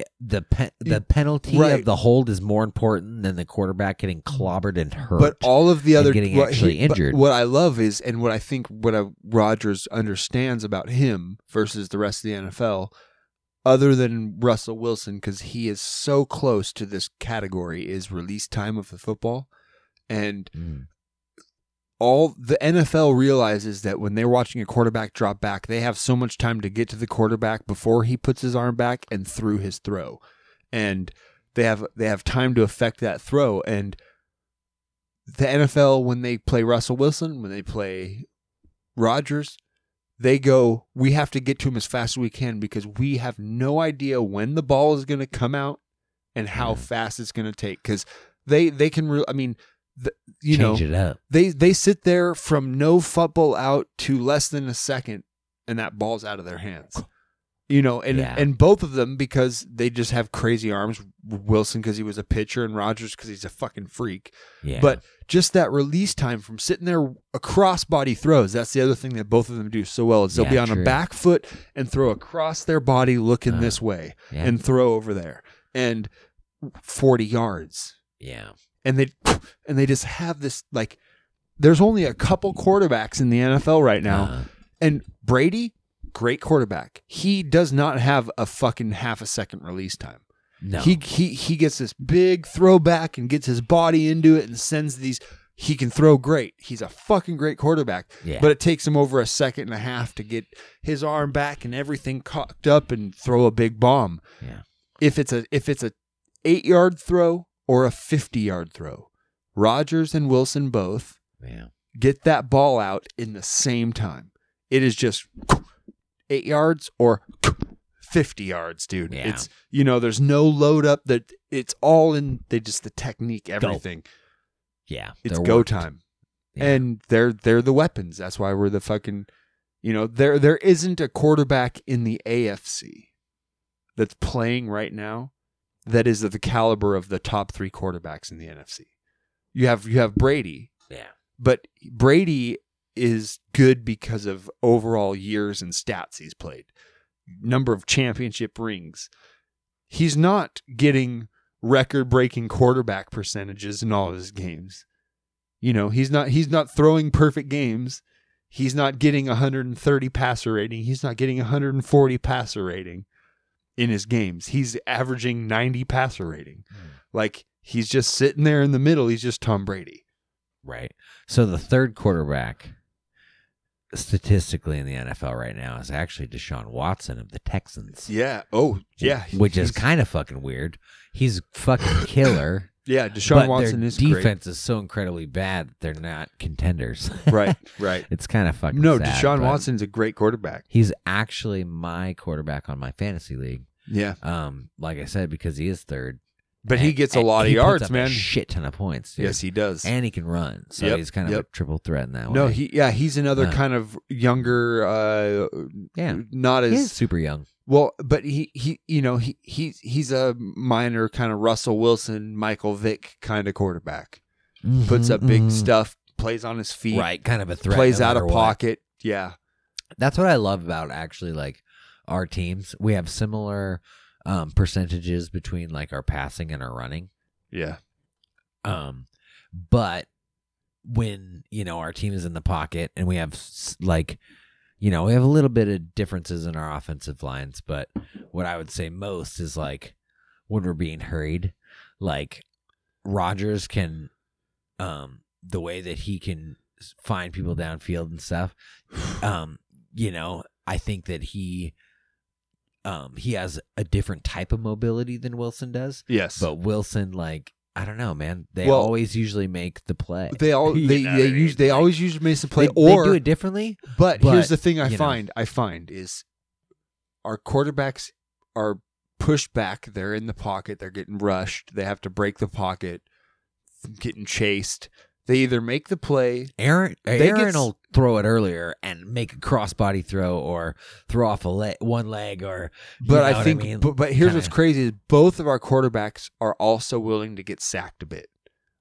Eh, the pe- the penalty Right. of the hold is more important than the quarterback getting clobbered and hurt. But all of the other getting what actually he- injured. What I love is, and what I think, what uh, I, Rodgers understands about him versus the rest of the NFL, other than Russell Wilson, because he is so close to this category, is release time of the football, and Mm. all the NFL realizes that when they're watching a quarterback drop back, they have so much time to get to the quarterback before he puts his arm back and through his throw. And they have they have time to affect that throw. And the NFL when they play Russell Wilson, when they play Rodgers, they go, we have to get to him as fast as we can because we have no idea when the ball is going to come out and how fast it's going to take because they they can re- I mean the, you change know it up. they they sit there from no football out to less than a second and that ball's out of their hands. You know and Yeah. and both of them because they just have crazy arms wilson because he was a pitcher and rodgers because he's a fucking freak. Yeah, but just that release time from sitting there across body throws that's the other thing that both of them do so well is they'll be Yeah, on a back foot and throw across their body looking Uh, this way yeah, and throw over there and 40 yards. Yeah, and they and they just have this like there's only a couple quarterbacks in the NFL right now. Uh, and Brady great quarterback. He does not have a fucking half a second release time. No, he he he gets this big throwback and gets his body into it and sends these he can throw great. He's a fucking great quarterback. Yeah, but it takes him over a second and a half to get his arm back and everything cocked up and throw a big bomb. Yeah, if it's a if it's a eight yard throw or a fifty yard throw. Rodgers and Wilson both yeah, get that ball out in the same time. It is just eight yards or fifty yards, dude. Yeah. It's you know, there's no load up that it's all in they just the technique, everything. yeah. It's go worked. time. Yeah. And they're they're the weapons. That's why we're the fucking you know, there there isn't a quarterback in the AFC that's playing right now that is of the caliber of the top three quarterbacks in the NFC. You have you have Brady, yeah, but Brady is good because of overall years and stats he's played, number of championship rings. He's not getting record breaking quarterback percentages in all of his games. You know, he's not he's not throwing perfect games. He's not getting 130 passer rating. He's not getting 140 passer rating in his games. He's averaging 90 passer rating. Hmm. Like he's just sitting there in the middle. He's just Tom Brady. right. So the third quarterback statistically in the NFL right now is actually Deshaun Watson of the Texans. Yeah. Oh, yeah. which is kind of fucking weird. He's fucking killer. yeah. Deshaun but Watson their is defense is so incredibly bad that they're not contenders. Right. Right. it's kind of fucking no, sad, Deshaun Watson's a great quarterback. He's actually my quarterback on my fantasy league. Yeah. Um, like I said, because he is third. But he And- gets a and lot of he puts yards, up a man. shit ton of points. Dude. Yes, he does. and he can run, so Yep, he's kind of yep. a triple threat in that way. no, he yeah, he's another Uh, kind of younger uh yeah, not as super young. Well, but he he you know he he he's a minor kind of Russell Wilson, Michael Vick kind of quarterback. Puts Mhm, up big mhm. stuff, plays on his feet, right? Kind of a threat. plays no out of matter what. pocket. Yeah, That's what I love about actually like our teams. We have similar um, percentages between like our passing and our running. yeah, Um, but when you know our team is in the pocket and we have like, you know, we have a little bit of differences in our offensive lines. But what I would say most is like when we're being hurried, like Rodgers can, um, the way that he can find people downfield and stuff. Um, you know, I think that he. Um, he has a different type of mobility than Wilson does. yes. But Wilson, like, I don't know, man. They Well- always usually make the play. they all You they know they I mean? use they Like, always use Mason play they, or they do it differently. but, but, here's the thing I you know. find I find is our quarterbacks are pushed back. They're in the pocket. They're getting rushed. They have to break the pocket, getting chased. They either make the play. Aaron They Aaron get- will throw it earlier and make a crossbody throw or throw off a leg, one leg or. But I think, mean? but, but here's what's Kinda- crazy is both of our quarterbacks are also willing to get sacked a bit.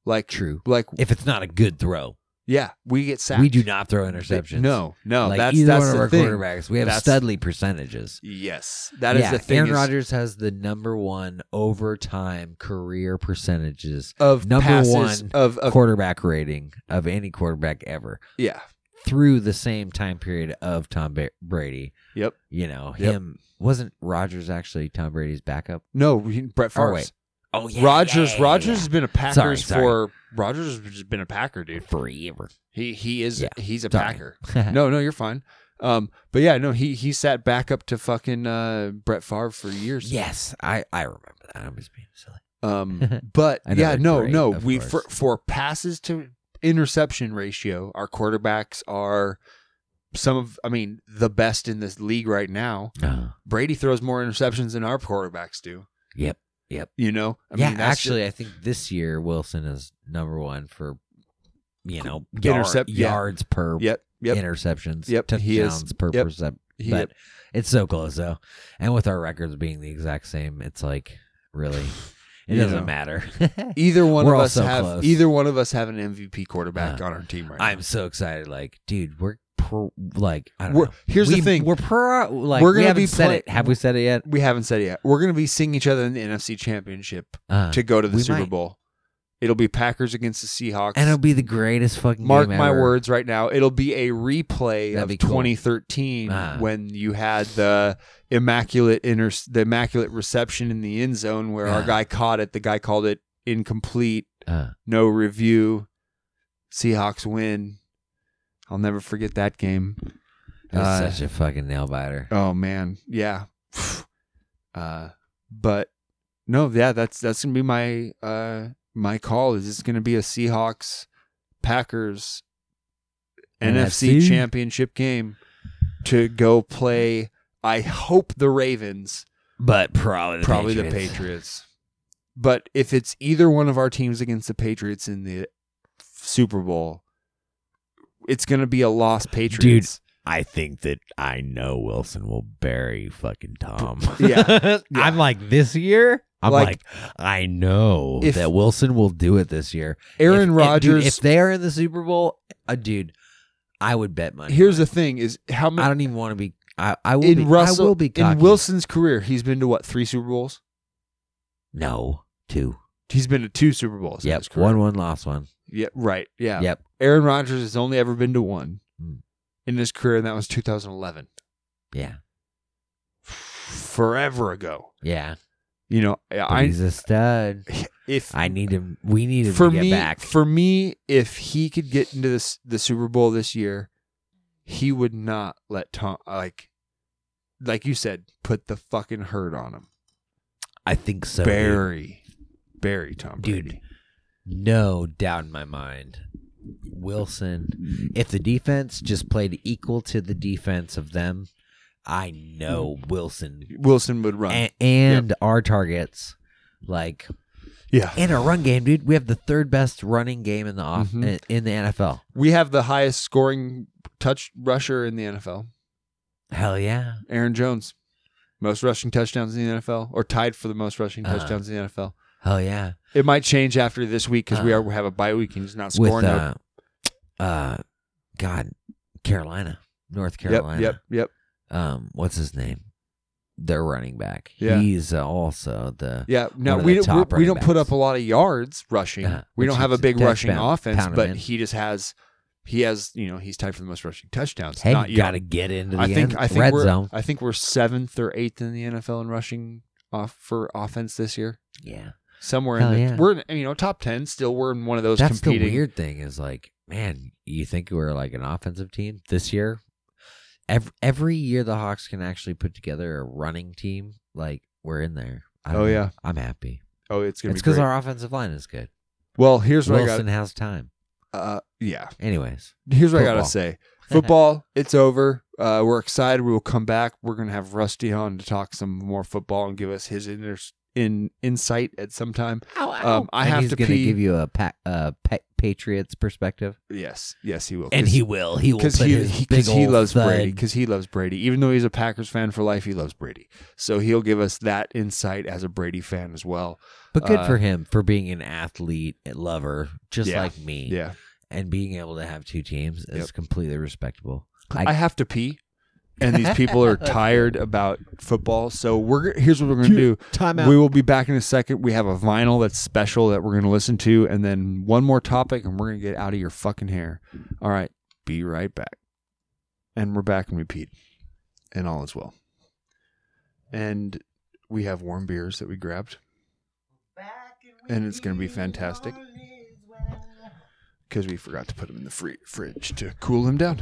Like True. Like if it's not a good throw, yeah, we get sacked. we do not throw interceptions. No, no. like that's either that's one of our thing. quarterbers, we have That's- studly percentages. Yes, that is yeah, the thing. Aaron Rodgers has the number one overtime career percentages, of number passes, one of, of quarterback rating of any quarterback ever yeah, through the same time period of Tom Ba- Brady. Yep. You know Yep. him wasn't Rodgers actually Tom Brady's backup? no, he- Brett Oh, wait. Oh Rodgers, Rodgers has been a Packers Sorry, sorry. for Rodgers has been a Packer, dude. forever. He he is Yeah, he's a sorry. Packer. no, no, you're fine. Um, but yeah, no, he he sat back up to fucking uh, Brett Favre for years. Yes, I I remember that. I was being silly. Um, but I know yeah, they're no, great, no. of We for course. for passes to interception ratio, our quarterbacks are some of, I mean, the best in this league right now. Uh, Brady throws more interceptions than our quarterbacks do. yep. Yep. You know, I yeah, mean, actually, I think this year Wilson is number one for you know Intercept- yard, yeah. yards per yep, yep, interceptions, Yep, is. touchdowns per Yep. percep- but it's so close though, and with our records being the exact same, it's like really, it You doesn't know. matter. Either one We're of us so have close. either one of us have an MVP quarterback Uh, on our team right now. I'm so excited. Like, dude, we're pro, like, I don't We're- know. here's the thing. we're pro. Like, We're gonna haven't be said play- it. Have we said it yet? We haven't said it yet. We're going to be seeing each other in the NFC Championship Uh, to go to the Super might. Bowl. It'll be Packers against the Seahawks. and it'll be the greatest fucking. Game. Mark my ever. words right now. It'll be a replay That'd of cool. 2013 Ah. when you had the immaculate inter- the immaculate reception in the end zone where our Ah. guy caught it. The guy called it incomplete, Uh, no review. Seahawks win. I'll never forget that game. was Uh, such a fucking nail biter. Oh man, yeah. uh, but no, yeah, that's that's gonna be my uh my call. Is it's gonna be a Seahawks Packers NFC, NFC? Championship game to go play. I hope the Ravens, But probably the probably the Patriots. Patriots. But if it's either one of our teams against the Patriots in the Super Bowl, it's gonna be a lost Patriots. Dude. I think that I know Wilson will bury fucking Tom. Yeah. I'm like this year. I'm Like- like, I know that Wilson will do it this year. Aaron Rodgers. If, they are in the Super Bowl, uh, dude, I would bet money. here's the thing: is how many. I don't even want to be. I, I will in be. Russell I will be in. Wilson's career? He's been to what three Super Bowls? No, two. He's been to two Super Bowls. in Yep, his career. one, one, lost one. Yeah, right. Yeah. Yep. Aaron Rodgers has only ever been to one Hmm. in his career, and that was 2011, Yeah, forever ago. yeah. You know, But I he's a stud. if I need him. We need him for me back. for me if he could get into this the Super Bowl this year, he would not let Tom like like you said put the fucking hurt on him. I think so. dude. bury Tom Dude. No doubt in my mind. Wilson, if the defense just played equal to the defense of them, I know Wilson Wilson would run. and, and our targets, like yeah, in our run game, dude. We have the third best running game in the off Mhm. in, the NFL. we have the highest scoring touch rusher in the NFL. Hell yeah, Aaron Jones, most rushing touchdowns in the NFL, or tied for the most rushing Uh-huh. touchdowns in the NFL. hell yeah. It might change after this week because we Uh, are we have a bye week and he's not With scoring. uh, uh, God, Carolina, North yep, Carolina. yep, yep. Um, what's his name? Their running back. Yeah. He's uh, also the Yeah, no, One of we the don't, top we, we don't put backs. up a lot of yards rushing. Uh, we which don't have a is big rushing pound- offense, pound 'em but in. he just has he has you know he's tied for the most rushing touchdowns. Hey, not you got to get into the I think end, I think red we're zone. I think we're seventh or eighth in the NFL in rushing off for offense this year. Yeah, Somewhere Hell in the yeah. we're in, you know top ten. Still, we're in one of those that's competing. the weird thing. Is like, man, you think we're like an offensive team this year? Every every year the Hawks can actually put together a running team. Like we're in there. I don't Oh, know. yeah. I'm happy. Oh, it's gonna It's be because great. our offensive line is good. well, here's what Wilson has time. I got. Uh, yeah, Anyways, here's what I gotta Football. say. Football, it's over. Uh, we're excited. We will come back. We're gonna have Rusty on to talk some more football and give us his inter- in insight at some time. Ow, ow. Um, I And have he's to gonna pee. give you a pa- uh, pa- Patriots perspective, yes, yes, he will. And he will. He will because put he his he, big 'cause he old loves thud. Brady because he loves Brady. Even though he's a Packers fan for life, he loves Brady. So he'll give us that insight as a Brady fan as well. But good uh, for him for being an athlete lover, just Yeah. like me. Yeah, and being able to have two teams is Yep. completely respectable. I, have to pee, and these people are tired about football. So we're here's what we're gonna do. Time out. We will be back in a second. We have a vinyl that's special that we're going to listen to, and then one more topic, and we're going to get out of your fucking hair. All right, be right back. And we're back and repeat, and all is well. And we have warm beers that we grabbed, and it's going to be fantastic because we forgot to put them in the free fridge to cool them down.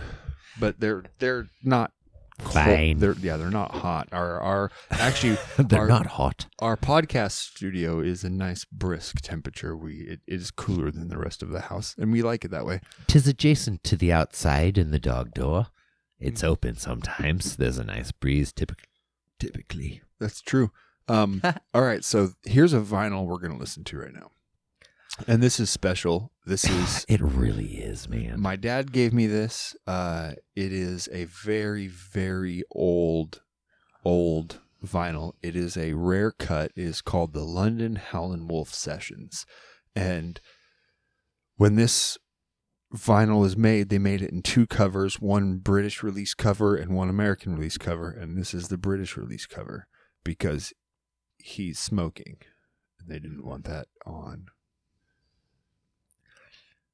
But they're they're not. Fine. They're yeah, they're not hot. Our our actually They're our- not hot. our podcast studio is a nice brisk temperature. We it, it is cooler than the rest of the house, and we like it that way. Tis adjacent to the outside in the dog door. It's open sometimes. There's a nice breeze typically. Typically. That's true. Um, all right, so here's a vinyl we're gonna listen to right now, and this is special. This is It really is, man. my dad gave me this. Uh, it is a very very old, old vinyl. It is a rare cut. It is called the London Howlin' Wolf Sessions, and when this vinyl was made, they made it in two covers: one British release cover and one American release cover. And this is the British release cover because he's smoking, and they didn't want that on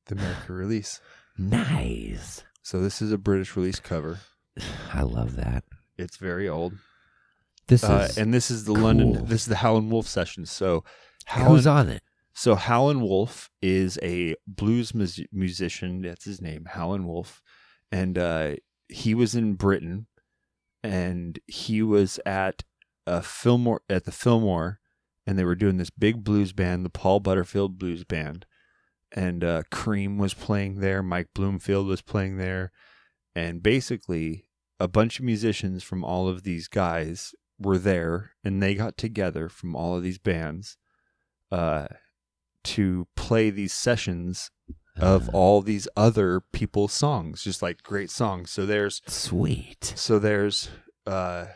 the American release. Nice. So this is a British release cover. I love that. It's very old, This uh, is. and this is the London. This is the Howlin' Wolf session. So Howlin', Who's on it? So Howlin' Wolf is a blues mus- musician. That's his name, Howlin' Wolf, and uh, he was in Britain, and he was at a Fillmore at the Fillmore, and they were doing this big blues band, the Paul Butterfield Blues Band, and uh, Cream was playing there, Mike Bloomfield was playing there, and basically a bunch of musicians from all of these guys were there, and they got together from all of these bands. Uh, to play these sessions of Uh, all these other people's songs, just like great songs. So there's Sweet. so there's uh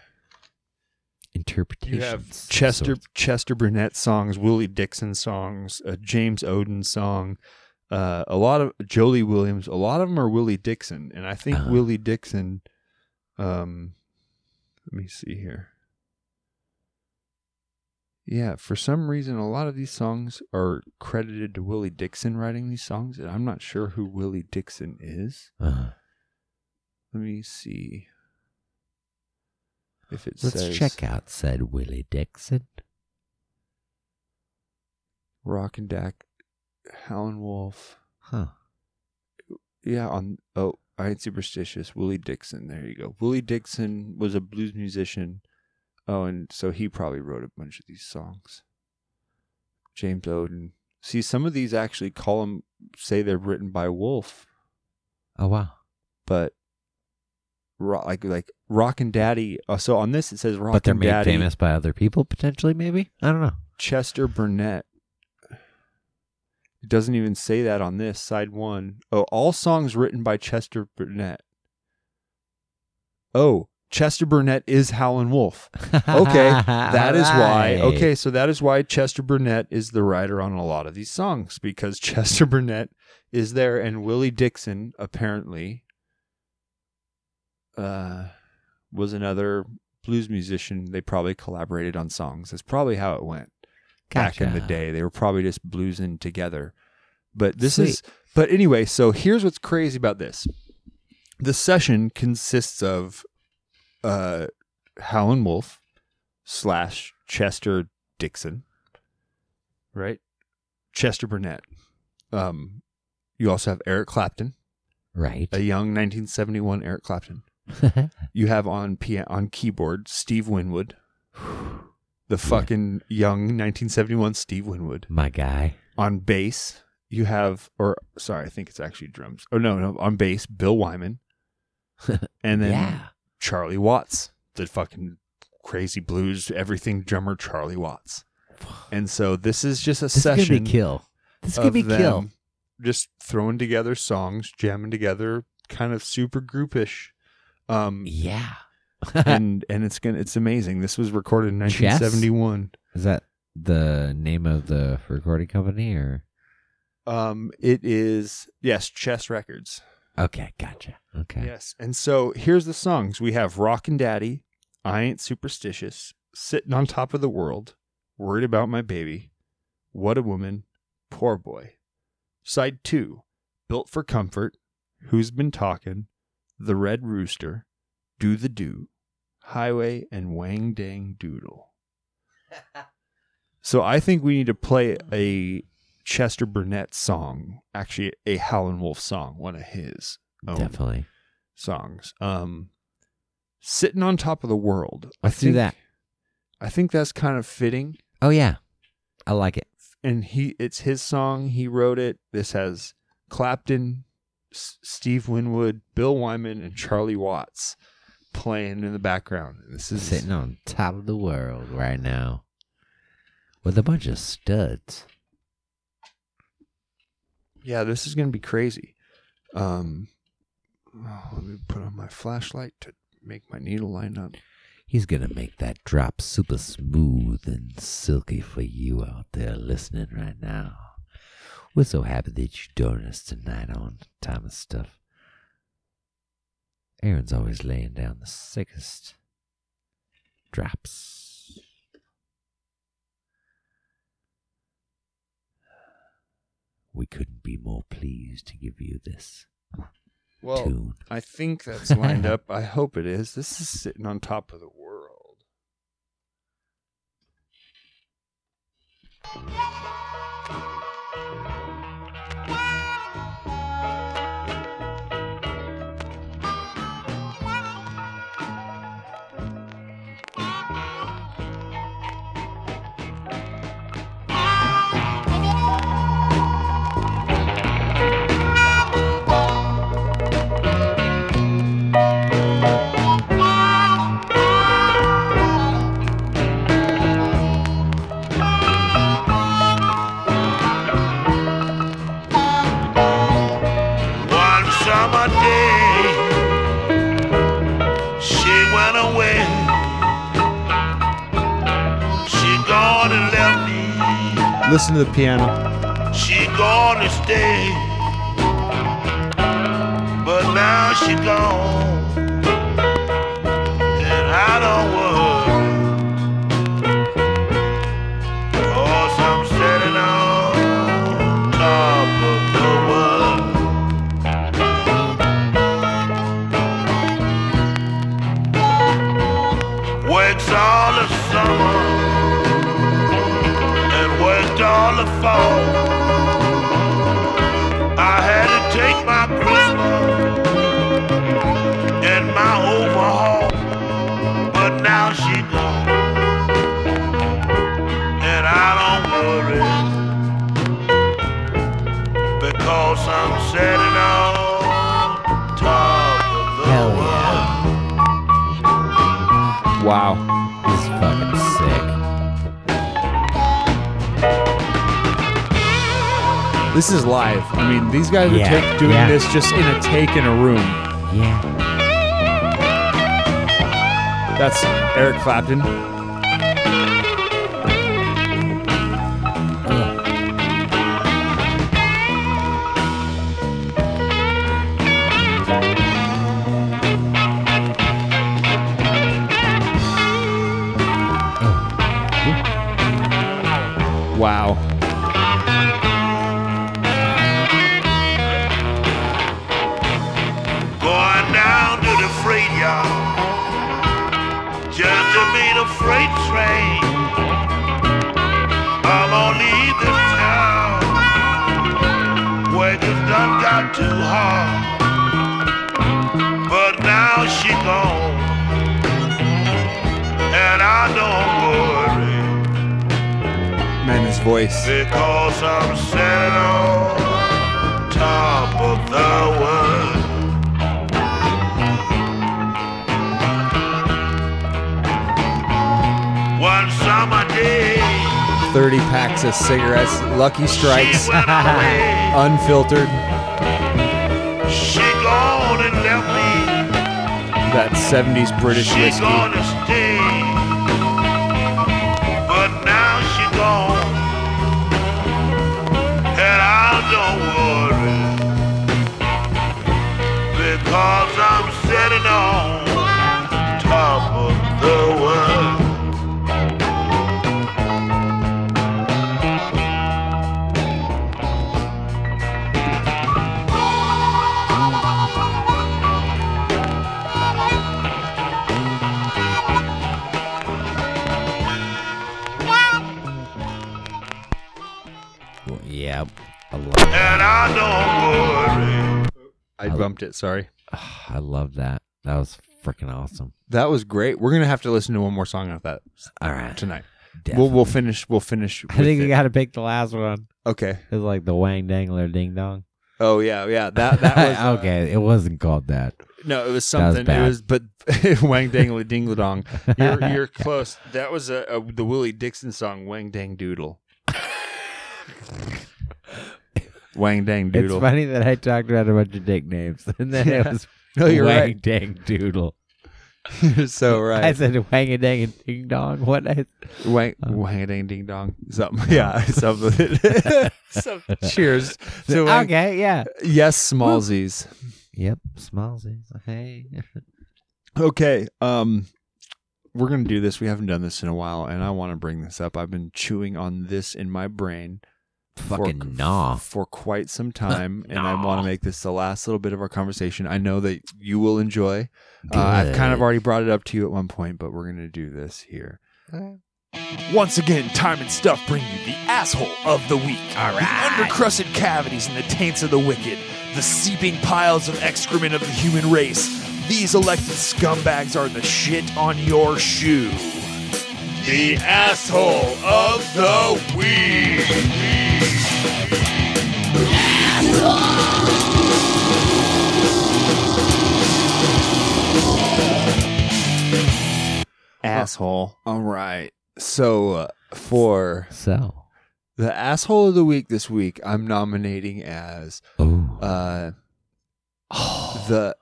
Interpretations. you have Chester Chester Burnett songs, Willie Dixon songs, a James Oden song, uh, a lot of Joe Lee Williams. A lot of them are Willie Dixon, and I think Uh-huh. Willie Dixon. Um, let me see here. Yeah, for some reason, a lot of these songs are credited to Willie Dixon writing these songs, and I'm not sure who Willie Dixon is. Uh, Let me see if it let's says check out said Willie Dixon. Rock and Dak, Howlin' Wolf. Huh. Yeah, on oh, I ain't superstitious. Willie Dixon. There you go. Willie Dixon was a blues musician. Oh, and so he probably wrote a bunch of these songs. James Oden. See, some of these actually call them say they're written by Wolf, Oh wow. but rock, like like and Daddy. Uh, so on this it says Rockin' but they're made Daddy. famous by other people potentially. Maybe I don't know. Chester Burnett. It doesn't even say that on this side one. Oh, all songs written by Chester Burnett. Oh, Chester Burnett is Howlin' Wolf. Okay, that is why. Okay, so that is why Chester Burnett is the writer on a lot of these songs because Chester Burnett is there, and Willie Dixon apparently uh, was another blues musician. They probably collaborated on songs. That's probably how it went back in the day. They were probably just bluesing together. But this Sweet. is. But anyway, so here's what's crazy about this. The session consists of uh, Howlin' Wolf slash Chester Dixon, right? Chester Burnett. Um, you also have Eric Clapton, Right. a young 1971 Eric Clapton. You have on piano on keyboard Steve Winwood, the fucking young 1971 Steve Winwood. My guy. On bass, you have, or sorry, I think it's actually drums. Oh no, no, on bass, Bill Wyman, and then yeah. Charlie Watts, the fucking crazy blues everything drummer Charlie Watts. And so this is just a This is session gonna be kill. This could of be kill. them just throwing together songs, jamming together, kind of super groupish. Um, Yeah. and and it's gonna it's amazing. This was recorded in Chess? 1971. Is that the name of the recording company or? Um, it is yes, Chess Records. Okay, gotcha. Okay. Yes, and so here's the songs we have: "Rockin' Daddy," "I Ain't Superstitious," "Sitting on Top of the World," "Worried About My Baby," "What a Woman," "Poor Boy." Side two: "Built for Comfort," "Who's Been Talkin'," "The Red Rooster," "Do the Do," "Highway," and "Wang Dang Doodle." so I think we need to play a Chester Burnett song, actually a Howlin' Wolf song, one of his own Definitely. songs. Um, sitting on top of the world. Let's I do that. I think that's kind of fitting. Oh yeah, I like it. And he, it's his song. He wrote it. This has Clapton, S- Steve Winwood, Bill Wyman, and Charlie Watts playing in the background. This is Sitting on top of the world right now with a bunch of studs. yeah. This is gonna be crazy. Um, oh, let me put on my flashlight to make my needle line up. He's gonna make that drop super smooth and silky for you out there listening right now. We're so happy that you joined us tonight on Time of Stuff. Aaron's always laying down the sickest drops. We couldn't be more pleased to give you this Well, tune. I think that's lined up. I hope it is. This is sitting on top of the world. Listen to the piano. She gonna stay, but now she gone, all the fall. I had to take my Christmas and my overhaul, but now she gone, and I don't worry because I'm sitting This is live. I mean, these guys are Yeah, take, doing yeah. this just in a take in a room. Yeah. That's Eric Clapton. Lucky Strikes, She went away. unfiltered. She gone and left me. That 70s British she whiskey. It, sorry. I love that. That was freaking awesome. That was great. We're gonna have to listen to one more song of that All right, tonight. Definitely. We'll we'll finish. We'll finish. I think with we got to pick the last one. Okay. It's like the Wang Dangler Ding Dong. Oh yeah, yeah. That that was uh, okay. It wasn't called that. No, it was That was something. it was, but Wang Dang Dingle Dong. You're you're close. That was a, a the Willie Dixon song, Wang Dang Doodle. Wang Dang Doodle. It's funny that I talked about a bunch of dick names, and then it was No, you're Wang right. Dang Doodle. You're so right. I said Wang a Dang and Ding Dong. What? I, Wang Wang Dang Ding Dong. Something. Yeah, something. Some- cheers. So Wang- okay, yeah. Yes, Smallsies. Yep, Smallsies. Hey. Okay. Um we're going to do this. We haven't done this in a while and I want to bring this up. I've been chewing on this in my brain Fucking for, nah. for quite some time and I want to make this the last little bit of our conversation. I know that you will enjoy. Uh, I've kind of already brought it up to you at one point, but we're going to do this here. Once again, time and stuff bring you the asshole of the week. All right. The undercrusted cavities and the taints of the wicked, the seeping piles of excrement of the human race. These elected scumbags are the shit on your shoe. The asshole of the week. Asshole. All right. So uh, for So, the asshole of the week this week, I'm nominating as Oh, uh the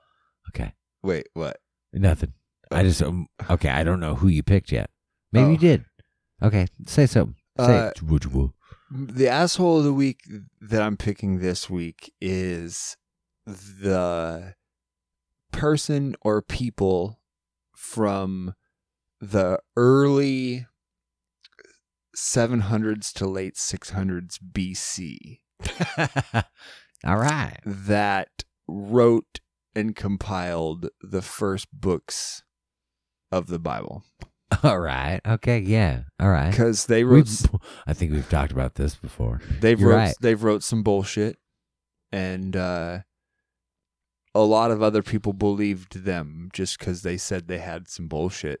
okay. wait, what? Nothing. I just um, okay. I don't know who you picked yet. Maybe Oh. you did. Okay, say something. Say Uh, it. The asshole of the week that I'm picking this week is the person or people from the early 700s to late 600s BC All right. that wrote and compiled the first books of the Bible All right. Okay. Yeah. All right. because they wrote I think we've talked about this before. they've You're wrote right. they've wrote some bullshit and uh a lot of other people believed them just because they said they had some bullshit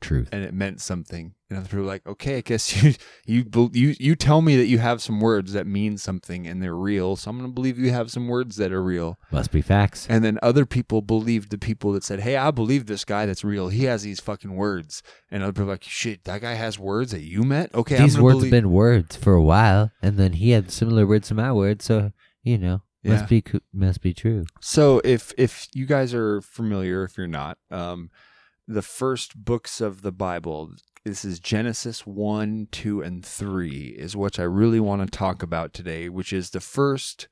Truth. and it meant something and other people were like okay i guess you you you you tell me that you have some words that mean something and they're real so i'm gonna believe you have some words that are real Must be facts. and then other people believed the people that said hey i believe this guy that's real he has these fucking words and other people were like shit that guy has words that you met okay These words believe- have been words for a while, and then he had similar words to my words, so you know Yeah. must be must be true. So if if you guys are familiar, if you're not, um, the first books of the Bible, this is Genesis one, two, and three, is what I really want to talk about today, which is the first,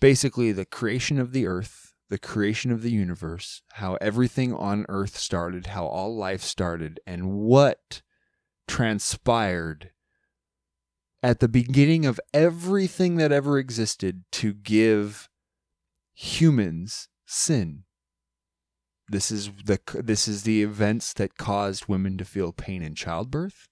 basically the creation of the earth, the creation of the universe, how everything on earth started, how all life started, and what transpired at the beginning of everything that ever existed to give humans sin. This is the this is the events that caused women to feel pain in childbirth.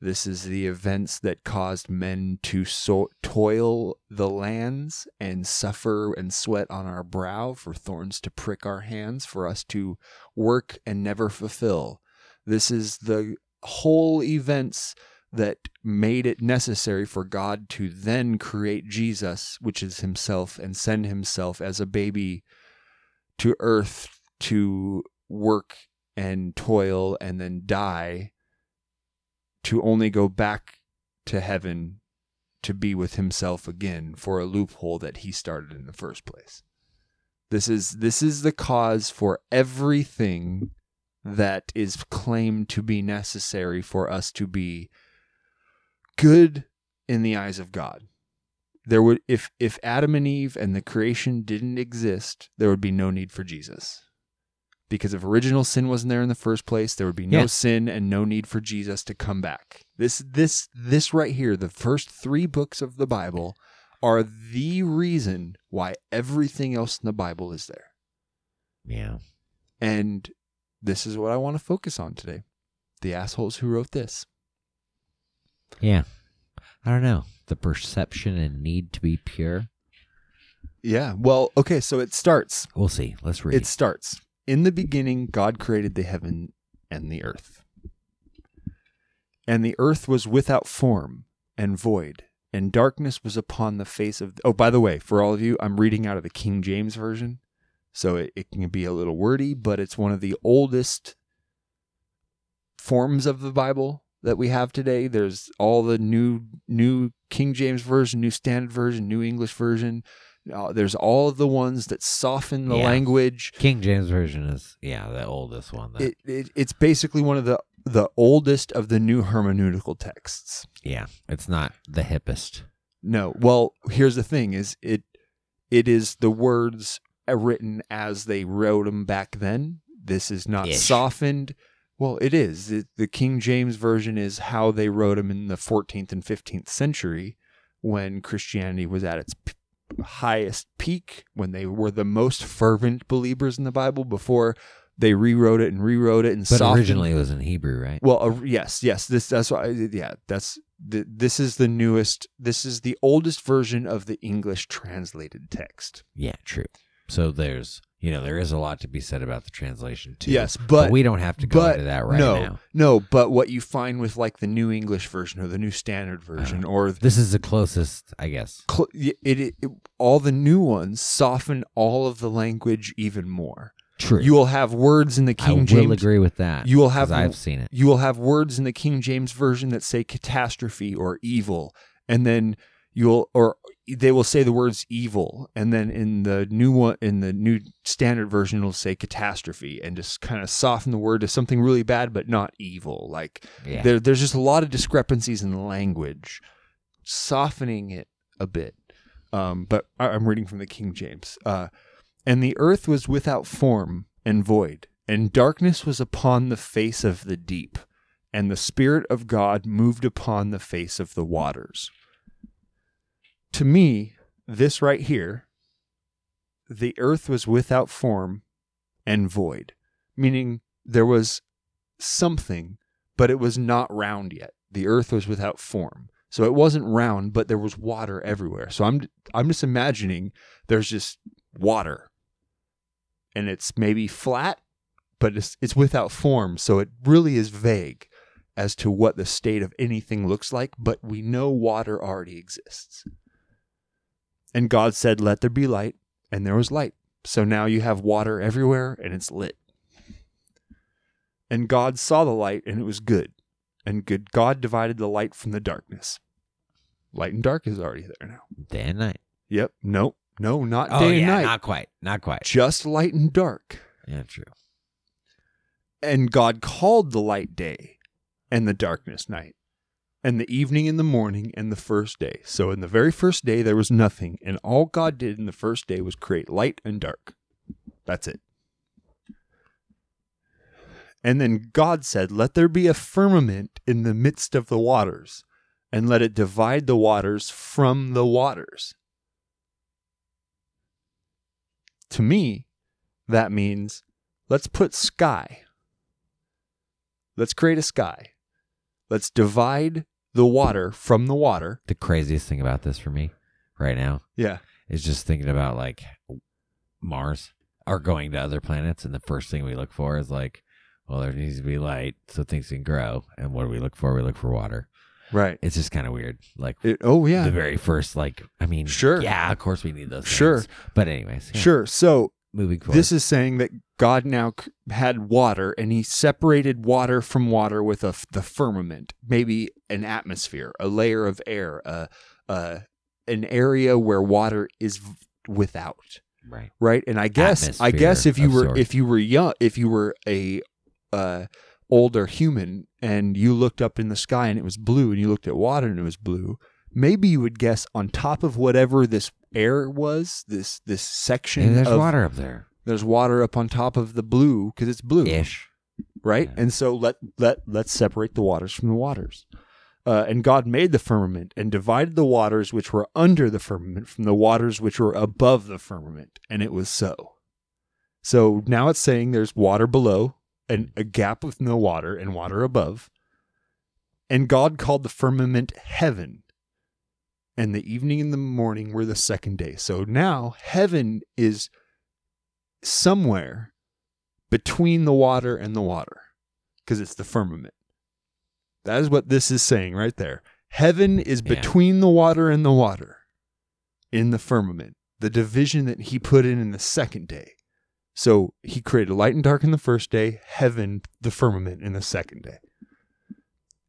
This is the events that caused men to so- toil the lands and suffer and sweat on our brow for thorns to prick our hands for us to work and never fulfill. This is the whole events that made it necessary for God to then create Jesus, which is himself, and send himself as a baby to earth to work and toil and then die to only go back to heaven to be with himself again for a loophole that he started in the first place. This is this is the cause for everything that is claimed to be necessary for us to be good in the eyes of God. There would if if Adam and Eve and the creation didn't exist, there would be no need for Jesus. Because if original sin wasn't there in the first place, there would be no Yeah. sin and no need for Jesus to come back. This this this right here, the first 3 books of the Bible are the reason why everything else in the Bible is there. Yeah. And this is what I want to focus on today. The assholes who wrote this. Yeah. I don't know. The perception and need to be pure. Yeah. Well, okay, so it starts. We'll see. Let's read. It starts. In the beginning, God created the heaven and the earth. And the earth was without form and void, and darkness was upon the face of. Oh, by the way, for all of you, I'm reading out of the King James Version. So it, it can be a little wordy, but it's one of the oldest forms of the Bible that we have today. There's all the new new King James Version, New Standard Version, New English Version. Uh, there's all of the ones that soften the Yeah. language. King James version is yeah the oldest one. That, It, it it's basically one of the the oldest of the new hermeneutical texts. yeah, it's not the hippest. No, well, here's the thing: is it it is the words written as they wrote them back then. This is not Ish. softened. Well, it is. It, the King James version is how they wrote them in the 14th and 15th century, when Christianity was at its p- highest peak, when they were the most fervent believers in the Bible. Before they rewrote it and rewrote it and But softened originally it was in Hebrew, right? well, uh, yes, yes. This that's why. Yeah, that's the, this is the newest. This is the oldest version of the English translated text. Yeah, true. So there's you know there is a lot to be said about the translation too. Yes, but- we don't have to go but into that right no, now. no. But what you find with like the New English version or the New Standard version uh, or This is the closest, I guess. cl- it, it, it all the new ones soften all of the language even more. True. You will have words in the King James. I will agree with that. You will have I've seen it. You will have words in the King James version that say catastrophe or evil, and then you'll or they will say the words evil, and then in the new one in the new standard version it'll say catastrophe, and just kind of soften the word to something really bad but not evil. Like Yeah. there, there's just a lot of discrepancies in the language, softening it a bit. Um, but I- I'm reading from the King James. Uh, and the earth was without form and void, and darkness was upon the face of the deep, and the Spirit of God moved upon the face of the waters. To me, this right here, the earth was without form and void, meaning there was something, but it was not round yet. The earth was without form. So it wasn't round, but there was water everywhere. So I'm I'm just imagining there's just water. And it's maybe flat, but it's it's without form, so it really is vague as to what the state of anything looks like, but we know water already exists. And God said, "Let there be light," and there was light. So now you have water everywhere and it's lit. And God saw the light and it was good. And good God divided the light from the darkness. Light and dark is already there now. Day and night. Yep. No, no, not Oh day yeah, and night. not quite, not quite. Just light and dark. Yeah, true. And God called the light day and the darkness night. And the evening and the morning and the first day. So in the very first day there was nothing, and all God did in the first day was create light and dark. That's it. And then God said, Let there be a firmament in the midst of the waters, and let it divide the waters from the waters. To me, that means let's put sky. Let's create a sky. Let's divide the water from the water. The craziest thing about this for me right now Yeah. is just thinking about like Mars or going to other planets, and the first thing we look for is like, well, there needs to be light so things can grow. And what do we look for? We look for water. Right. It's just kind of weird. Like It, oh, yeah. the very first, like, I mean, Sure. yeah, of course we need those. Sure. things. but anyways, yeah, Sure. So Moving forward, this is saying that God now had water and he separated water from water with a the firmament, maybe an atmosphere, a layer of air, a, a, an area where water is v- without Right. right and i guess i guess if you were sorts. if you were young if you were a uh older human and you looked up in the sky and it was blue and you looked at water and it was blue maybe you would guess on top of whatever this air was this this section And there's of, water up there. There's water up on top of the blue because it's blue Ish. right? Yeah. And so let let let's separate the waters from the waters. Uh, and God made the firmament and divided the waters which were under the firmament from the waters which were above the firmament, and it was so. So now it's saying there's water below and a gap with no water and water above. And God called the firmament heaven. And the evening and the morning were the second day. So now heaven is somewhere between the water and the water because it's the firmament. That is what this is saying right there. Heaven is between the water and the water in the firmament, the division that he put in in the second day. So he created light and dark in the first day, heaven, the firmament in the second day.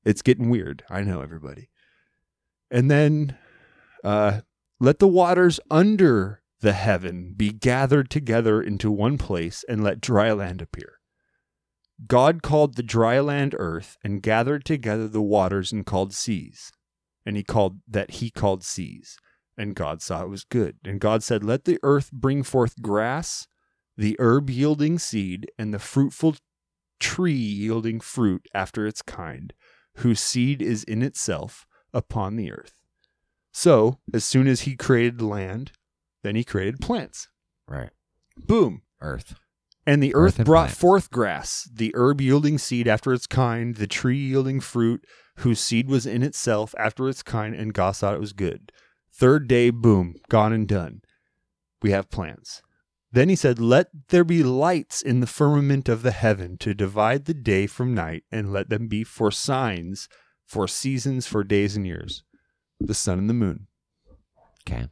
It's getting weird. I know, everybody. And then uh, let the waters under the heaven be gathered together into one place and let dry land appear. God called the dry land earth and gathered together the waters and called seas. And he called that he called seas. And God saw it was good. And God said, Let the earth bring forth grass, the herb yielding seed, and the fruitful tree yielding fruit after its kind, whose seed is in itself upon the earth. So, as soon as he created land, then he created plants. Right. Boom. Earth. And the Earth earth and brought plants. forth grass, the herb yielding seed after its kind, the tree yielding fruit, whose seed was in itself after its kind, and God thought it was good. Third day, boom, gone and done. We have plants. Then he said, Let there be lights in the firmament of the heaven to divide the day from night, and let them be for signs, for seasons, for days and years. The sun and the moon. Okay.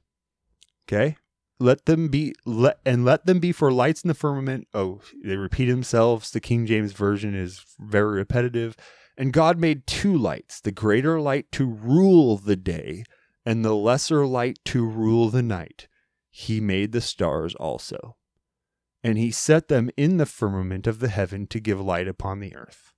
Okay. Let them be let and let them be for lights in the firmament. Oh, they repeat themselves. The King James version is very repetitive. And God made two lights, the greater light to rule the day, and the lesser light to rule the night. He made the stars also. And he set them in the firmament of the heaven to give light upon the earth.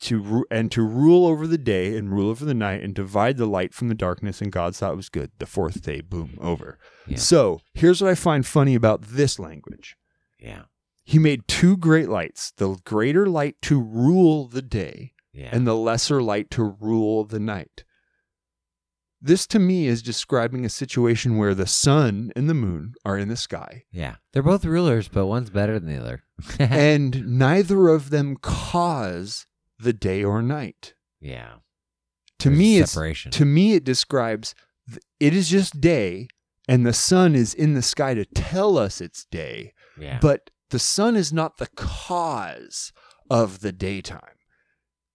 To ru- and to rule over the day and rule over the night and divide the light from the darkness and God saw it was good. The fourth day, boom, over. Yeah. So here's what I find funny about this language. Yeah. He made two great lights, the greater light to rule the day Yeah. and the lesser light to rule the night. This to me is describing a situation where the sun and the moon are in the sky Yeah. They're both rulers, but one's better than the other. and neither of them cause the day or night. yeah. To There's me it's to me it describes it is just day and the sun is in the sky to tell us it's day. yeah. But the sun is not the cause of the daytime.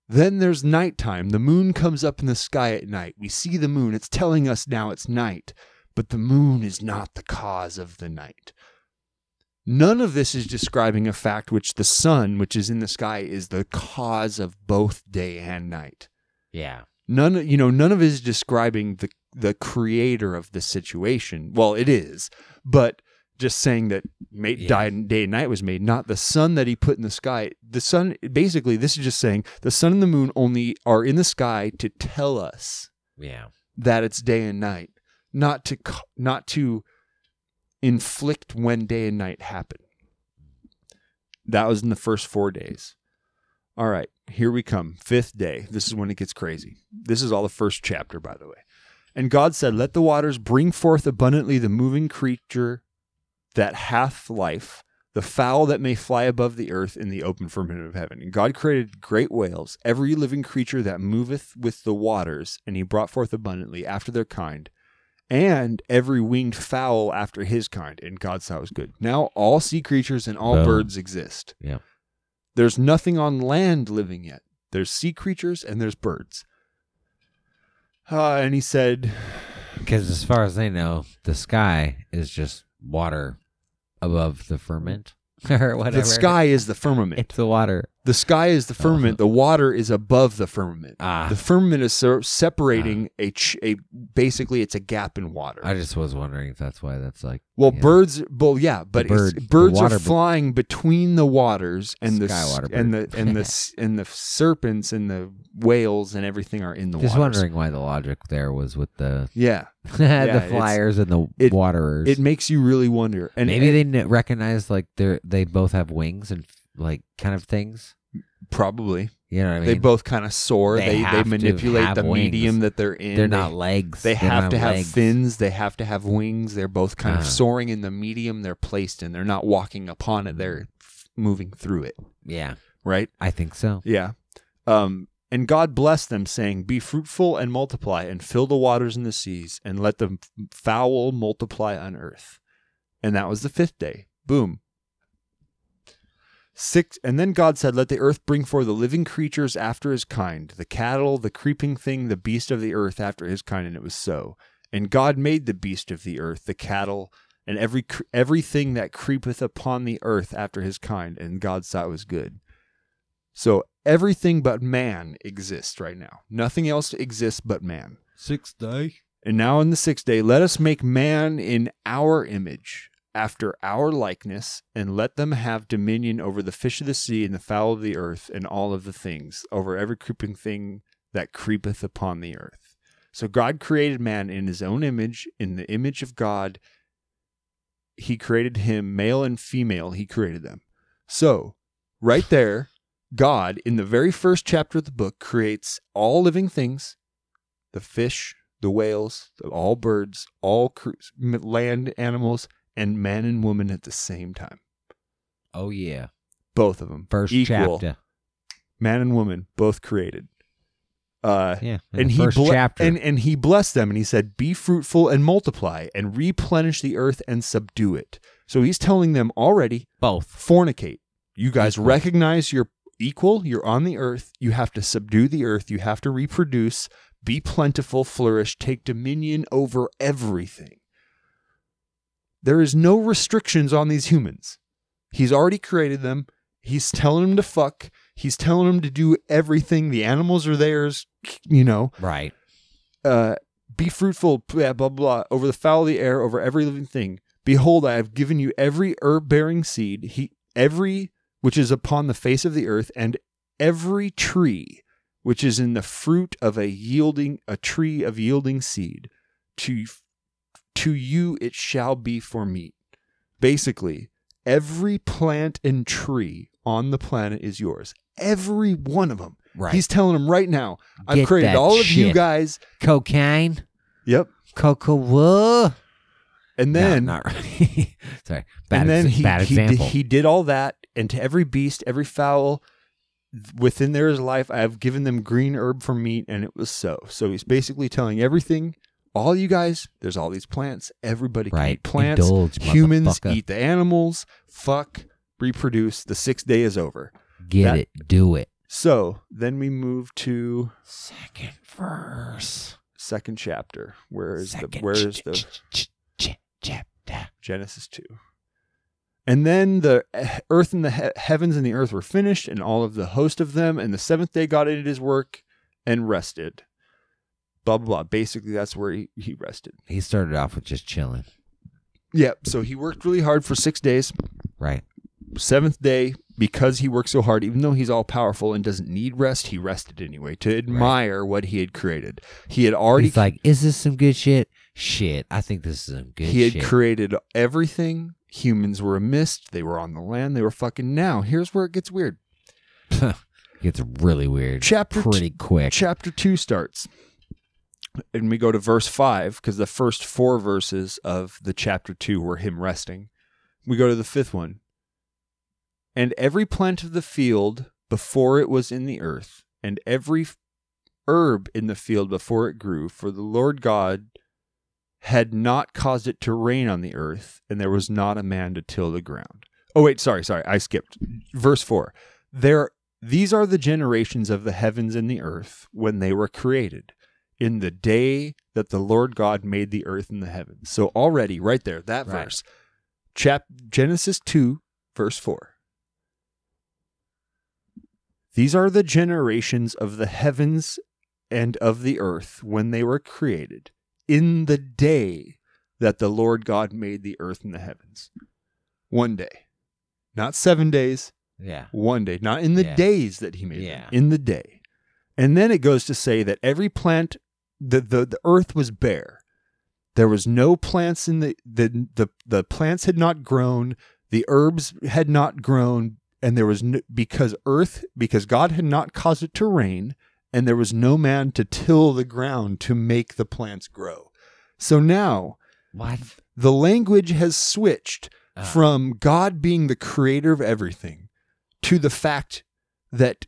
Then there's nighttime. The moon comes up in the sky at night. We see the moon. It's telling us now it's night, but the moon is not the cause of the night. None of this is describing a fact which the sun, which is in the sky, is the cause of both day and night yeah. none you know none of it is describing the the creator of the situation well it is but just saying that made, Yeah. day and night was made not the sun that he put in the sky the sun basically this is just saying the sun and the moon only are in the sky to tell us Yeah. that it's day and night not to not to inflict when day and night happen that was in the first 4 days all right, here we come. Fifth day. This is when it gets crazy. This is all the first chapter, by the way. And God said, Let the waters bring forth abundantly the moving creature that hath life, the fowl that may fly above the earth in the open firmament of heaven. And God created great whales, every living creature that moveth with the waters, and he brought forth abundantly after their kind, and every winged fowl after his kind. And God saw it was good. Now all sea creatures and all Boom. birds exist. Yeah. There's nothing on land living yet. There's sea creatures and there's birds. Uh, and he said, Because as far as they know, the sky is just water above the firmament or whatever. The sky is the firmament. It's the water. The sky is the firmament. The water is above the firmament. Ah. The firmament is so separating a, ch- a basically it's a gap in water. I just was wondering if that's why that's like. well, you know, birds. Well, yeah, but it's- bird- the birds are flying between the waters, and the water and the and the and the serpents and the whales and everything are in the Just waters. wondering why the logic there was with the Yeah, the it's- flyers and the it- waterers. it makes you really wonder. And Maybe and they recognize like they they both have wings and like kind of things. probably You know what I mean? they both kind of soar. they They they, manipulate the wings. medium that they're in. They're They- not legs. They don't have to have legs. fins. They have to have wings. They're both kind of Ah. soaring in the medium they're placed in. They're not walking upon it. They're f- moving through it. Yeah, Right? I think so. Yeah. Um, and God blessed them, saying, Be fruitful and multiply, and fill the waters and the seas, and let the fowl multiply on earth. And that was the fifth day. Boom. Six, and then God said, Let the earth bring forth the living creatures after his kind, the cattle, the creeping thing, the beast of the earth after his kind. And it was so. And God made the beast of the earth, the cattle, and every everything that creepeth upon the earth after his kind. And God saw it was good. So everything but man exists right now. Nothing else exists but man. Sixth day. And now in the sixth day, let us make man in our image, after our likeness, and let them have dominion over the fish of the sea and the fowl of the earth and all of the things, over every creeping thing that creepeth upon the earth. So God created man in his own image, in the image of God. He created him, male and female, he created them. So, right there, God, in the very first chapter of the book, creates all living things the fish, the whales, all birds, all cru- land animals, and man and woman at the same time. Oh yeah. Both of them. First equal. chapter. Man and woman, both created. Uh, Yeah. and he ble- chapter. and and he blessed them and he said be fruitful and multiply and replenish the earth and subdue it so he's telling them already both. fornicate you guys Equal. recognize you're equal you're on the earth you have to subdue the earth you have to reproduce be plentiful flourish take dominion over everything there is no restrictions on these humans he's already created them he's telling them to fuck he's telling them to do everything the animals are theirs you know Right. uh, be fruitful, blah, blah, blah, over the fowl of the air, over every living thing. Behold, I have given you every herb bearing seed, he, every which is upon the face of the earth, and every tree which is in the fruit of a yielding, a tree of yielding seed. To, to you it shall be for meat. Basically, every plant and tree on the planet is yours. Every one of them. Right. He's telling them right now, I've Get created that all of you shit. guys. Cocaine. Yep. Cocoa. And then no, not right. Sorry. Bad, and then ex- he, bad he, did, example. he did all that, and to every beast, every fowl within there is life, I have given them green herb for meat, and it was so. So he's basically telling everything, all you guys, there's all these plants. Everybody can Right. eat plants. Indulge, Humans eat the animals. Fuck, reproduce. The sixth day is over. Get that- it. Do it. So then we move to Second verse. second chapter. Where is the Second where is ch- the ch- ch- ch- chapter? Genesis 2. And then the earth and the he- heavens and the earth were finished, and all of the host of them. And the seventh day God ended his work and rested. Blah, blah, blah. Basically, that's where he, he rested. He started off with just chilling. Yep. So he worked really hard for six days. Right. Seventh day, because he worked so hard, even though he's all powerful and doesn't need rest, he rested anyway to admire what he had created. He had already He's like, is this some good shit? Shit. I think this is some good he had shit. created everything. Humans were a mist. They were on the land. They were fucking now. Here's where it gets weird. it Gets really weird. Chapter pretty t- quick. Chapter 2 starts. And we go to verse 5 because the first four verses of the chapter 2 were him resting. We go to the fifth one. And every plant of the field before it was in the earth, and every herb in the field before it grew, for the Lord God had not caused it to rain on the earth, and there was not a man to till the ground. Oh wait, sorry, sorry, I skipped. Verse 4. There these are the generations of the heavens and the earth when they were created, in the day that the Lord God made the earth and the heavens. So already, right there, that Right. verse, Chap Genesis 2, verse 4. These are the generations of the heavens and of the earth when they were created, in the day that the Lord God made the earth and the heavens. One day. Not seven days, Yeah. one day. Not in the Yeah. days that he made Yeah. them, in the day. And then it goes to say that every plant, the, the, the earth was bare. There was no plants in the, the, the, the plants had not grown, the herbs had not grown, and there was no, because earth, because God had not caused it to rain, and there was no man to till the ground to make the plants grow. So now What? the language has switched Ah. from God being the creator of everything to the fact that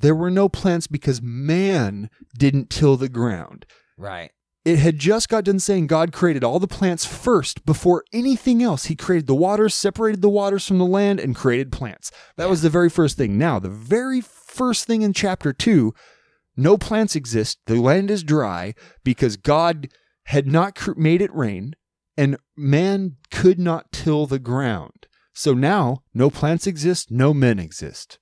there were no plants because man didn't till the ground. Right. It had just got done saying God created all the plants first before anything else. He created the waters, separated the waters from the land, and created plants. That was the very first thing. Now, the very first thing in chapter two no plants exist. The land is dry because God had not cr- made it rain and man could not till the ground. So now no plants exist, no men exist.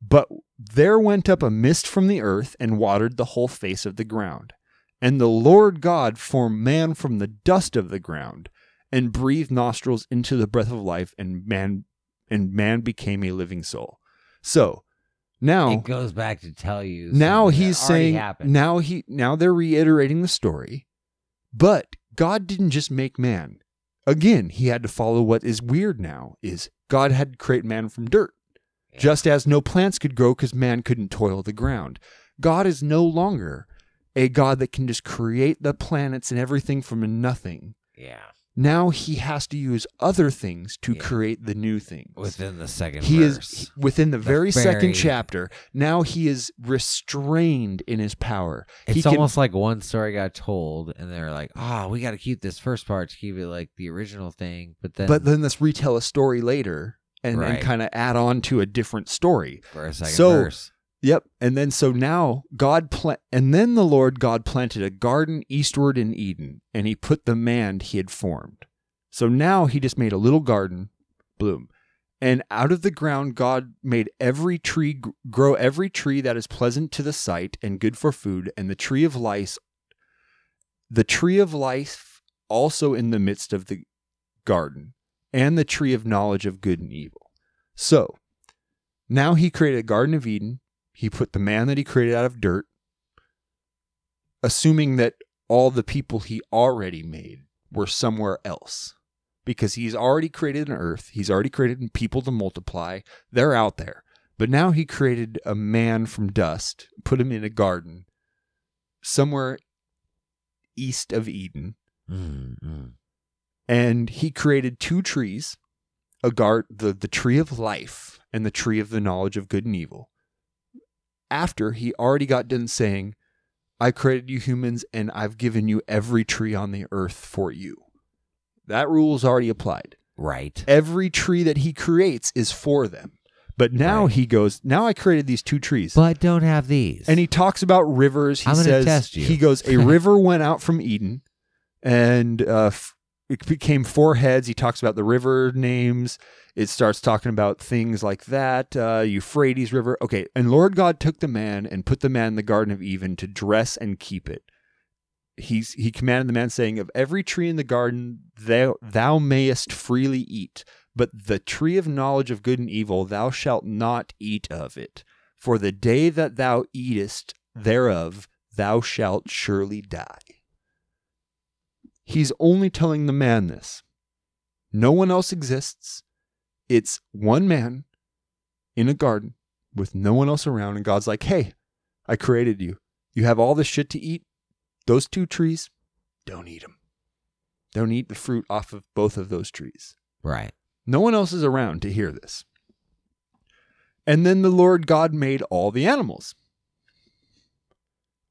But there went up a mist from the earth and watered the whole face of the ground. And the Lord God formed man from the dust of the ground and breathed nostrils into the breath of life and man and man became a living soul. So now It goes back to tell you. now he's saying happened. now he now they're reiterating the story but god didn't just make man again he had to follow what is weird now is god had to create man from dirt just as no plants could grow because man couldn't toil the ground god is no longer a god that can just create the planets and everything from nothing Yeah. now he has to use other things to Yeah. create the new things Within the second he verse. is within the, The very, very- second chapter now he is restrained in his power It's can- almost like one story got told, and they're like, "Oh, we got to keep this first part to keep it like the original thing." But then, but then let's retell a story later and, and kind of add on to a different story. For a second so- verse, yep and then so now god pla- and then the lord god planted a garden eastward in eden and he put the man he had formed. So now he just made a little garden bloom. And out of the ground god made every tree gr- grow every tree that is pleasant to the sight and good for food and the tree of life the tree of life also in the midst of the garden and the tree of knowledge of good and evil. So now he created a garden of eden. He put the man that he created out of dirt assuming that all the people he already made were somewhere else because he's already created an earth. He's already created people to multiply. They're out there. But now he created a man from dust put him in a garden somewhere east of eden. Mm, mm. And he created two trees a guard the, the tree of life and the tree of the knowledge of good and evil after he already got done saying i created you humans and i've given you every tree on the earth for you that rule is already applied right? every tree that he creates is for them but now Right. he goes now i created these two trees But don't have these. and he talks about rivers. He I'm says test you. he goes, a river went out from Eden, and uh, f- it became four heads. He talks about the river names. It starts talking about things like that. Uh, Euphrates River. Okay, and Lord God took the man and put the man in the Garden of Eden to dress and keep it. He's, he commanded the man, saying, Of every tree in the garden thou, thou mayest freely eat, but the tree of knowledge of good and evil thou shalt not eat of it. For the day that thou eatest thereof, thou shalt surely die. He's only telling the man this. No one else exists. It's one man in a garden with no one else around, and God's like, hey, I created you. You have all this shit to eat. Those two trees, don't eat them. Don't eat the fruit off of both of those trees. right. No one else is around to hear this. And then the Lord God made all the animals.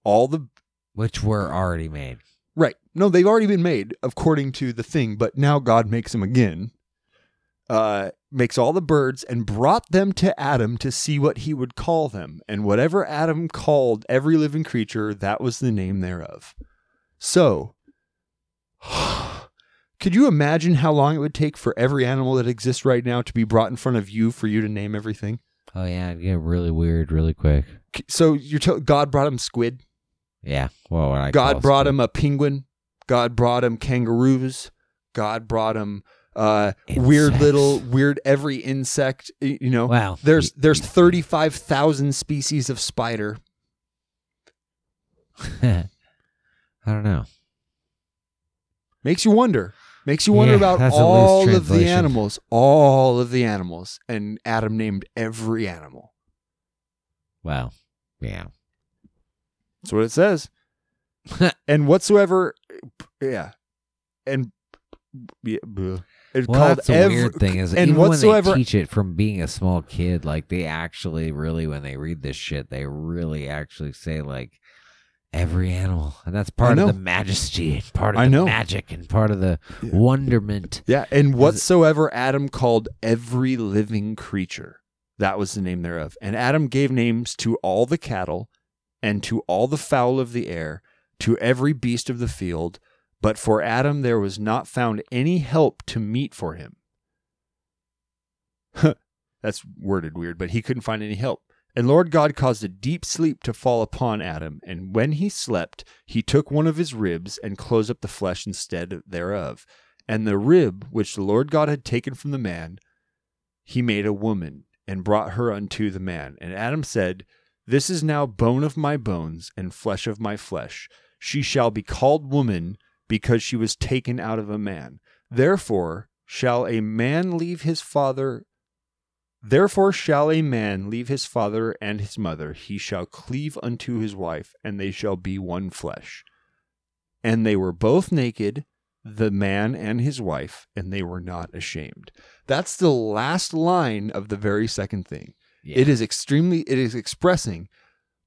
All the Which were already made. Right. No, they've already been made according to the thing, but now God makes them again. Uh makes all the birds and brought them to Adam to see what he would call them. And whatever Adam called every living creature, that was the name thereof. So, Could you imagine how long it would take for every animal that exists right now to be brought in front of you for you to name everything? Oh yeah, it'd get really weird really quick. So you're t- God brought him squid. Yeah. Well, God brought him a penguin. God brought him kangaroos. God brought him uh, weird little weird every insect. You know, Wow. there's there's thirty five thousand species of spider. I don't know. Makes you wonder. Makes you wonder Yeah, about that's a loose all of the animals. All of the animals. And Adam named every animal. Well, yeah. That's what it says. and whatsoever, yeah, and yeah, bleh. it's Well, called that's the every, weird thing is and even whatsoever. when they teach it from being a small kid, like they actually really when they read this shit, they really actually say like every animal, and that's part of the majesty and part of I the know. magic and part of the wonderment. yeah, and whatsoever Adam called every living creature, that was the name thereof. And Adam gave names to all the cattle, and to all the fowl of the air, to every beast of the field. But for Adam there was not found any help to meet for him. That's worded weird, but he couldn't find any help. And Lord God caused a deep sleep to fall upon Adam, and when he slept, he took one of his ribs and closed up the flesh instead thereof. And the rib which the Lord God had taken from the man, he made a woman, and brought her unto the man. And Adam said, This is now bone of my bones and flesh of my flesh. She shall be called woman, because she was taken out of a man. Therefore shall a man leave his father Therefore shall a man leave his father and his mother, he shall cleave unto his wife, and they shall be one flesh. And they were both naked, the man and his wife, and they were not ashamed. That's the last line of the very second thing. It is extremely, it is expressing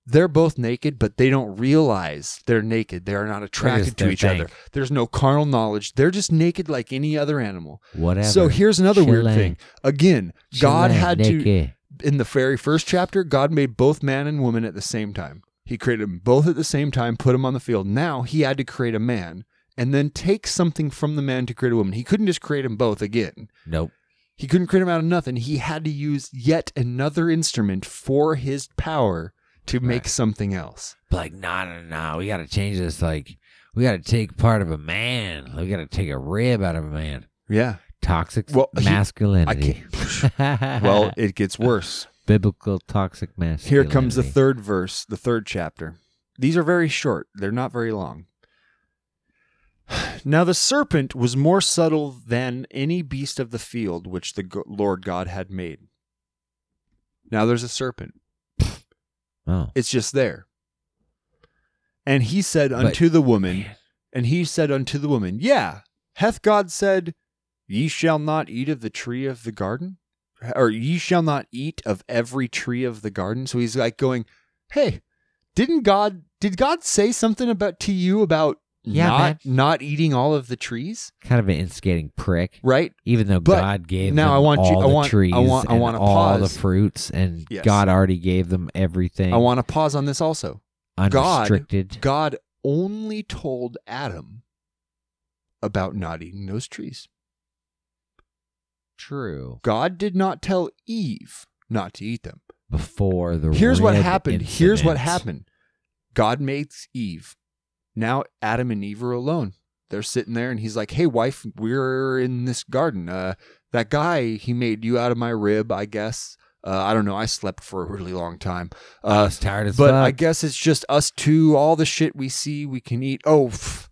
they're both naked, but they don't realize they're naked. They are not attracted to each thing. other. There's no carnal knowledge. They're just naked like any other animal. Whatever. So here's another weird thing. Again, God had to in the very first chapter, God made both man and woman at the same time. He created them both at the same time, put them on the field. Now he had to create a man and then take something from the man to create a woman. He couldn't just create them both again. Nope. He couldn't create them out of nothing. He had to use yet another instrument for his power to make Right. something else. Like, nah, nah, nah. We got to change this. Like, we got to take part of a man. We got to take a rib out of a man. Yeah. Toxic Well, he- masculinity. Well, it gets worse. biblical toxic masculinity. Here comes the third verse, the third chapter. These are very short, they're not very long. Now the serpent was more subtle than any beast of the field which the Lord God had made. Now there's a serpent. Oh, It's just there. And he said But- unto the woman, and he said unto the woman, Yeah, hath God said, Ye shall not eat of the tree of the garden? Or ye shall not eat of every tree of the garden? So he's like going, Hey, didn't God did God say something about to you about Yeah, not man. not eating all of the trees? kind of an instigating prick. Right? Even though But God gave now them I want you- all I the want- I trees want- I and wanna all the fruits, and Yes. God already gave them everything. I want to pause on this also. God unrestricted. God only told Adam about not eating those trees. True. God did not tell Eve not to eat them. Before the Here's what happened. Here's what incident. happened. God makes Eve. Now Adam and Eve are alone. They're sitting there and he's like, "Hey wife, we're in this garden. Uh that guy, he made you out of my rib, I guess. Uh, I don't know. I slept for a really long time. I Uh, was tired as but fuck. I guess it's just us two. All the shit we see, we can eat. Oh, pff.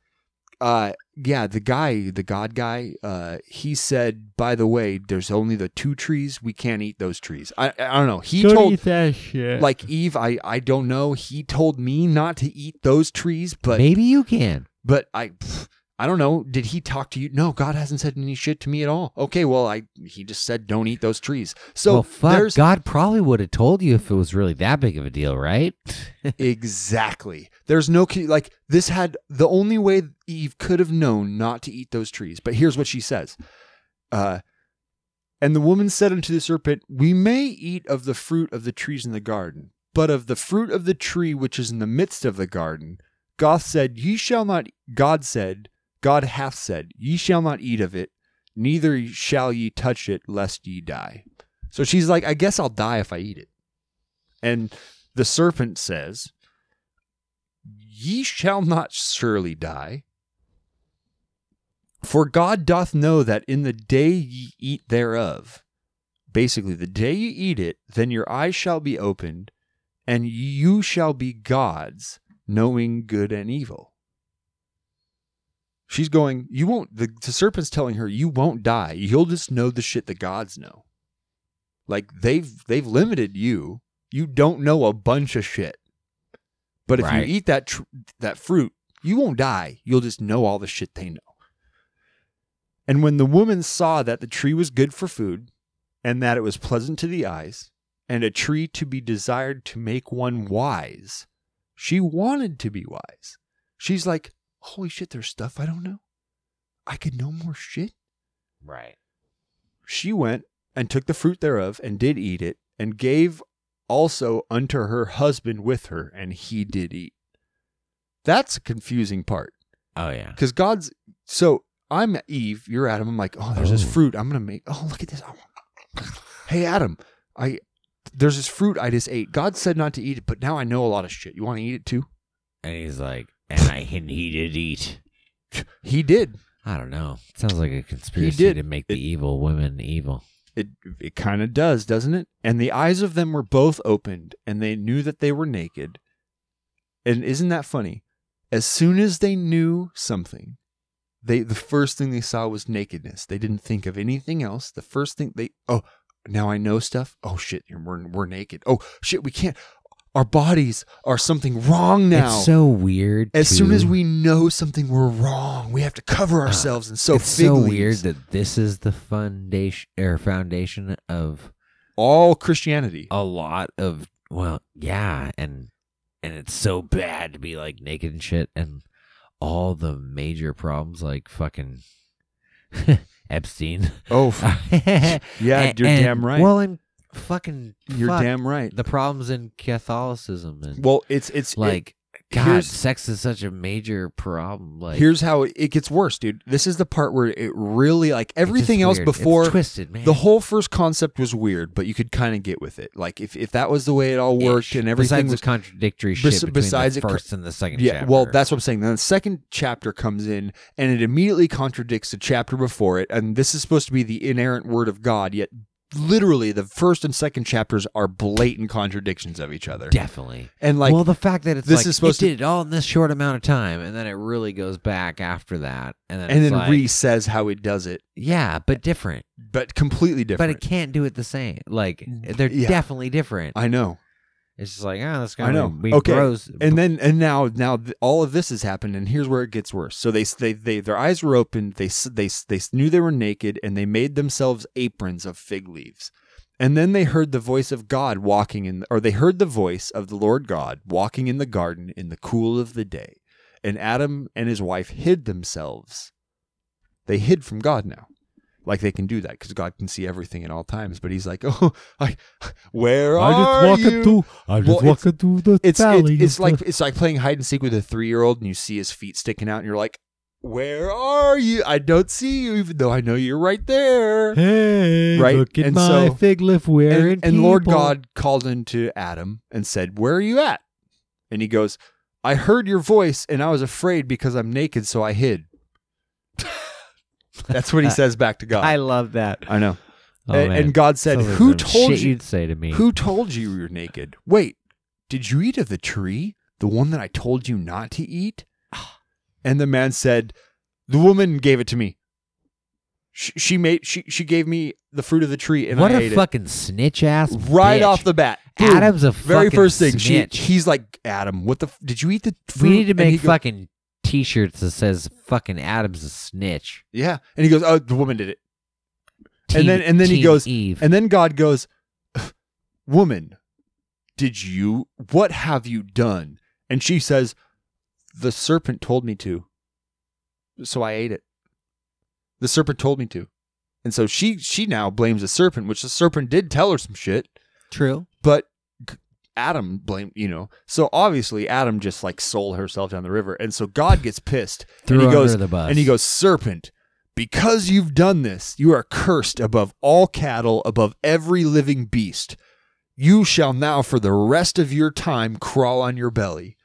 Uh, yeah. The guy, the God guy, uh, he said, by the way, there's only the two trees. We can't eat those trees. I, I don't know. He told, that shit. like Eve, I, I don't know. He told me not to eat those trees, but, maybe you can. but I, pff, I don't know. Did he talk to you? No, God hasn't said any shit to me at all. Okay, well, I, he just said don't eat those trees. So well, fuck. God probably would have told you if it was really that big of a deal, right? Exactly. There's no like this had the only way Eve could have known not to eat those trees. But here's what she says. Uh and the woman said unto the serpent, We may eat of the fruit of the trees in the garden, but of the fruit of the tree which is in the midst of the garden, God said, Ye shall not God said, God hath said, Ye shall not eat of it, neither shall ye touch it, lest ye die. So she's like, I guess I'll die if I eat it. And the serpent says, Ye shall not surely die. For God doth know that in the day ye eat thereof, basically, the day you eat it, then your eyes shall be opened, and you shall be gods, knowing good and evil. She's going, You won't, the, the serpent's telling her, You won't die. You'll just know the shit the gods know. Like they've they've limited you. You don't know a bunch of shit. But if Right. you eat that tr- that fruit, you won't die. You'll just know all the shit they know. And when the woman saw that the tree was good for food, and that it was pleasant to the eyes, and a tree to be desired to make one wise, she wanted to be wise. She's like, Holy shit, there's stuff I don't know. I could know more shit. Right. She went and took the fruit thereof, and did eat it, and gave also unto her husband with her, and he did eat. That's a confusing part. Oh yeah. Because God's so I'm Eve, you're Adam. I'm like, oh, there's this Oh. fruit. I'm gonna make. Oh, look at this. Hey, Adam, I there's this fruit I just ate. God said not to eat it, but now I know a lot of shit. You want to eat it too? And he's like, and I and he did eat. He did. I don't know. Sounds like a conspiracy did. to make It- the evil women evil. It it kind of does, doesn't it? And the eyes of them were both opened, and they knew that they were naked. And isn't that funny? As soon as they knew something, they the first thing they saw was nakedness. They didn't think of anything else. The first thing they oh now I know stuff. Oh shit, we're we're naked. Oh shit, we can't. Our bodies are something wrong now. It's so weird. as soon as we know something we're wrong, we have to cover uh, ourselves and so it's so leaves. weird that this is the foundation or foundation of all Christianity. a lot of well, yeah, and and it's so bad to be like naked and shit, and all the major problems like fucking Epstein. Oh, yeah, yeah, you're damn right. Well, and fucking You're fuck, damn right. The problems in Catholicism and Well, it's it's it- like God, here's- sex is such a major problem. Like here's how it, it gets worse, dude. This is the part where it really like everything else weird. It's before twisted, man. The whole first concept was weird, but you could kind of get with it. Like if, if that was the way it all worked Ish. and everything besides was the contradictory bes- shit between besides the it first and the second yeah, chapter. well, that's what I'm saying. Then the second chapter comes in and it immediately contradicts the chapter before it, and this is supposed to be the inerrant word of God, yet literally the first and second chapters are blatant contradictions of each other. definitely. And like well, the fact that it's this like is supposed it to- did it all in this short amount of time, and then it really goes back after that, and then and then like, Reese says how it does it, yeah, but different. but completely different. But it can't do it the same. Like they're Yeah. definitely different. I know. It's just like ah, oh, that's I kind know. of be okay. gross. And then and now now th- all of this has happened, and here's where it gets worse. So they they they their eyes were open. They they they knew they were naked, and they made themselves aprons of fig leaves. And then they heard the voice of God walking in, or they heard the voice of the Lord God walking in the garden in the cool of the day. And Adam and his wife hid themselves. They hid from God now. Like they can do that because God can see everything at all times. But he's like, oh, I, where are you? I just Well, walking through the it's it, it's like it's like playing hide and seek with a three year old and you see his feet sticking out and you're like, where are you? I don't see you, even though I know you're right there. Hey, Right, look at and my so- fig leaf wearing And, and Lord. God called into Adam and said, "Where are you at?" And he goes, "I heard your voice and I was afraid because I'm naked, so I hid." That's what he says back to God. I love that. I know. Oh, and, man. and God said, Sounds like "Who some told shit you? you'd say to me? Who told you you were naked? Wait, did you eat of the tree, the one that I told you not to eat?" And the man said, "The woman gave it to me. She, she made she she gave me the fruit of the tree, and what I a ate fucking snitch ass right bitch. off the bat. Boom. Adam's a very fucking first thing. She, snitch. he's like, Adam, what the? f- Did you eat the? Fruit? We need to And he make go- fucking t-shirts that says "fucking Adam's a snitch." Yeah, and he goes, "Oh, the woman did it." Team- and then and then he goes, Eve. and then God goes, "Woman, did you? What have you done?" And she says, "The serpent told me to, so I ate it. The serpent told me to." And so she she now blames the serpent, which the serpent did tell her some shit. True. But Adam blamed, you know. So obviously Adam just like sold herself down the river. And so God gets pissed. And he goes, the bus. And he goes, Serpent, because you've done this, you are cursed above all cattle, above every living beast. You shall now for the rest of your time crawl on your belly.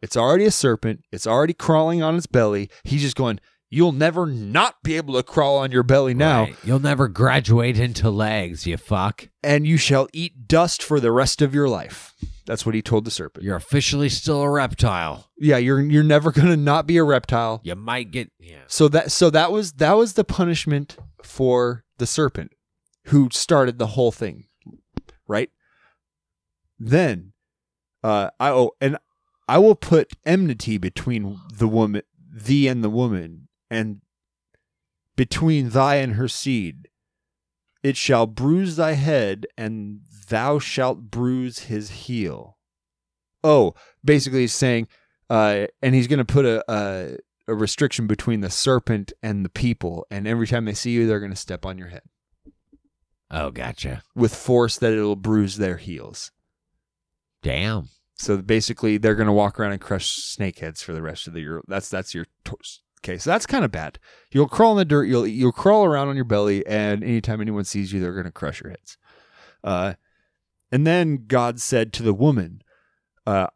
It's already a serpent. It's already crawling on its belly. He's just going, You'll never not be able to crawl on your belly now, Right. You'll never graduate into legs, you fuck. and you shall eat dust for the rest of your life. That's what he told the serpent. You're officially still a reptile. Yeah, you're you're never gonna not be a reptile. You might get yeah. So that so that was that was the punishment for the serpent who started the whole thing. Right? Then uh I oh and I will put enmity between the woman thee and the woman and between thy and her seed. It shall bruise thy head and thou shalt bruise his heel. Oh, basically he's saying uh and he's going to put a, a a restriction between the serpent and the people, and every time they see you, they're going to step on your head Oh, gotcha. with force that it'll bruise their heels. Damn. So basically, they're going to walk around and crush snakeheads for the rest of the year. That's that's your to- okay. So that's kind of bad. You'll crawl in the dirt. You'll you'll crawl around on your belly, and anytime anyone sees you, they're going to crush your heads. Uh, and then God said to the woman, uh,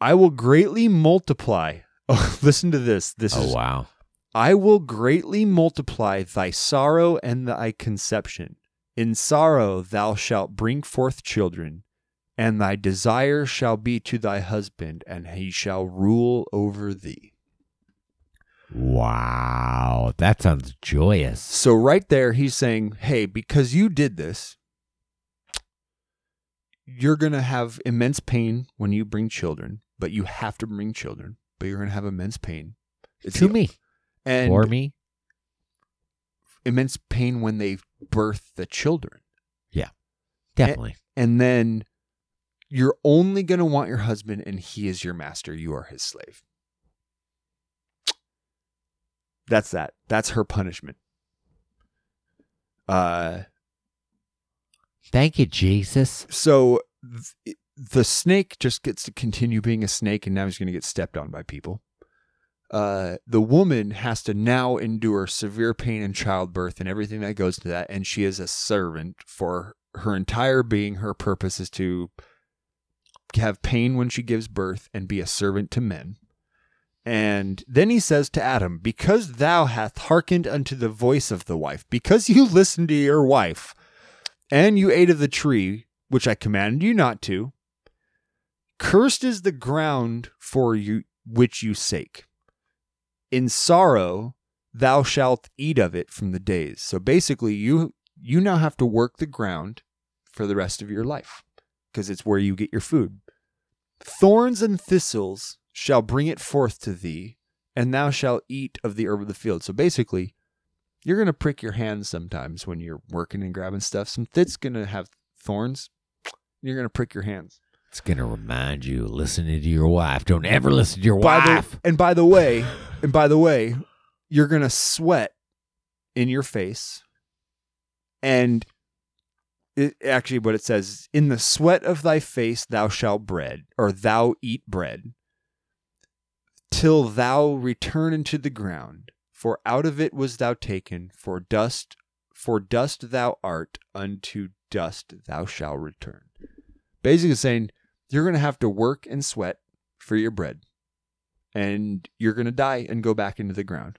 "I will greatly multiply." Oh, listen to this. This Oh is wow. I will greatly multiply thy sorrow and thy conception. In sorrow thou shalt bring forth children, and thy desire shall be to thy husband, and he shall rule over thee. Wow. That sounds joyous. So, right there, he's saying, Hey, because you did this, you're going to have immense pain when you bring children, but you have to bring children, but you're going to have immense pain. It's to the- me. And For me. immense pain when they birth the children. Yeah, definitely. and then you're only going to want your husband and he is your master you are his slave that's that. That's her punishment. Uh Thank you, Jesus. so th- the snake just gets to continue being a snake and now he's going to get stepped on by people. Uh, the woman has to now endure severe pain in childbirth and everything that goes to that and she is a servant for her entire being. Her purpose is to have pain when she gives birth and be a servant to men and then he says to adam because thou hast hearkened unto the voice of the wife because you listened to your wife and you ate of the tree which I commanded you not to. Cursed is the ground for you which you sake. In sorrow thou shalt eat of it from the days. So basically you you now have to work the ground for the rest of your life because it's where you get your food. Thorns and thistles shall bring it forth to thee, and thou shalt eat of the herb of the field. So basically, you're going to prick your hands sometimes when you're working and grabbing stuff. Some thit's going to have thorns. You're going to prick your hands. It's gonna remind you listening to your wife. Don't ever listen to your By wife. the, and by the way, and by the way, you're going to sweat in your face. And it, actually, what it says in the sweat of thy face thou shalt bread, or thou eat bread, till thou return into the ground. For out of it was thou taken, for dust, for dust thou art, unto dust thou shalt return. Basically saying, you're going to have to work and sweat for your bread, and you're going to die and go back into the ground.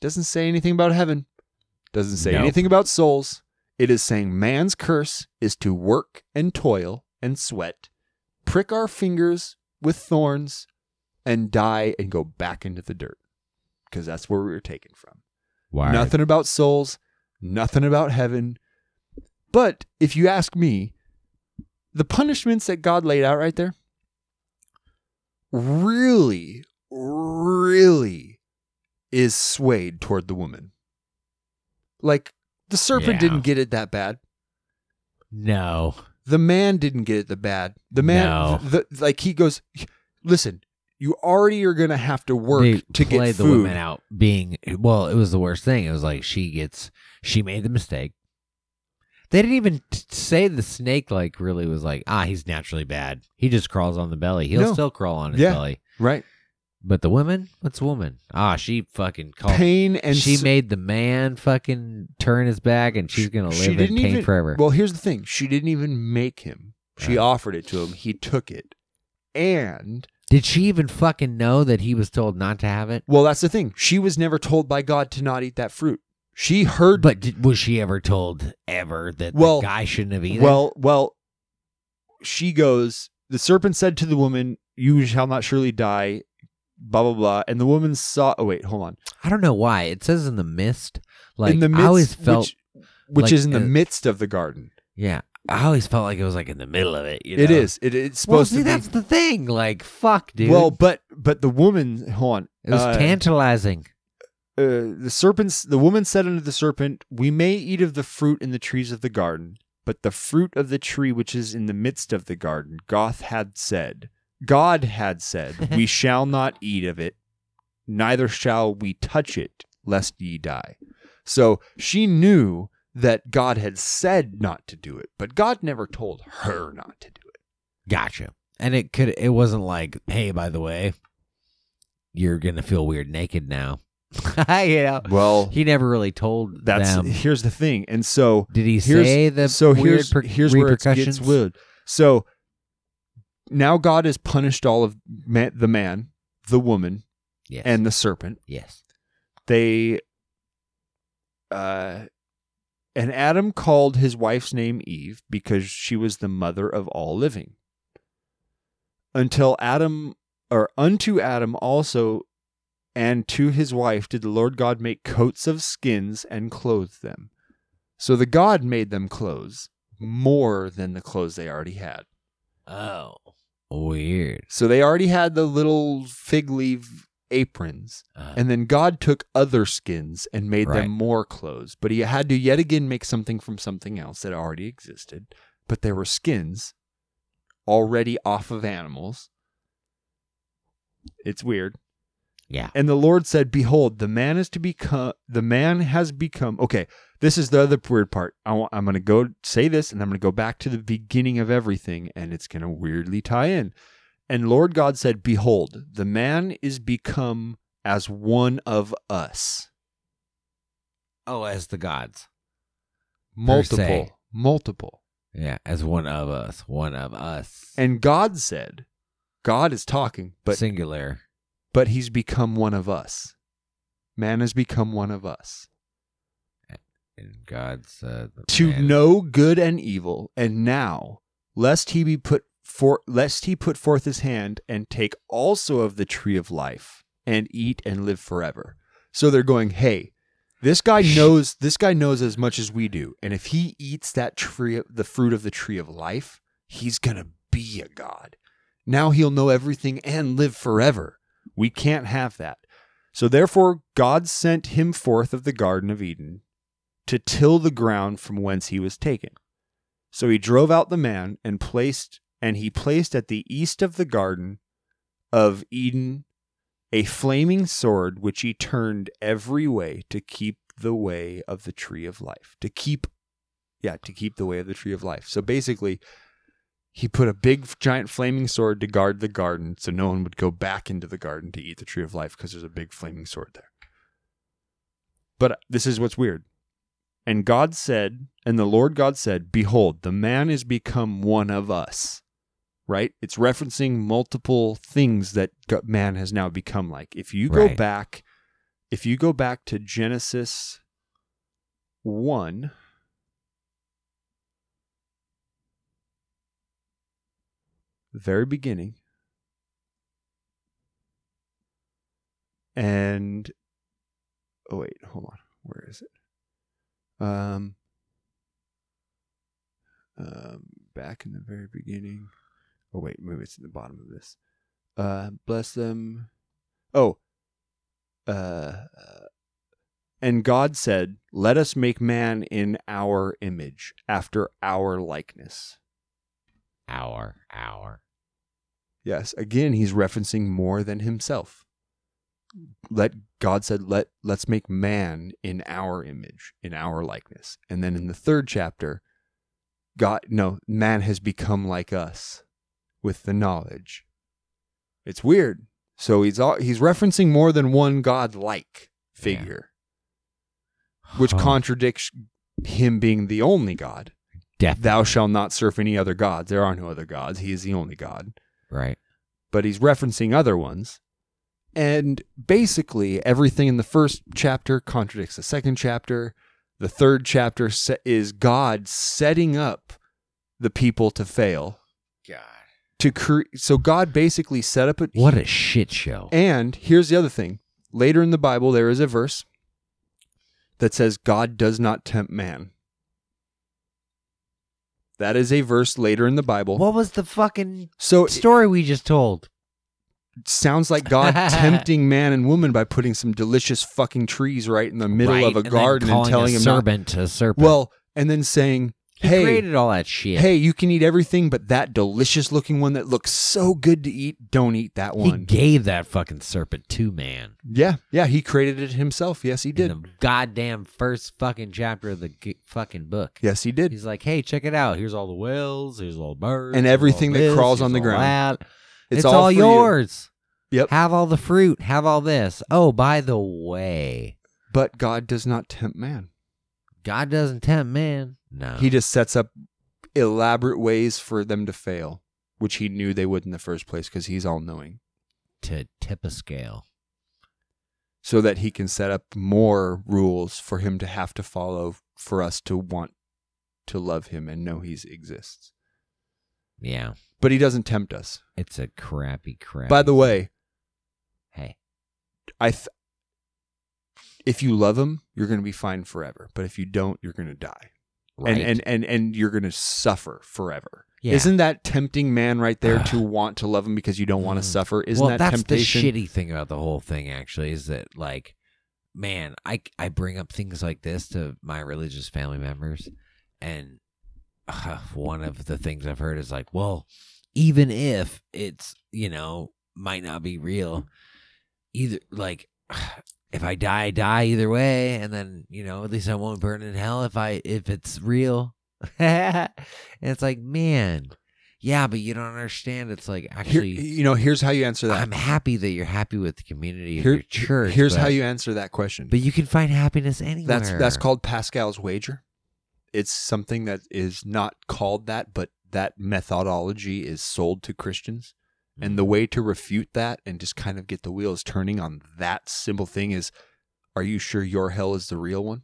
Doesn't say anything about heaven. Doesn't say No. anything about souls. It is saying man's curse is to work and toil and sweat, prick our fingers with thorns, and die and go back into the dirt. Because that's where we were taken from. Why? Nothing about souls, nothing about heaven. But if you ask me, the punishments that God laid out right there really, really is swayed toward the woman. Like the serpent Yeah. didn't get it that bad. No. The man didn't get it the bad. The man, No. the, like he goes, listen, you already are gonna have to work they to get the women out being well. It was the worst thing. It was like she gets she made the mistake. They didn't even t- say the snake like really was like ah he's naturally bad. He just crawls on the belly. He'll No. still crawl on his Yeah. belly. Right. But the woman, what's a woman? Ah, she fucking called. Pain and she s- made the man fucking turn his back, and she's gonna live in pain even- forever. Well, here's the thing. She didn't even make him. She Right. offered it to him. He took it. And Did she even fucking know that he was told not to have it? well, that's the thing. She was never told by God to not eat that fruit. She heard But did, was she ever told ever that Well- the guy shouldn't have eaten? Well, well, she goes, the serpent said to the woman, You shall not surely die, blah, blah, blah. And the woman saw, oh, wait, hold on. I don't know why it says in the mist. Like in the midst, I always felt, which, which like, is in the uh, midst of the garden. yeah, I always felt like it was like in the middle of it. You It know? is. It, it's Well, supposed see, to be. that's the thing. Like, fuck, dude. Well, but but the woman, hold on. it was uh, tantalizing. uh, the serpents the woman said unto the serpent we may eat of the fruit in the trees of the garden but the fruit of the tree which is in the midst of the garden goth had said god had said we shall not eat of it neither shall we touch it lest ye die so she knew that god had said not to do it but god never told her not to do it Gotcha. And it could. It wasn't like, hey, by the way, you're gonna feel weird naked now. you know, well he never really told that's them. here's the thing and so Did he here's, say the so weird here's per- here's where it gets weird. So now God has punished all of ma- the man, the woman, Yes. and the serpent. yes. They, uh, and Adam called his wife's name Eve because she was the mother of all living. Until Adam, or unto Adam also, and to his wife did the Lord God make coats of skins and clothe them. So the God made them clothes more than the clothes they already had. Oh, weird. So they already had the little fig leaf aprons. Uh, And then God took other skins and made Right. them more clothes. But he had to yet again make something from something else that already existed. But there were skins already off of animals. It's weird. yeah. And the Lord said, Behold, the man is to become, the man has become. Okay, this is the other weird part. I want, I'm going to go say this and I'm going to go back to the beginning of everything and it's going to weirdly tie in. And Lord God said, Behold, the man is become as one of us. Oh, as the gods. Multiple. Multiple. Yeah, as one of us. One of us. And God said, God is talking, but singular. but he's become one of us. Man has become one of us. And God said to man- know good and evil, and now lest he be put for lest he put forth his hand and take also of the tree of life and eat and live forever. So they're going, hey, this guy knows this guy knows as much as we do, and if he eats that tree, the fruit of the tree of life, he's gonna be a god. Now he'll know everything and live forever. We can't have that. So therefore, God sent him forth of the Garden of Eden to till the ground from whence he was taken. So he drove out the man and placed and he placed at the east of the garden of Eden a flaming sword which he turned every way to keep the way of the tree of life. To keep yeah, to keep the way of the tree of life. So basically he put a big giant flaming sword to guard the garden so no one would go back into the garden to eat the tree of life because there's a big flaming sword there. But this is what's weird. And God said, and the Lord God said, Behold, the man is become one of us. Right? It's referencing multiple things that man has now become like. If you go Right. back, if you go back to Genesis 1, the very beginning, and oh wait, hold on, where is it? Um, um, back in the very beginning. Oh wait, maybe it's in the bottom of this. Uh, bless them. Oh, uh, and God said, "Let us make man in our image, after our likeness." Our, our. Yes, again, he's referencing more than himself. Let God said, "Let let's make man in our image, in our likeness." And then in the third chapter, God, no, man has become like us with the knowledge. It's weird. So he's all, he's referencing more than one God-like figure, which Huh. contradicts him being the only God. Definitely. Thou shalt not serve any other gods. There are no other gods. He is the only God. Right. But he's referencing other ones. And basically, everything in the first chapter contradicts the second chapter. The third chapter is God setting up the people to fail. To cre- so God basically set up a What a shit show. and here's the other thing. Later in the Bible, there is a verse that says God does not tempt man. That is a verse later in the Bible. What was the fucking so story we just told? sounds like God tempting man and woman by putting some delicious fucking trees right in the middle Right, of a and garden and telling a him not- serpent a serpent. Well, and then saying, he "Hey, created all that shit. hey, you can eat everything, but that delicious looking one that looks so good to eat, don't eat that one. he gave that fucking serpent to man. yeah, yeah, he created it himself. Yes, he In did. the goddamn first fucking chapter of the g- fucking book. Yes, he did. He's like, hey, check it out. Here's all the whales. Here's all the birds. And everything that this, crawls on the ground. that. It's It's, all all, for you. yours. Yep. Have all the fruit. Have all this. Oh, by the way, But God does not tempt man. God doesn't tempt man. No. He just sets up elaborate ways for them to fail, which he knew they would in the first place because he's all knowing. to tip a scale. So that he can set up more rules for him to have to follow for us to want to love him and know he exists. Yeah. But he doesn't tempt us. It's a crappy crap. By the way, hey, I th- if you love him, you're going to be fine forever. But if you don't, you're going to die. Right. And, and and and you're going to suffer forever. Yeah. Isn't that tempting man right there to want to love him because you don't want to Mm. suffer? Isn't well, that that's temptation? the shitty thing about the whole thing. Actually, is that like, man, I I bring up things like this to my religious family members, and uh, one of the things I've heard is like, well, even if it's you know might not be real, either like. If I die, I die either way, and then you know at least I won't burn in hell if I if it's real. and it's like, man, yeah, but you don't understand. It's like Here, actually, you know, here's how you answer that. I'm happy that you're happy with the community of your church. here's but, how you answer that question. But you can find happiness anywhere. That's that's called Pascal's wager. It's something that is not called that, but that methodology is sold to Christians. And the way to refute that and just kind of get the wheels turning on that simple thing is are you sure your hell is the real one?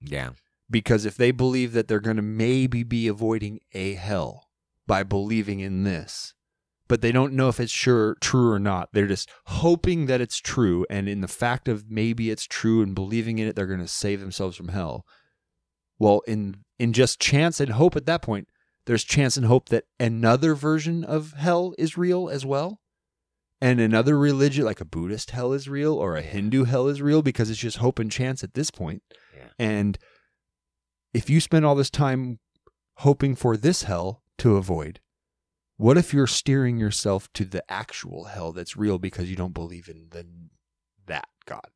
yeah, Because if they believe that they're going to maybe be avoiding a hell by believing in this, but they don't know if it's sure true or not. They're just hoping that it's true, and in the fact of maybe it's true and believing in it, they're going to save themselves from hell. Well, in in just chance and hope at that point, there's chance and hope that another version of hell is real as well. And another religion, like a Buddhist hell, is real, or a Hindu hell is real, because it's just hope and chance at this point. Yeah. And if you spend all this time hoping for this hell to avoid, what if you're steering yourself to the actual hell that's real because you don't believe in the that God?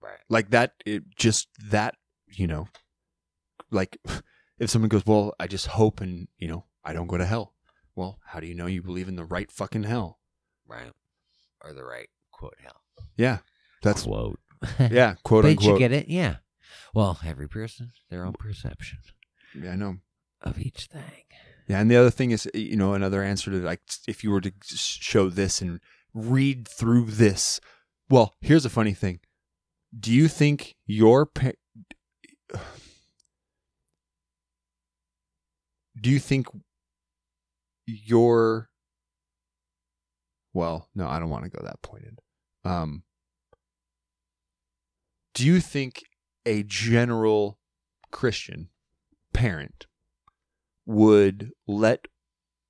Right. Like that, it just that, you know, like if someone goes, Well, I just hope and, you know, I don't go to hell. Well, how do you know you believe in the right fucking hell? right, or the right quote hell. Yeah. That's, quote. yeah, quote but you get it, yeah. Well, every person their own perception Yeah, I know. of each thing. Yeah, and the other thing is, you know, another answer to like, if you were to show this and read through this, well, here's a funny thing. Do you think your pa- do you think your well, no, I don't want to go that pointed. Um, do you think a general Christian parent would let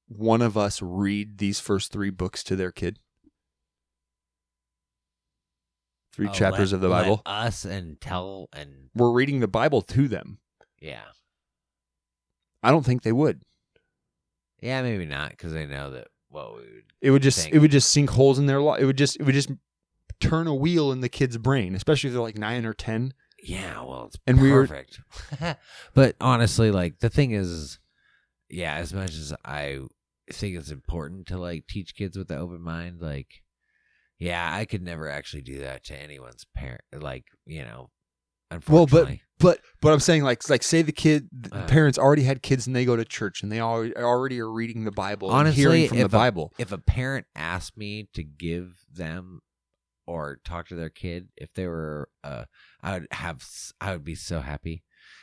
one of us read these first three books to their kid? Three Oh, chapters let- of the let Bible. us and tell and We're reading the Bible to them. yeah, I don't think they would. yeah, maybe not because they know that what we would. It would just Think. it would just sink holes in their life. It would just it would just turn a wheel in the kid's brain, especially if they're like nine or ten. Yeah, well, it's And we were- perfect. but honestly, like the thing is, yeah, as much as I think it's important to like teach kids with the open mind, like, yeah, I could never actually do that to anyone's parent. Like, you know, Well, but but but I'm saying like like say the kid the Uh. parents already had kids and they go to church and they already already are reading the Bible and honestly, hearing from the a- Bible. if a parent asked me to give them or talk to their kid, if they were, uh, I would have, I would be so happy,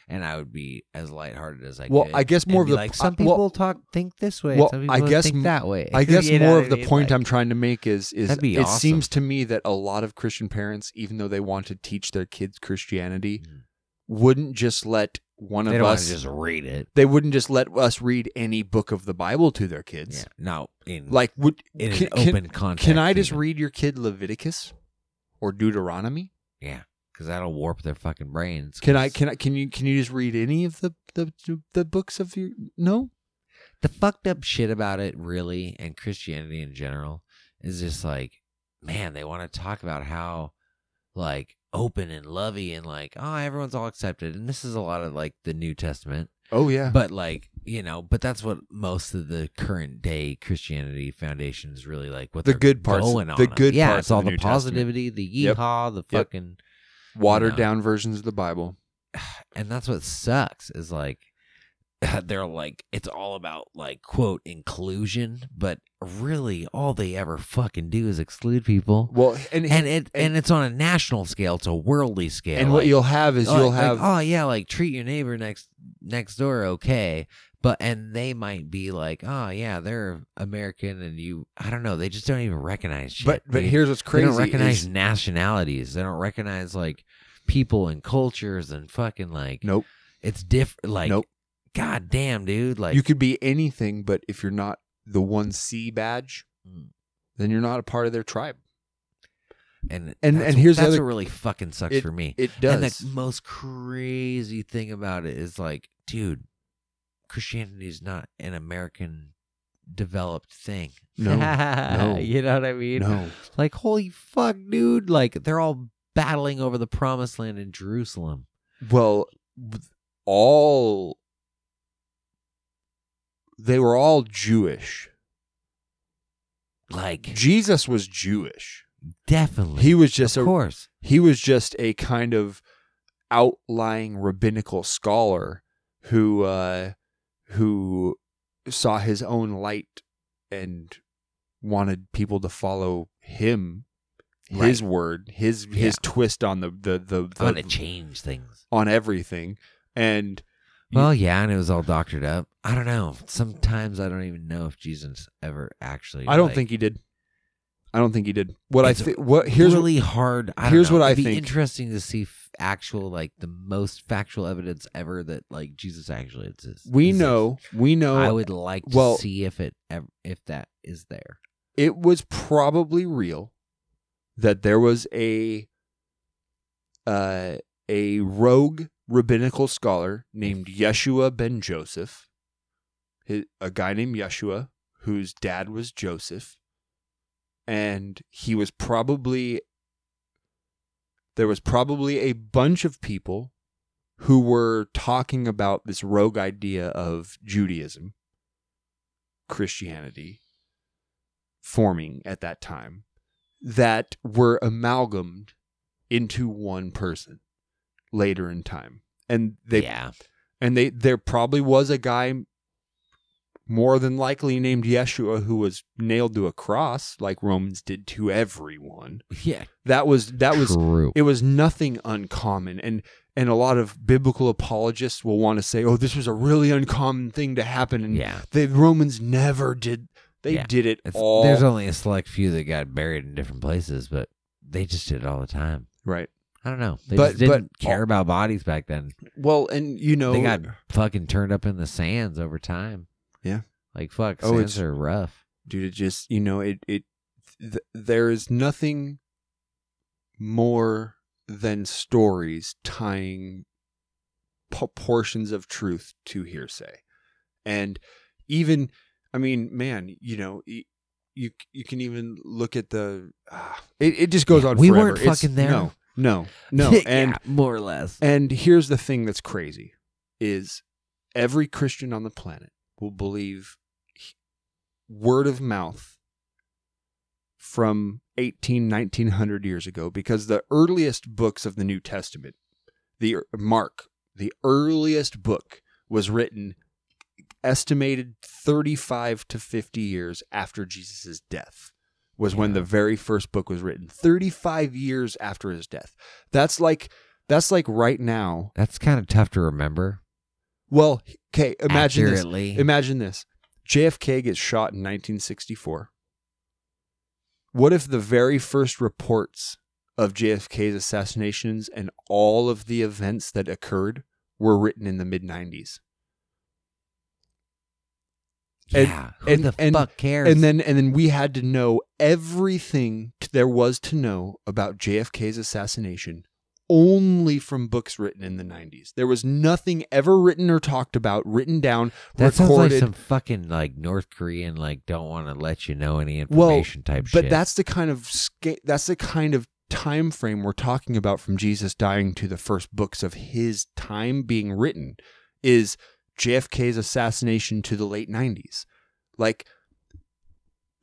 and I would be as lighthearted as I Well, could. I guess more of the- like uh, some well- people talk think this way, well, some I guess think m- that way. I guess know more of the mean? point Like, I'm trying to make is is it awesome. seems to me that a lot of Christian parents, even though they want to teach their kids Christianity, Mm. wouldn't just let one they of us just read it. they wouldn't just let us read any book of the Bible to their kids. Yeah, no, in Like would in can, an can- open context. can I just even. read your kid Leviticus or Deuteronomy? Yeah, because that'll warp their fucking brains. Can I? can I can you can you just read any of the the the books of your no? the fucked up shit about it really and christianity in general is just like man they want to talk about how like open and lovey and like oh everyone's all accepted and this is a lot of like the new testament Oh yeah. but like you know but that's what most of the current day christianity foundation is really like what The good parts- going the on. good yeah parts it's all the the, New Testament. positivity the Yep. yeehaw the Yep. Watered know. down versions of the Bible. and that's what sucks is like they're like it's all about like quote inclusion but really all they ever fucking do is exclude people Well, and and it and, it's on a national scale it's a worldly scale and what you'll have is like- you'll like, have oh yeah like treat your neighbor next next door okay but and they might be like oh yeah they're american and you i don't know they just don't even recognize shit, but but dude. here's what's crazy: they don't recognize is- nationalities they don't recognize like people and cultures and fucking like nope it's different. Like, Nope. god damn, dude. Like, you could be anything, but if you're not the one C badge, Mm. then you're not a part of their tribe. and and- and here's the that's other- what really fucking sucks it- for me. It does. And the most crazy thing about it is like, dude, Christianity is not an American developed thing. No, no. you know what I mean? no, Like, holy fuck, dude! Like, they're all battling over the promised land in Jerusalem. well, all they were all Jewish. Like, Jesus was Jewish. definitely. He was just of a course. he was just a kind of outlying rabbinical scholar who uh who saw his own light and wanted people to follow him his word his his twist on the the the, I want to change things. on everything and Well, yeah, and it was all doctored up. I don't know. Sometimes I don't even know if Jesus ever actually. I don't like, think he did I don't think he did what I think what here's really hard. I here's know. what I think. interesting to see actual, like the most factual evidence ever that like Jesus actually exists. we exists. know we know I would like to well- see if it if that is there. it was probably real that there was a uh, a rogue rabbinical scholar named Yeshua ben Joseph, a guy named Yeshua whose dad was Joseph, and he was probably there was probably a bunch of people who were talking about this rogue idea of Judaism, Christianity, forming at that time that were amalgamed into one person later in time. And they yeah, and they there probably was a guy more than likely named Yeshua who was nailed to a cross like Romans did to everyone. yeah, That was that was true. it was nothing uncommon and and a lot of biblical apologists will want to say oh this was a really uncommon thing to happen and yeah, the Romans never did they Yeah. did it it's, all there's only a select few that got buried in different places, but they just did it all the time. right I don't know. They But- just didn't but- care about bodies back then. well and you know they got fucking turned up in the sands over time. Yeah. Like fuck, Oh, sands it's- are rough. dude it just you know it it th- there is nothing more than stories tying p- portions of truth to hearsay and even i mean man you know you you can even look at the ah, it, it just goes Yeah, on we forever. weren't It's- fucking there. no No, no, Yeah, and more or less. and here's the thing that's crazy: is every Christian on the planet will believe word of mouth from 18 1900 years ago because the earliest books of the new testament the mark the earliest book was written estimated 35 to 50 years after jesus' death was when the very first book was written 35 years after his death. That's like that's like right now. That's kind of tough to remember. Well okay imagine this. Imagine this. JFK gets shot in 1964. What if the very first reports of JFK's assassinations and all of the events that occurred were written in the mid 90s? and- yeah. Who and- the and- fuck cares? And then and then we had to know everything there was to know about JFK's assassination only from books written in the 90s. There was nothing ever written or talked about, written down, that sounds like recorded. some fucking like North Korean like don't want to let you know any well, information type but shit. But that's the kind of sca- that's the kind of time frame we're talking about from Jesus dying to the first books of his time being written is JFK's assassination to the late 90s. Like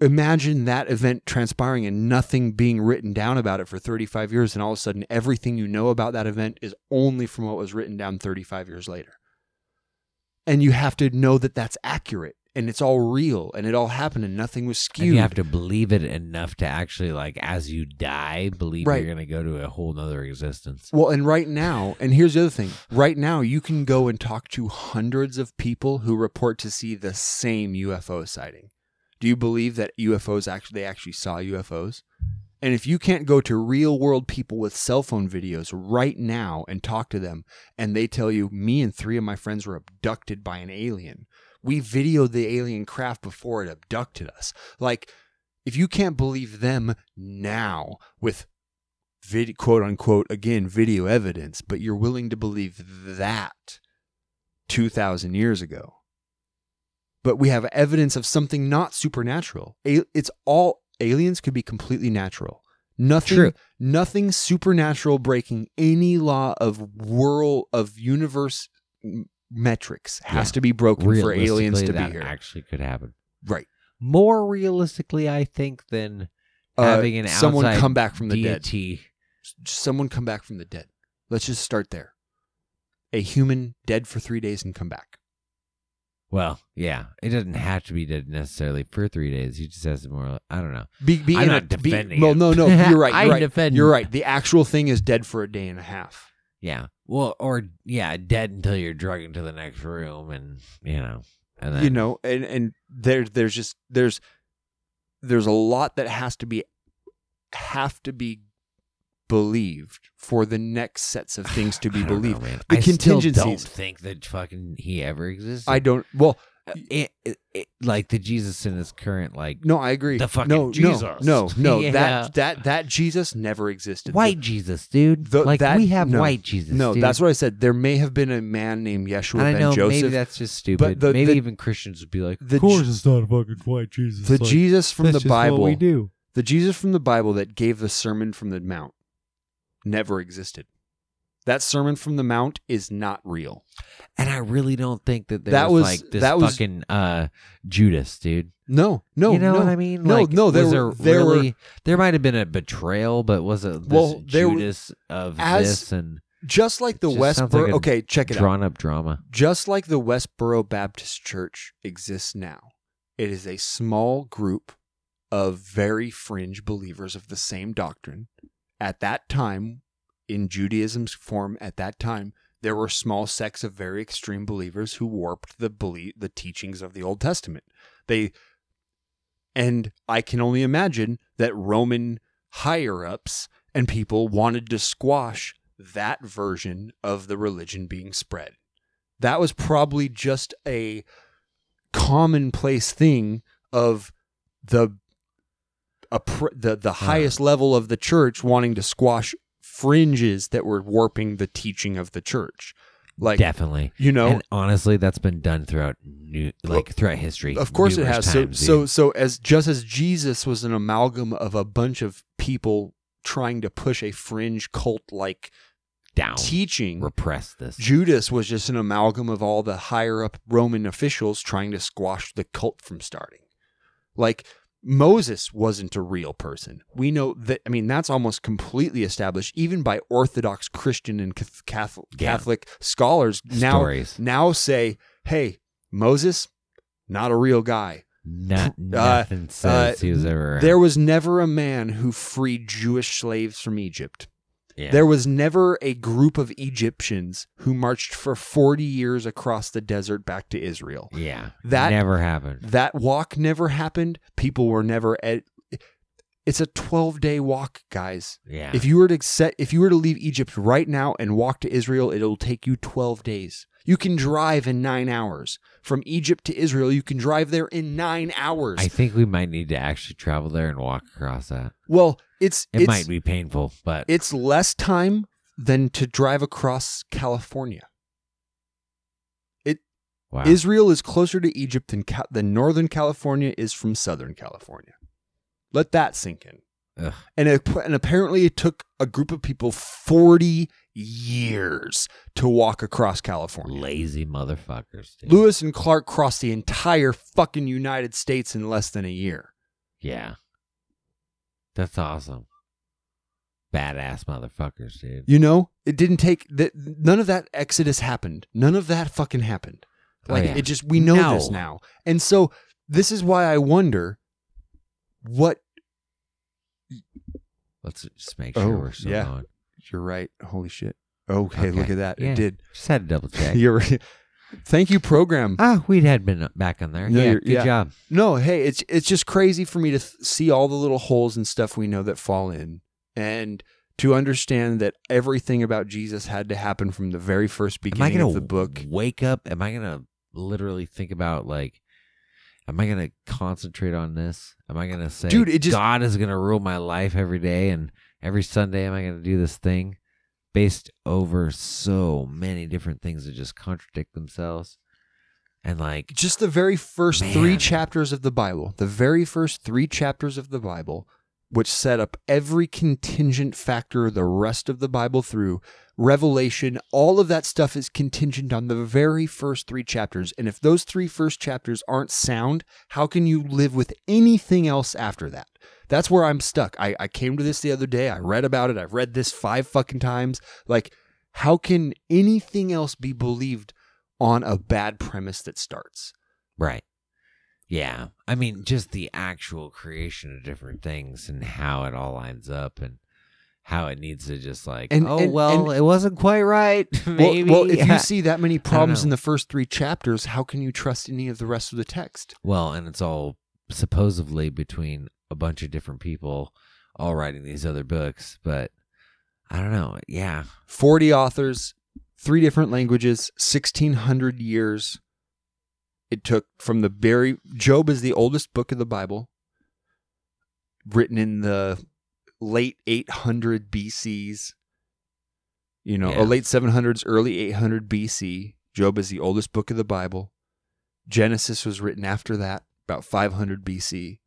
imagine that event transpiring and nothing being written down about it for 35 years and all of a sudden everything you know about that event is only from what was written down 35 years later. And you have to know that that's accurate and it's all real and it all happened and nothing was skewed. and you have to believe it enough to actually like as you die believe Right. you're gonna go to a whole nother existence. Well, and right now, and here's the other thing. Right now, you can go and talk to hundreds of people who report to see the same UFO sighting. Do you believe that UFOs actually they actually saw UFOs? And if you can't go to real world people with cell phone videos right now and talk to them and they tell you me and 3 of my friends were abducted by an alien. We videoed the alien craft before it abducted us. Like if you can't believe them now with vid- quote unquote again video evidence but you're willing to believe that 2000 years ago but we have evidence of something not supernatural it's all aliens could be completely natural nothing True. nothing supernatural breaking any law of world of universe metrics has Yeah. to be broken for aliens to be here actually could happen. right More realistically, I think, than Uh, having an someone come back from the dead someone come back from the dead. Let's just start there. A human dead for three days and come back. Well, yeah, it doesn't have to be dead necessarily for three days. He just has to more. I don't know. Be, be I'm not a, be- defending well, no, no, you're right. You're I'm right. defending- You're right. The actual thing is dead for a day and a half. Yeah. Well, or yeah, dead until you're drugged into the next room, and you know, and then you know, and and there there's just there's there's a lot that has to be have to be believed for the next sets of things to be know, believed. man. The I still don't think that fucking he ever existed. I don't. Well, uh, It- it- it- like the Jesus in his current like no, I agree. The fucking no, Jesus. No, no, no. Yeah. That that that Jesus never existed. white Jesus, dude. The- like that- we have no. white Jesus. No, dude. that's what I said. There may have been a man named Yeshua And I ben know Joseph. maybe that's just stupid. the- maybe the- even Christians would be like, the Of course, it's not a fucking white Jesus. the Like, Jesus from the Bible, we do. the Jesus from the Bible that gave the Sermon from the Mount, never existed. That Sermon from the Mount is not real. and I really don't think that there That was, was- like this that was- fucking uh, Judas, dude. No, no, you know no. what I mean? No, Like, no. There there there really, were there might have been a betrayal, but was it this Well, there Judas of as this and just like the Just Westboro. like okay, check it out. drawn up drama? Just like the Westboro Baptist Church exists now, it is a small group of very fringe believers of the same doctrine. At that time, in Judaism's form, at that time, there were small sects of very extreme believers who warped the belief, the teachings of the Old Testament. They, and I can only imagine that Roman higher ups and people wanted to squash that version of the religion being spread that was probably just a commonplace thing of the pr- the the uh. highest level of the church wanting to squash fringes that were warping the teaching of the church like Definitely. you know and honestly, that's been done throughout new, like throughout history. of course it has times, so dude. so so as just as jesus was an amalgam of a bunch of people trying to push a fringe cult like Down. teaching. Repress this. Judas was just an amalgam of all the higher up Roman officials trying to squash the cult from starting. Like Moses wasn't a real person. We know that. I mean, that's almost completely established, even by Orthodox Christian and Catholic, Yeah. Catholic scholars. Now, Stories. now say, "Hey, Moses, not a real guy." Not, uh, nothing uh, says he was ever. There was never a man who freed Jewish slaves from Egypt. Yeah. There was never a group of Egyptians who marched for 40 years across the desert back to Israel. yeah. That- never happened. That walk never happened. People were never at it's a 12 day walk, guys. Yeah. If you were to set if you were to leave Egypt right now and walk to Israel, it'll take you 12 days. You can drive in 9 hours. From Egypt to Israel, you can drive there in 9 hours. I think we might need to actually travel there and walk across that. well, it's It it's, might be painful, but it's less time than to drive across California. wow. Israel is closer to Egypt than Ca- than Northern California is from Southern California. Let that sink in. Ugh. And it, and apparently it took a group of people 40 years to walk across California. lazy motherfuckers. Dude. Lewis and Clark crossed the entire fucking United States in less than a year. Yeah. That's awesome. Badass motherfuckers, dude. You know, it didn't take that. None of that exodus happened. None of that fucking happened. Oh, Like yeah. it just we know No. this now, and so this is why I wonder what. Let's just make sure Oh, we're still yeah. You're right. Holy shit. Okay, look at that. Yeah. It did. Just had to double check. You're right. Thank you, program. ah, we'd had been back on there. No, yeah, good yeah. job. No, hey, it's it's just crazy for me to th- see all the little holes and stuff we know that fall in, and to understand that everything about Jesus had to happen from the very first Am I beginning of the book. wake up? Am I gonna literally think about like? Am I gonna concentrate on this? Am I gonna say, Dude, it just- God is gonna rule my life every day, and every Sunday am I gonna do this thing, based over so many different things that just contradict themselves, and like, just the very first three chapters of the Bible, the very first three chapters of the Bible, which set up every contingent factor the rest of the Bible through, Revelation, all of that stuff is contingent on the very first three chapters. And if those three first chapters aren't sound, how can you live with anything else after that? That's where I'm stuck. I, I came to this the other day. I read about it. I've read this five fucking times. Like, how can anything else be believed on a bad premise that starts? Right. Yeah. I mean, just the actual creation of different things and how it all lines up and how it needs to just like, And- oh, and- well, and- it wasn't quite right. Maybe. Well, if you see that many problems in the first three chapters, how can you trust any of the rest of the text? well, and it's all supposedly between a bunch of different people all writing these other books, but I don't know. Yeah. 40 authors, three different languages, 1600 years. It took from the very Job is the oldest book of the Bible, written in the late 800 BCs. You know, Yeah. or late 700s, early 800 BC. Job is the oldest book of the Bible. Genesis was written after that, about 500 BC.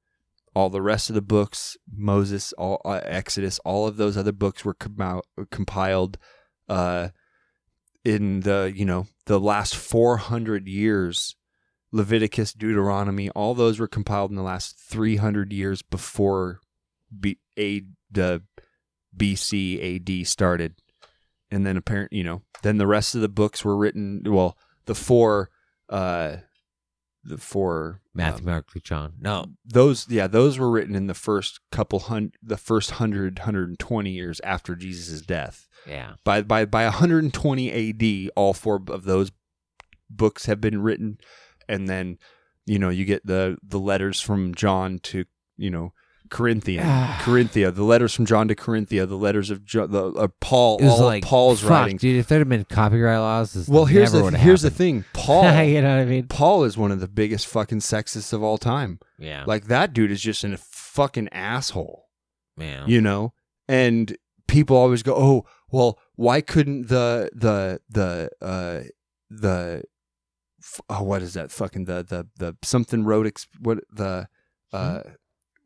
All the rest of the books, Moses, all uh, Exodus, all of those other books were comou- compiled uh, in the you know the last 400 years. Leviticus, Deuteronomy, all those were compiled in the last 300 years before B, A, the BC AD started. And then apparent, you know, then the rest of the books were written. Well, the four, uh, the four Matthew, um, Mark, Luke, John. No. those yeah those were written in the first couple hundred the first 100 120 years after jesus' death Yeah. by by by 120 ad all four of those books have been written and then you know you get the the letters from john to you know corinthian corinthia the letters from john to corinthia the letters of jo- the uh, paul It was all like of paul's fuck, writing dude. If there'd have been copyright laws, this well here's the here's the thing paul you know what I mean? paul is one of the biggest fucking sexists of all time Yeah. like that dude is just a fucking asshole, man. you know? And people always go, "Oh, well, why couldn't the the the uh the oh, what is that fucking the the the something road ex- what the uh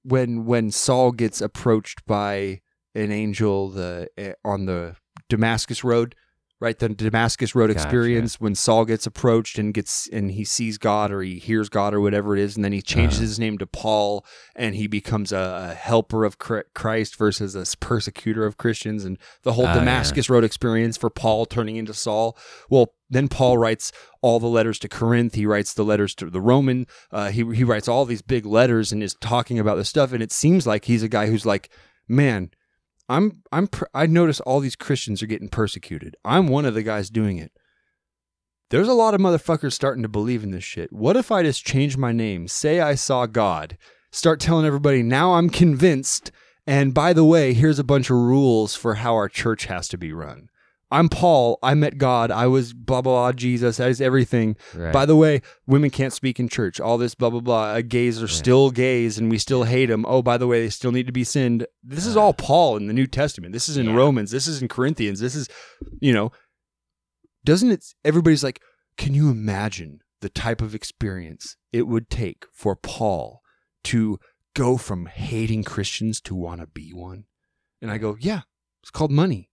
when when Saul gets approached by an angel the eh, on the Damascus Road, right? The Damascus Road Gotcha. experience when Saul gets approached and gets and he sees God or he hears God or whatever it is, and then he changes Uh-huh. his name to Paul and he becomes a, a helper of Christ versus a persecutor of Christians, and the whole yeah. Damascus Road experience for Paul turning into Saul. Well, then Paul writes all the letters to Corinth. He writes the letters to the Roman. Uh, he he writes all these big letters and is talking about this stuff. And it seems like he's a guy who's like, man, I'm I'm I notice all these Christians are getting persecuted. I'm one of the guys doing it. There's a lot of motherfuckers starting to believe in this shit. What if I just change my name, say I saw God, start telling everybody now I'm convinced, and by the way, here's a bunch of rules for how our church has to be run. I'm Paul. I met God. I was blah blah blah. Jesus. That is everything. Right. By the way, women can't speak in church. All this blah blah blah. Uh, gays are still gays, and we still hate them. Oh, by the way, they still need to be sinned. This is all Paul in the New Testament. This is in Yeah. Romans. This is in Corinthians. This is, you know, doesn't it? Everybody's like, can you imagine the type of experience it would take for Paul to go from hating Christians to want to be one? And I go, yeah, it's called money.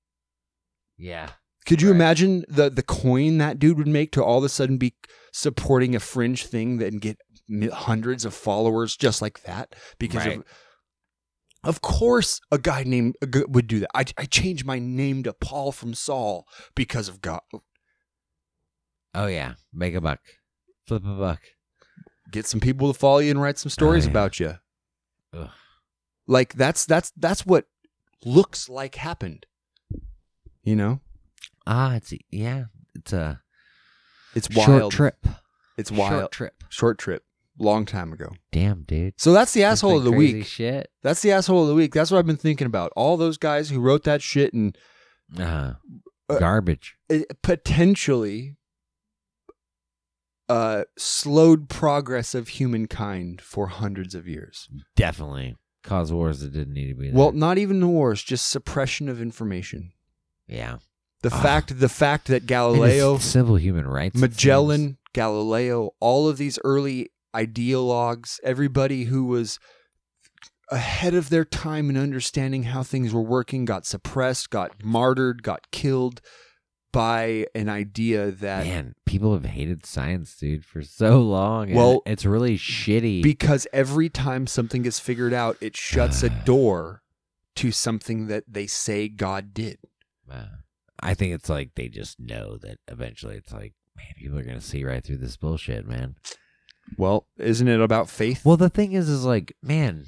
Yeah. Could you Right. imagine the the coin that dude would make to all of a sudden be supporting a fringe thing that and get hundreds of followers just like that because Right. of of course a guy named would do that. I I changed my name to Paul from Saul because of God. Oh yeah. Make a buck. Flip a buck. Get some people to follow you and write some stories Oh, yeah. about you. Ugh. Like that's that's that's what looks like happened. You know? Ah, it's yeah. It's a It's short wild. trip. It's wild. Short trip. Short trip. Long time ago. Damn, dude. So that's the asshole of the crazy week. Shit. That's the asshole of the week. That's what I've been thinking about. All those guys who wrote that shit and Uh, Uh, garbage. it potentially uh, slowed progress of humankind for hundreds of years. Definitely cause wars that didn't need to be there. Well, not even the wars, just suppression of information. Yeah. The Ah. fact, the fact that Galileo, civil human rights. Magellan, Galileo, all of these early ideologues, everybody who was ahead of their time in understanding how things were working, got suppressed, got martyred, got killed by an idea that Man, people have hated science, dude, for so long. Well, it's really shitty. because every time something gets figured out, it shuts a door to something that they say God did. Uh, I think it's like they just know that eventually it's like, man, people are gonna see right through this bullshit, man. Well, isn't it about faith? Well, the thing is, is like, man,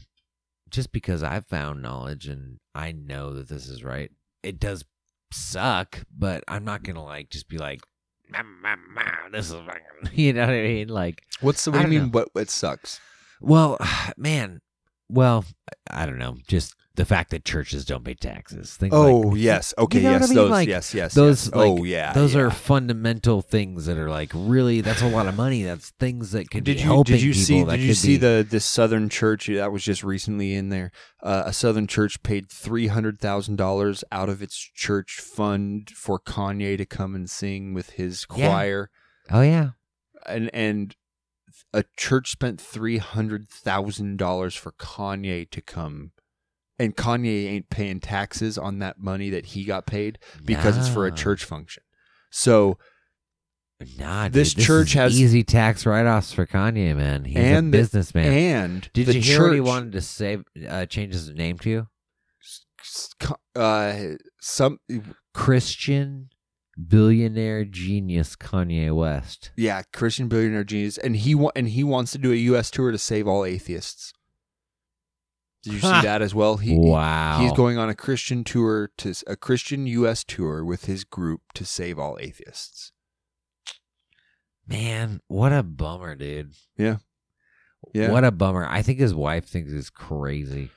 just because I've found knowledge and I know that this is right, it does suck, but I'm not gonna like just be like, "Meh, meh, meh, this is, fucking-" you know what I mean? Like, What's the what do you mean? know. What what sucks? well, man, well, I don't know, just the fact that churches don't pay taxes. Things Oh like, yes, okay, you know yes, I mean? those, Like, yes, yes, those, yes. like, oh yeah, those yeah. are fundamental things that are like really that's a lot of money. That's things that could Did be you helping did you people. see did you see be- the this Southern church that was just recently in there? Uh, a Southern church paid three hundred thousand dollars out of its church fund for Kanye to come and sing with his Yeah. choir, Oh yeah, and and a church spent three hundred thousand dollars for Kanye to come. And Kanye ain't paying taxes on that money that he got paid because it's for a church function. So Nah, dude, This this church has- easy tax write-offs for Kanye, man. He's And a the- businessman. and Did the you hear what he wanted to save? Uh, change his name to uh some Christian billionaire genius Kanye West. yeah christian billionaire genius and he wa- and he wants to do a us tour to save all atheists did you see that as well he wow, he's going on a christian tour to a christian us tour with his group to save all atheists man. What a bummer, dude. Yeah. Yeah. What a bummer. I think his wife thinks he's crazy.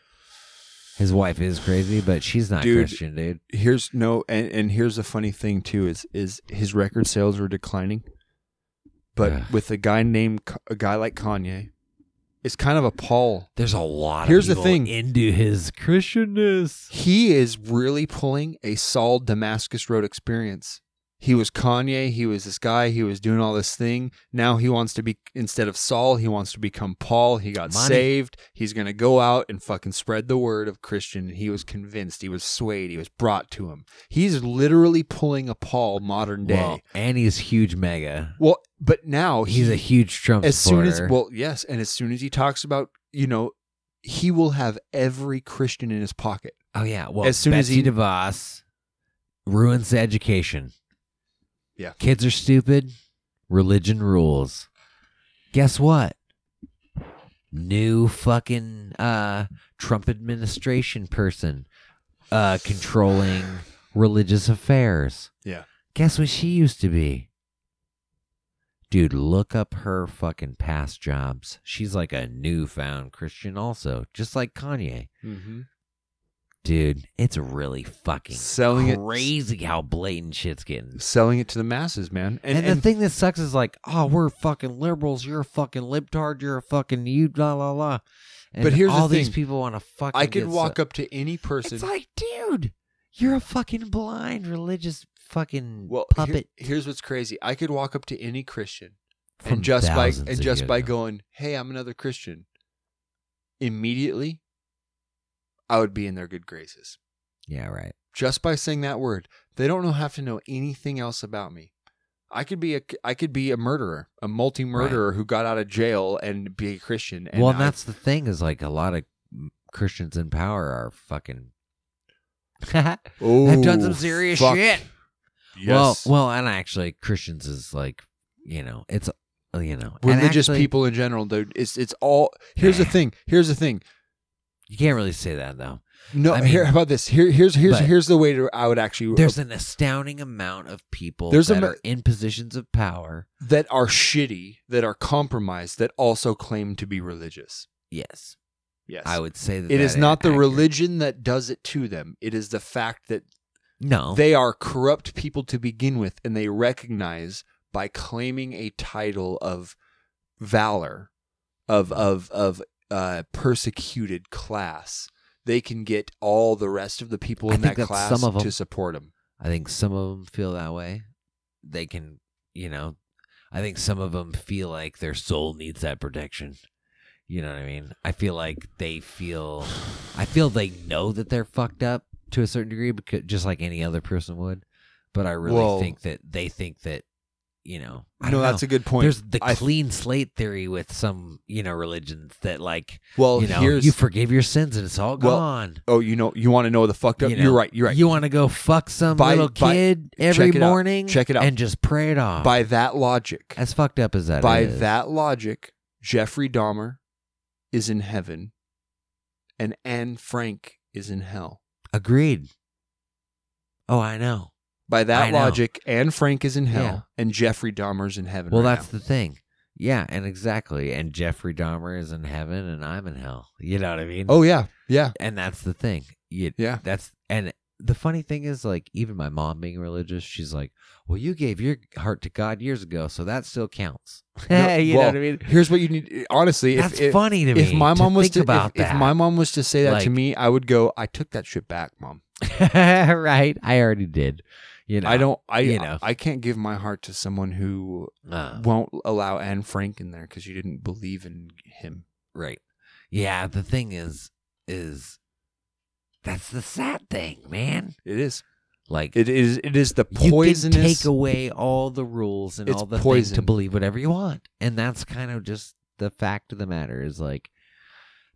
His wife is crazy, but she's not Dude. Christian, dude. here's no and, and here's the funny thing too is is his record sales are declining but Ugh. with a guy named a guy like kanye it's kind of a paul There's a lot. Here's the of people thing. into his Christianness. he is really pulling a Saul Damascus Road experience. He was Kanye, he was this guy, he was doing all this thing. Now he wants to be instead of Saul, he wants to become Paul. He got Money. saved. He's going to go out and fucking spread the word of Christian. He was convinced, he was swayed, he was brought to him. He's literally pulling a Paul modern day. Well, and he's huge mega. Well, but now He's he- a huge Trump as soon supporter. as well, yes, and as soon as he talks about, you know, he will have every Christian in his pocket. oh yeah. Well, as soon as he- DeVos ruins the education. Yeah. Kids are stupid. Religion rules. Guess what? New fucking uh, Trump administration person uh, controlling religious affairs. Yeah. Guess what she used to be? Dude, look up her fucking past jobs. She's like a newfound Christian, also, just like Kanye. Mm-hmm. Dude, it's really fucking Selling it- crazy how blatant shit's getting. Selling it to the masses, man. And, And, the thing that sucks is like, oh, we're fucking liberals. You're a fucking libtard. You're a fucking you, blah, blah, blah. And But here's the all these people want to fucking. I could walk so- up to any person. It's like, dude, you're a fucking blind religious fucking well, here- puppet. here's what's crazy. I could walk up to any Christian from and just by and just by going, "Hey, I'm another Christian." Immediately, I would be in their good graces. Yeah, right. Just by saying that word, they don't know have to know anything else about me. I could be a I could be a murderer, a multi murderer who got out of jail and be a Christian. And well, and I- that's the thing is like a lot of Christians in power are fucking. oh, have done some serious fuck. shit. Yes. Well, well, and actually, Christians is like, you know, it's, uh, you know, religious actually- people in general, dude. It's it's all. Here's the thing. Here's the thing. You can't really say that though. No, I mean- here how about this. Here, here's here's here's the way to. I would actually. There's an astounding amount of people There's a that ma- are in positions of power. that are shitty, that are compromised, that also claim to be religious. Yes, Yes, I would say that It is that not the accurate. religion that does it to them. It is the fact that No, they are corrupt people to begin with, and they recognize by claiming a title of valor, of of of uh, persecuted class, they can get all the rest of the people I in that class some of 'em- to support them. I think some of them feel that way. They can, you know, I think some of them feel like their soul needs that protection. You know what I mean? I feel like they feel, I feel they know that they're fucked up to a certain degree, because just like any other person would. But I really Well- think that they think that, you know, I No, don't that's a good point. There's the I- clean slate theory with some, you know, religions that like, Well, you know, you forgive your sins and it's all Well, gone. oh, you know, you want to know the fucked up? You know, are right. You're right. You want to go fuck some By- little by- kid every check it out. morning? Check it out. And just pray it off. by that logic, as fucked up as that by is. that logic, Jeffrey Dahmer is in heaven, and Anne Frank is in hell. Agreed. Oh, I know. By that I know. logic, Anne Frank is in hell, Yeah. and Jeffrey Dahmer's in heaven. Well, right that's now. the thing. Yeah, and exactly. And Jeffrey Dahmer is in heaven and I'm in hell. You know what I mean? Oh yeah, yeah, And that's the thing. You, yeah. That's and the funny thing is like even my mom being religious, she's like, "Well, you gave your heart to God years ago, so that still counts." No, you well, know what I mean? Here's what you need. Honestly, That's if, if, funny to if me my to mom was think to about if, if that. my mom was to say that to Like- me, I would go. I took that shit back, mom. right? I already did. You know, I don't. I you know. I can't give my heart to someone who Uh, won't allow Anne Frank in there because you didn't believe in him. right. Yeah. The thing is, is that's the sad thing, man. It is. Like It is. It is the you can take away all the rules and all the things poison. to believe whatever you want, and that's kind of just the fact of the matter. Is like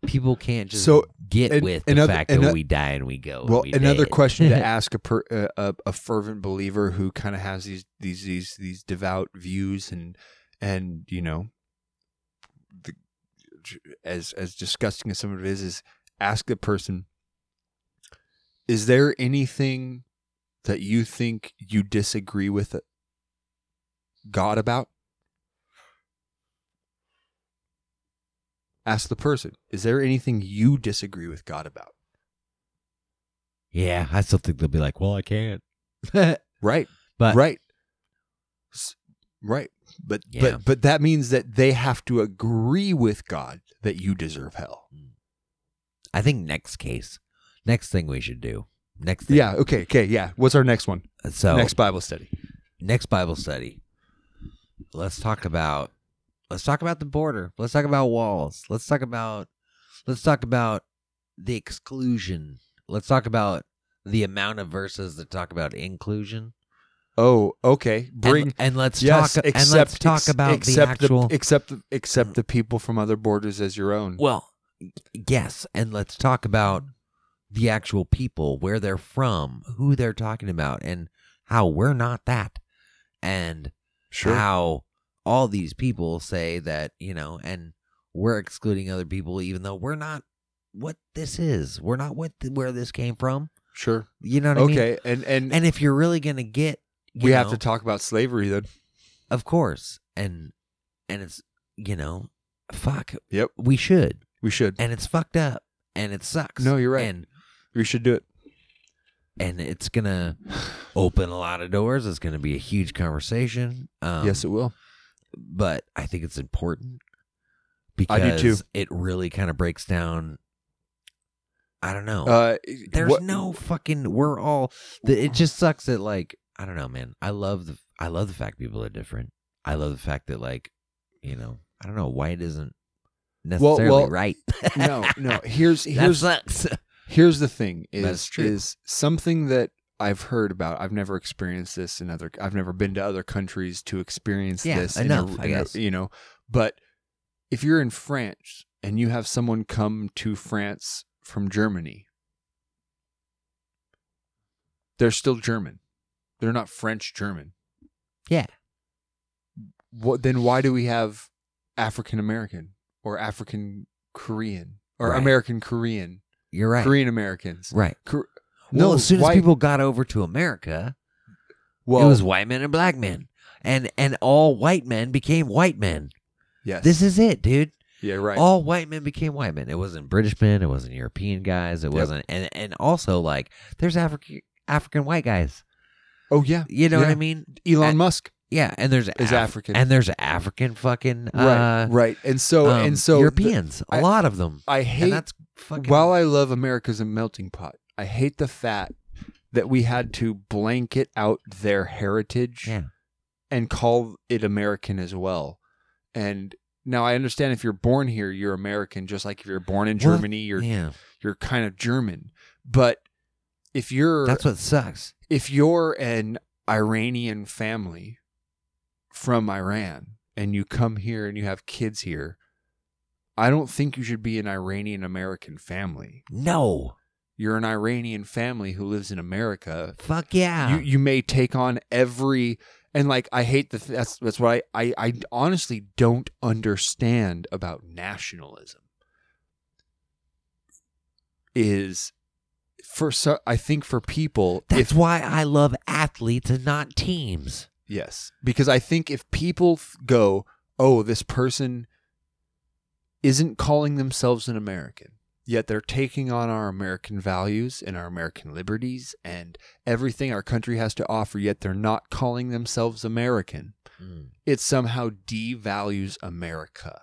people can't just So, get with the another- fact that we die and we go. and well, we another dead. question to ask a, per, uh, a a fervent believer who kind of has these these these these devout views and and you know, the, as as disgusting as some of it is, is ask the person: Is there anything that you think you disagree with God about? Ask the person: Is there anything you disagree with God about? yeah, I still think they'll be like, "Well, I can't." Right. But right. Right. But Yeah. but but that means that they have to agree with God that you deserve hell. Mm. I think next case, next thing we should do, next thing. Yeah. Okay. Okay. Yeah. What's our next one? So next Bible study. next Bible study. Let's talk about let's talk about the border. Let's talk about walls. Let's talk about let's talk about the exclusion. Let's talk about the amount of verses that talk about inclusion. Oh, okay. Bring and, and let's yes, talk and let's talk ex- about the except actual the, except the, except the people from other borders as your own. Well, yes, and let's talk about the actual people, where they're from, who they're talking about, and how we're not that, and Sure. how all these people say that you know, and we're excluding other people, even though we're not what this is. We're not what where this came from. Sure. You know what I mean? Okay, and and And if you're really gonna get, you we have to talk about slavery then. of course, and and it's you know, fuck, Yep, we should, we should. and it's fucked up, and it sucks. No, you're right. and We should do it. and it's gonna open a lot of doors. It's gonna be a huge conversation. Um, yes, it will. But I think it's important because I do too. it really kind of breaks down. I don't know. Uh, There's what- no fucking. We're all. The, it just sucks that like I don't know, man. I love the. I love the fact people are different. I love the fact that like, you know, I don't know. White isn't necessarily well, right. no, no. Here's that here's sucks. here's the thing That's is true. is something that I've heard about. I've never experienced this in other. I've never been to other countries to experience Yeah, this. in enough, I in a- guess. you know, but if you're in France and you have someone come to France from Germany, they're still German. They're not French German. Yeah. What then? Why do we have African American or African Korean or Right. American Korean? You're right. Korean Americans. Right. Kor- Well, no, as soon white- as people got over to America, well, it was white men and black men, and and all white men became white men. yes, This is it, dude. yeah, right. All white men became white men. It wasn't British men. It wasn't European guys. It wasn't, and and also like there's African African white guys. oh yeah, You know what I mean? Elon And- Musk, Yeah, and there's Is African. and there's African fucking right, uh, right, and so um, and so the- Europeans, a I- lot of them. I and hate that's fucking while I love America's a melting pot. I hate the fact that we had to blanket out their heritage yeah. and call it American as well. And now I understand if you're born here, you're American, just like if you're born in Well, Germany, you're yeah, you're kind of German. But if you're that's what sucks. if you're an Iranian family from Iran and you come here and you have kids here, I don't think you should be an Iranian American family. No, You're an Iranian family who lives in America. fuck yeah. You you may take on every and like I hate the that's that's what I, I I honestly don't understand about nationalism. Is for so I think for people that's if why I love athletes and not teams. Yes, because I think if people f- go, "Oh, this person isn't calling themselves an American, yet they're taking on our American values and our American liberties and everything our country has to offer, yet they're not calling themselves American," hmm. it somehow devalues America,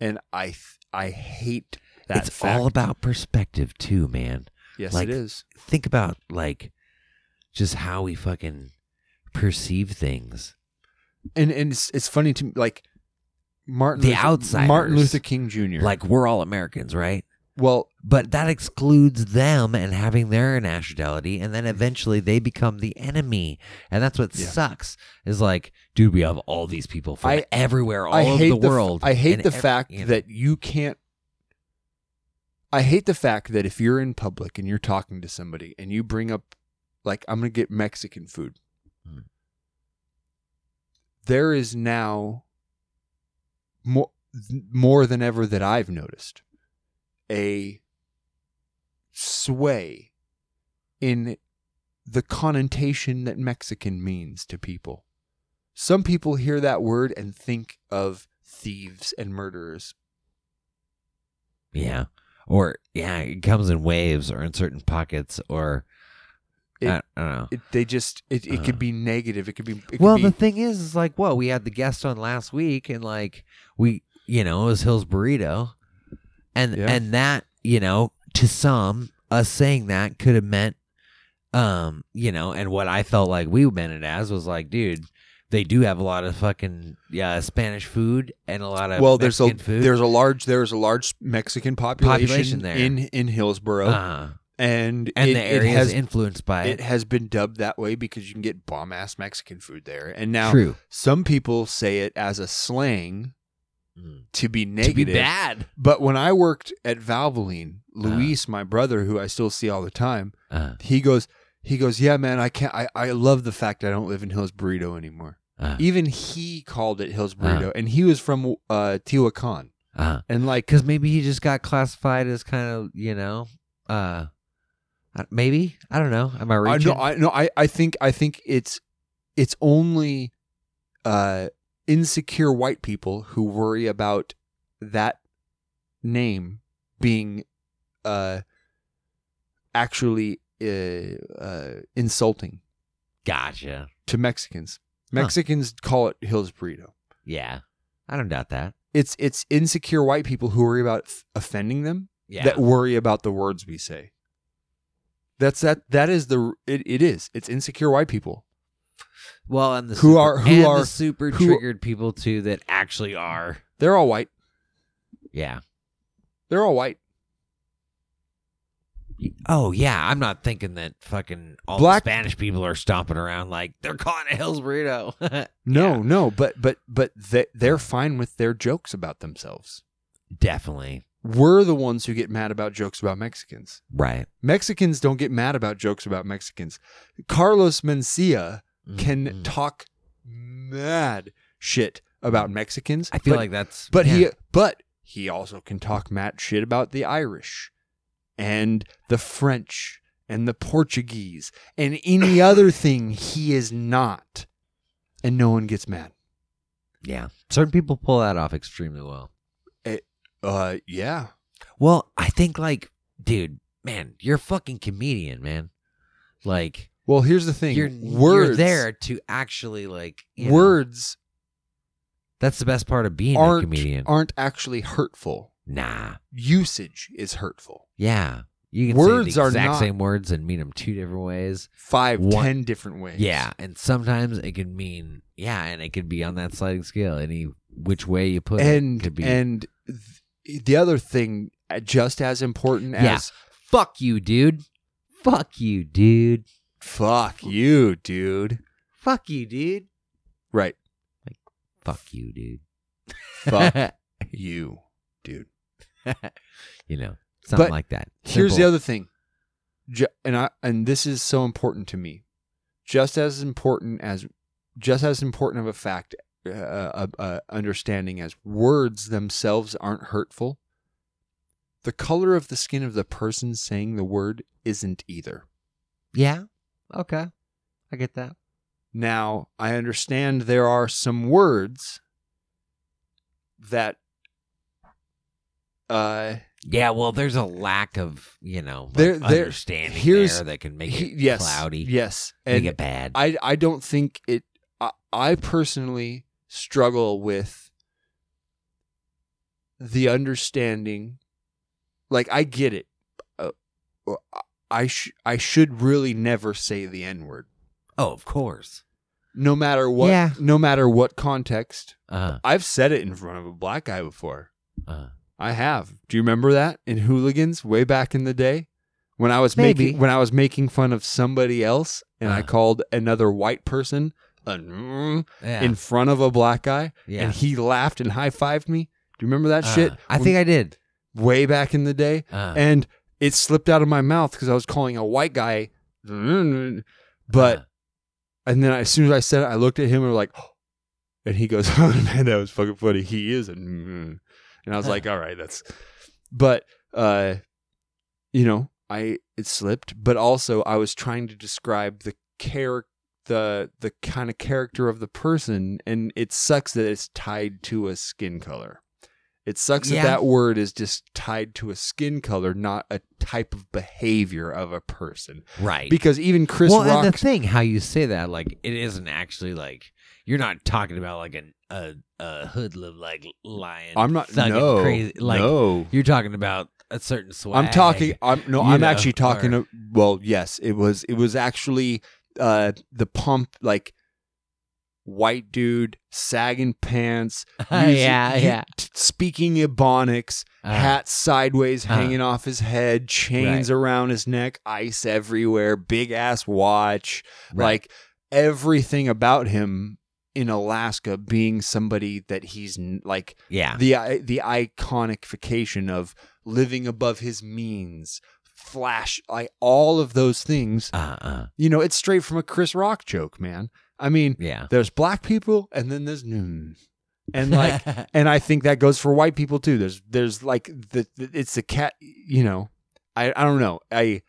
and I th- I hate that. it's fact. all about perspective too, man. yes, like- it is. Think about like just how we fucking perceive things. And and it's, it's funny to me, like Martin The Luther, outsiders. Martin Luther King Jr. Like we're all Americans, right? Well, But that excludes them and having their nationality, and then eventually they become the enemy, and that's what Yeah. sucks. Is like, dude, we have all these people from I- everywhere, all I over hate the f- world. I hate the fact you know. that you can't. I hate the fact that if you're in public and you're talking to somebody and you bring up, like, I'm gonna get Mexican food. Hmm. There is now more more than ever that I've noticed a sway in the connotation that Mexican means to people. Some people hear that word and think of thieves and murderers. yeah, or yeah, it comes in waves or in certain pockets, or It- I, I don't know. It, they just it, it Uh. could be negative. It could be it could well, be, the thing is, is like, what we had the guest on last week, and like we, you know, it was Hill's burrito, and Yeah. and that, you know, to some, us saying that could have meant Um, you know, and what I felt like we meant it as was like, dude, they do have a lot of fucking yeah Spanish food and a lot of well, there's a food. there's a large there's a large Mexican population, Population there. in in Hillsboro, uh, and and it, the area has is influenced by it it. has been dubbed that way because you can get bomb ass Mexican food there. And now True. some people say it as a slang. To be To negative. be bad. But when I worked at Valvoline, Luis, my brother, who I still see all the time, Uh, he goes, he goes, yeah, man, I can't. I, I love the fact I don't live in Hills Burrito anymore. uh, Even he called it Hills Uh-huh. Burrito, and he was from uh, Tehuacan, uh, and like, because maybe he just got classified as kind of you know, uh, uh, maybe I don't know. Am I I reaching? no, I no, I, I think I think it's it's only uh insecure white people who worry about that name being uh actually uh, uh insulting gotcha. to Mexicans. Mexicans call it Hills Burrito. Yeah, I don't doubt that. It's it's insecure white people who worry about f- offending them Yeah, that worry about the words we say. That's that that is the it, it is. It's insecure white people. Well, and the Who super, are- who are- super who- triggered people too that actually are. They're all white. Yeah. They're all white. Oh yeah, I'm not thinking that fucking all Black- the Spanish people are stomping around like they're calling it Hell's burrito. No, Yeah, no, but but but they they're fine with their jokes about themselves. definitely We're the ones who get mad about jokes about Mexicans. right. Mexicans don't get mad about jokes about Mexicans. Carlos Mencia can Mhm. talk mad shit about Mexicans. I feel but- like that's But yeah. he but he also can talk mad shit about the Irish and the French and the Portuguese and any other thing he is not. And no one gets mad. yeah. Certain people pull that off extremely well. Uh yeah. Well, I think like, dude, man, you're a fucking comedian, man. Like Well, here's the thing. you're words you're there to actually like you know, words that's the best part of being a comedian. aren't actually hurtful. nah. Usage is hurtful. Yeah. You can Words say the are exact not- same words and mean them two different ways. Five, One- ten different ways. Yeah, and sometimes it can mean yeah, and it could be on that sliding scale. Any which way you put it And could be. and th- the other thing, uh, just as important Yeah. as fuck you, dude. Fuck you, dude. Fuck you, dude. Fuck you, dude. Right. Like, fuck you, dude. Fuck you, dude. you know, something But like that. Here's the Simple. other thing, Ju- and I and this is so important to me, just as important as just as important of a fact, uh, uh, uh, understanding as words themselves aren't hurtful. The color of the skin of the person saying the word isn't either. Yeah. Okay. I get that. Now, I understand there are some words that uh Yeah, well, there's a lack of you know like, There- there- understanding here's- there that can make it yes cloudy, yes make and it bad. I I don't think it. I, I personally struggle with the understanding. Like I get it. Uh, I sh- I should really never say the n word, oh, of course. no matter what. Yeah. No matter what context. Uh, I've said it in front of a black guy before. uh, I have. Do you remember that in Hooligans way back in the day when I was Maybe. making when I was making fun of somebody else and I Uh. called another white person a mm yeah. in front of a black guy yeah. and he laughed and high fived me. Do you remember that shit? Uh, I think I did. way back in the day Uh, and it slipped out of my mouth because I was calling a white guy, but and then as soon as I said it, I looked at him and was like, and he goes, "Oh man, that was fucking funny." He is a, mm." and I was like, "All right, that's," but uh, you know, I it slipped, but also I was trying to describe the character, the the kind of character of the person, and it sucks that it's tied to a skin color. It sucks Yeah. that that word is just tied to a skin color, not a type of behavior of a person. right. Because even Chris well, Rock, and the thing, how you say that, like it isn't actually like you're not talking about like an, a a hoodlum like lion. I'm not no crazy. Like no. you're talking about a certain swag. I'm talking. I'm no. I'm know, actually talking. or- well, yes, it was. It was actually uh the pump like white dude sagging pants. using- yeah, yeah. t- speaking Ebonics, Uh, hat sideways, uh. hanging off his head, chains around his neck, ice everywhere, big ass watch, Right. like everything about him in Alaska being somebody that he's like yeah. the the iconification of living above his means flash like all of those things Uh, uh, you know it's straight from a chris rock joke man i mean yeah. there's black people and then there's mm. and like and i think that goes for white people too there's there's like the, the it's the cat you know i i don't know i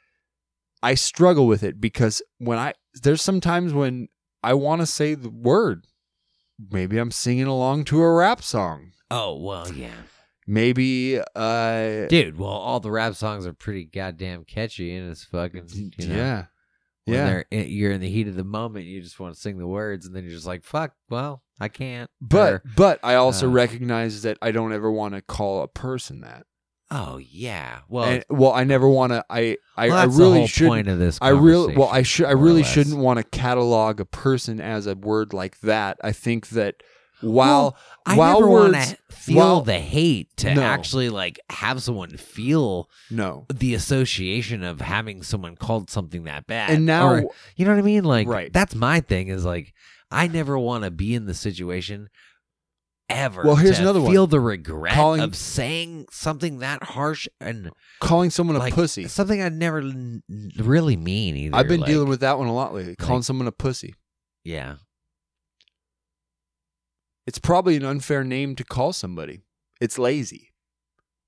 i struggle with it because when i there's sometimes when i want to say the word maybe i'm singing along to a rap song oh well, yeah. maybe uh Dude, well, all the rap songs are pretty goddamn catchy, and it's fucking you know, yeah yeah they're you're in the heat of the moment, you just want to sing the words, and then you're just like, "Fuck, well, I can't." but Or, but i also uh, recognize that i don't ever want to call a person that oh yeah, well, and, well i never want to i i, well, I really should point of this. I really well I should I really shouldn't want to catalog a person as a word like that. I think that while I while never want words to feel while- the hate to No. actually like have someone feel no the association of having someone called something that bad. and now Or- you know what I mean? Like, Right. that's my thing. Is like, I never want to be in the situation ever. Well, here's to another one. Feel the regret Calling- of saying something that harsh and calling someone like a pussy. something I never n- really mean either. I've been like- dealing with that one a lot lately. Calling like- someone a pussy. Yeah. It's probably an unfair name to call somebody. It's lazy.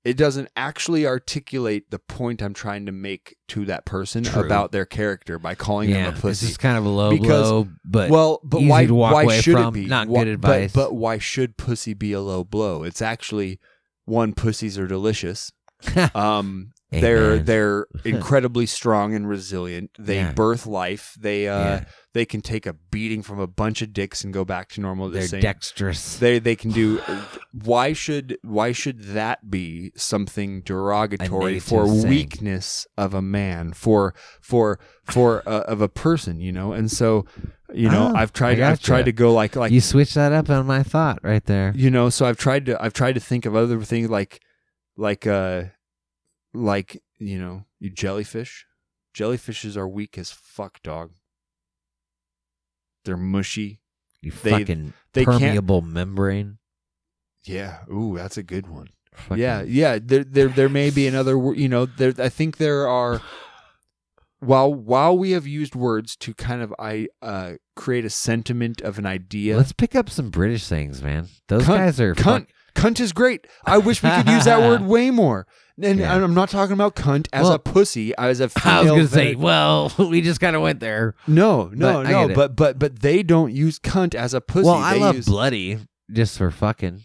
It doesn't actually articulate the point I'm trying to make to that person True. about their character by calling yeah. them a It's pussy. just kind of a low Because- blow, but well, but why? why should from, it be? not Why- good advice. But, but why should pussy be a low blow? It's actually one. Pussies are delicious. Um, Amen. they're incredibly strong and resilient. They Yeah. birth life. They uh, Yeah. they can take a beating from a bunch of dicks and go back to normal. the they're dexterous. They they can do. Why should why should that be something derogatory for thing. weakness of a man for for for uh, of a person? You know, and so you know Oh, I've tried I I've tried to go like like you switched that up on my thought right there. you know so I've tried to I've tried to think of other things like like uh like you know you jellyfish jellyfishes are weak as fuck dog they're mushy You They- fucking they can't- permeable membrane. yeah ooh that's a good one Fucking- Yeah, yeah. There, there, there may be another. You know, there. I think there are. While while we have used words to kind of I uh create a sentiment of an idea. Let's pick up some British things, man. Those Cunt- guys are cunt. Cunt is great. I wish we could use that word way more. And Yeah. I'm not talking about cunt as Well, a pussy, as a female. I was gonna say, well, we just kind of went there. no, no, but no. But but but they don't use cunt as a pussy. well, I They love use, bloody just for fucking.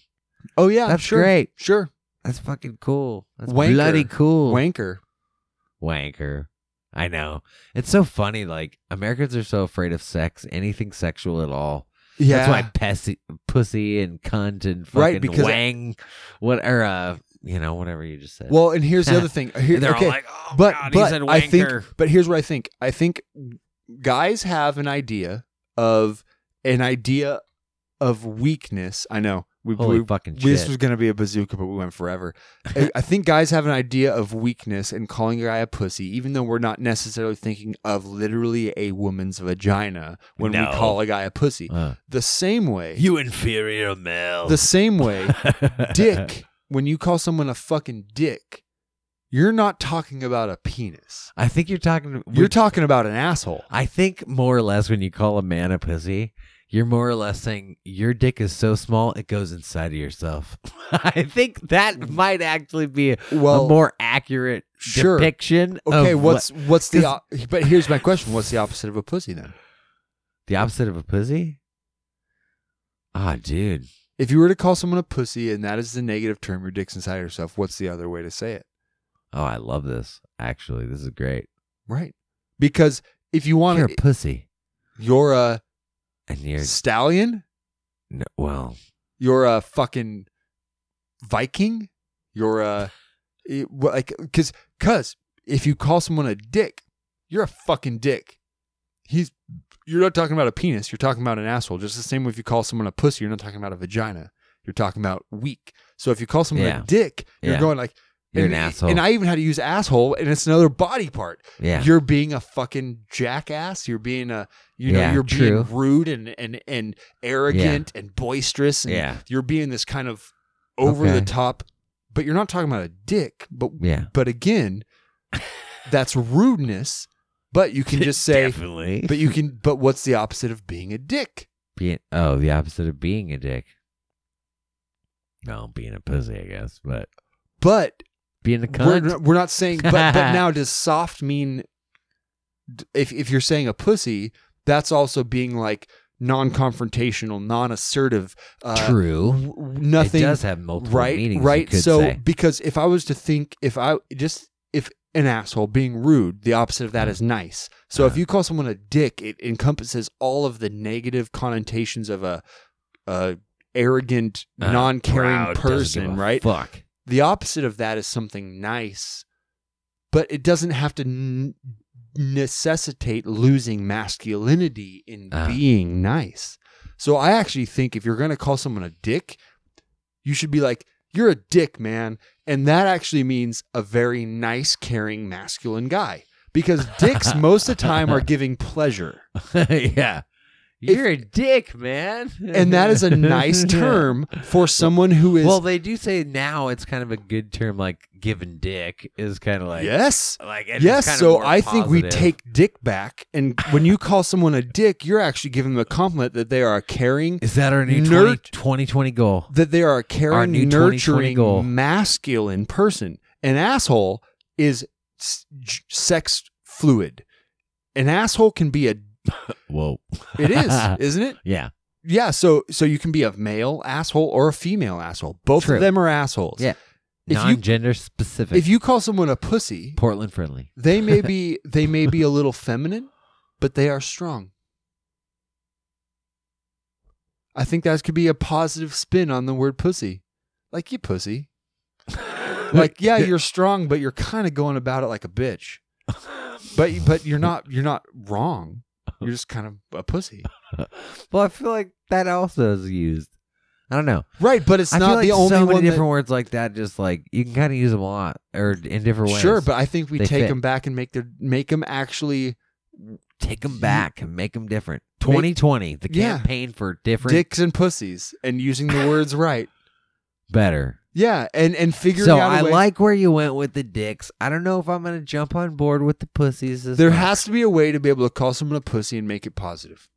Oh yeah, That's sure, great. Sure, That's fucking cool. That's Wanker. bloody cool. wanker. Wanker. I know. It's so funny. Like Americans are so afraid of sex, anything sexual at all. Yeah, That's why pussy, pussy and cunt and fucking Right, because- wang, what or uh, you know, whatever you just said. Well, and here's the other thing. Here, they're okay, all like, "Oh but God, but I think, wanker." but here's what I think. I think guys have an idea of an idea of weakness. I know we, Holy we- fucking This was going to be a bazooka, but we went forever. I, I think guys have an idea of weakness and calling a guy a pussy, even though we're not necessarily thinking of literally a woman's vagina when No. we call a guy a pussy. Uh, The same way, you inferior male. the same way, dick. When you call someone a fucking dick, you're not talking about a penis. I think you're talking. You're talking about an asshole. I think more or less when you call a man a pussy, you're more or less saying your dick is so small it goes inside of yourself. I think that might actually be a, Well, a more accurate sure. depiction. Okay, what's what- what's the op- but here's my question: What's the opposite of a pussy then? the opposite of a pussy? Ah, dude. If you were to call someone a pussy and that is the negative term, your dick's inside yourself. What's the other way to say it? Oh, I love this. Actually, this is great. Right? Because if you want You're to, a pussy, you're a and you're stallion. no, well. You're a fucking Viking. You're a like, cause, cause if you call someone a dick, you're a fucking dick. He's, you're not talking about a penis. You're talking about an asshole. Just the same way if you call someone a pussy, you're not talking about a vagina. You're talking about weak. So if you call someone Yeah. a dick, you're Yeah. going like, You're and, an asshole. And I even had to use asshole, and it's another body part. Yeah. You're being a fucking jackass. You're being a, you know, Yeah, you're true. being rude and and and arrogant and boisterous. And Yeah. You're being this kind of over the top, but you're not talking about a dick. But Yeah. but again, that's rudeness. But you can just say, Definitely. but you can. But what's the opposite of being a dick? Being oh, the opposite of being a dick. No, being a pussy, I guess, but But being a we're, we're not saying. But but now does soft mean? If if you're saying a pussy, that's also being like non-confrontational, non-assertive. Uh, True. w- Nothing. It does have multiple right meanings. you right so say. because if i was to think if i just an asshole being rude the opposite of that is nice so if Uh-huh. you call someone a dick it encompasses all of the negative connotations of a, a arrogant Uh, non-caring person right Fuck. the opposite of that is something nice but it doesn't have to n- necessitate losing masculinity in Uh. being nice so i actually think if you're going to call someone a dick you should be like you're a dick man. And that actually means a very nice caring masculine guy. Because dicks most of the time are giving pleasure. Yeah. You're a dick, man. and that is a nice term for someone who is Well, they do say now it's kind of a good term, like giving dick is kind of like yes like it's yes kind of so i think we take dick back and when you call someone a dick you're actually giving them a compliment that they are a caring Is that our new Nerd- 20, 2020 goal? that they are a caring new nurturing goal. masculine person an asshole is sex fluid an asshole can be a Whoa. it is isn't it Yeah. yeah so so you can be a male asshole or a female asshole both True. of them are assholes Yeah. If you- Non-gender specific. if you call someone a pussy Portland friendly. they may be they may be a little feminine but they are strong i think that could be a positive spin on the word pussy like you pussy like yeah you're strong but you're kind of going about it like a bitch but but you're not you're not wrong you're just kind of a pussy Well, I feel like that also is used. I don't know. right but it's I not feel like the only so many one that- different words like that. Just like you can kind of use them a lot or in different ways. sure but i think we They take fit. them back and make their make them actually take them back and make them different. 2020, the Yeah. campaign for different, dicks and pussies and using the words right better. Yeah and and figuring So out I way- like where you went with the dicks. I don't know if I'm gonna jump on board with the pussies. There much. has to be a way to be able to call someone a pussy and make it positive.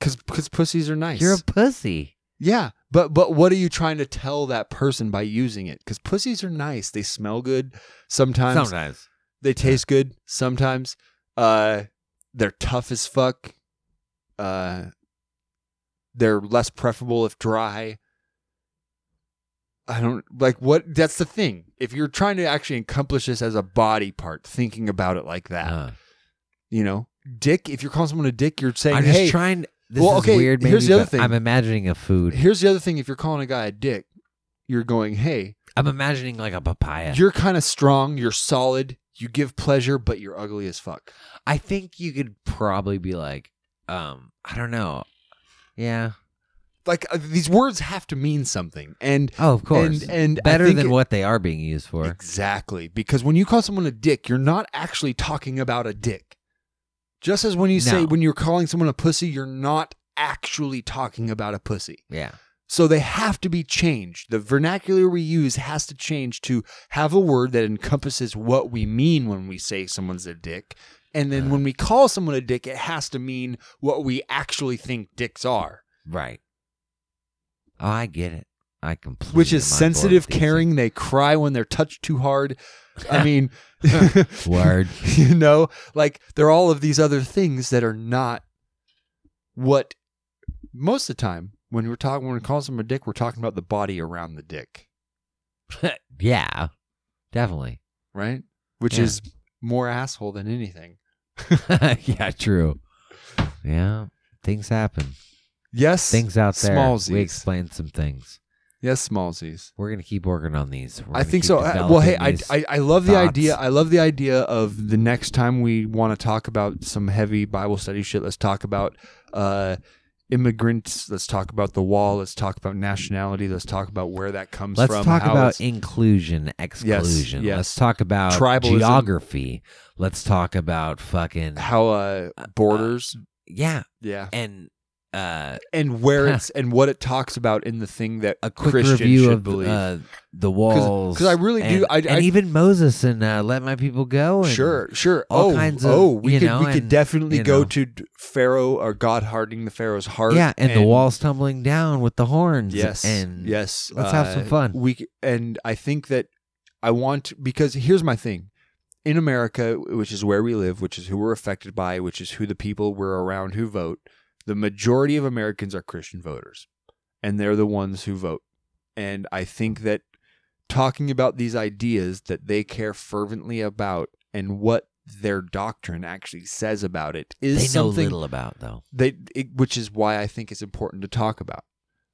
Cause, cause pussies are nice. You're a pussy. yeah, but but what are you trying to tell that person by using it? Because pussies are nice. They smell good. Sometimes Sometimes. they taste good. Sometimes uh, they're tough as fuck. Uh, they're less preferable if dry. I don't like what. That's the thing. If you're trying to actually accomplish this as a body part, thinking about it like that, Uh, you know, dick. If you're calling someone a dick, you're saying, I'm just "Hey." trying. This well, is okay, weird. Maybe, here's the other thing. I'm imagining a food. Here's the other thing. If you're calling a guy a dick, you're going, "Hey, I'm imagining like a papaya. you're kind of strong. You're solid. You give pleasure, but you're ugly as fuck." I think you could probably be like, um, I don't know. Yeah. Like uh, these words have to mean something, and Oh, of course. and, and better than it- what they are being used for. Exactly, because when you call someone a dick, you're not actually talking about a dick. Just as when you say when you're calling someone a pussy, you're not actually talking about a pussy. Yeah. So they have to be changed. The vernacular we use has to change to have a word that encompasses what we mean when we say someone's a dick. And then when we call someone a dick, it has to mean what we actually think dicks are, Right. Oh, I get it. I completely. which is am on board sensitive, caring. They cry when they're touched too hard. I mean. Word. you know, like there are all of these other things that are not what most of the time when we're talking when we call someone a dick, we're talking about the body around the dick. yeah. Definitely. right? Which Yeah. is more asshole than anything. yeah. True. Yeah. Things happen. Yes, Things out there. Smallsies. We explained some things. Yes, smallsies. We're gonna keep working on these. We're I think so. Uh, Well, hey, I. I I love the idea. I love the idea of the next time we want to talk about some heavy Bible study shit. Let's talk about uh, immigrants. Let's talk about the wall. Let's talk about nationality. Let's talk about where that comes Let's from. talk how about it's- inclusion, exclusion. yes. Let's talk about Tribalism. geography. Let's talk about fucking how uh, borders. yeah, yeah, and uh, and where it's and what it talks about in the thing that a quick Christians review should of believe. uh, the walls. 'cause I really do- and, I- and I- even Moses and uh, let my people go. And Sure, sure. all oh, kinds of, oh, we could know, we could and, definitely go know. to Pharaoh or God hardening the Pharaoh's heart. Yeah, and, the walls tumbling down with the horns. Yes, and yes. let's have some uh, fun. We and I think that I want because here's my thing. In America, which is where we live, which is who we're affected by, which is who the people we're around who vote, the majority of Americans are Christian voters, and they're the ones who vote. And I think that talking about these ideas that they care fervently about and what their doctrine actually says about it is they know something little about though. they it, which is why I think it's important to talk about.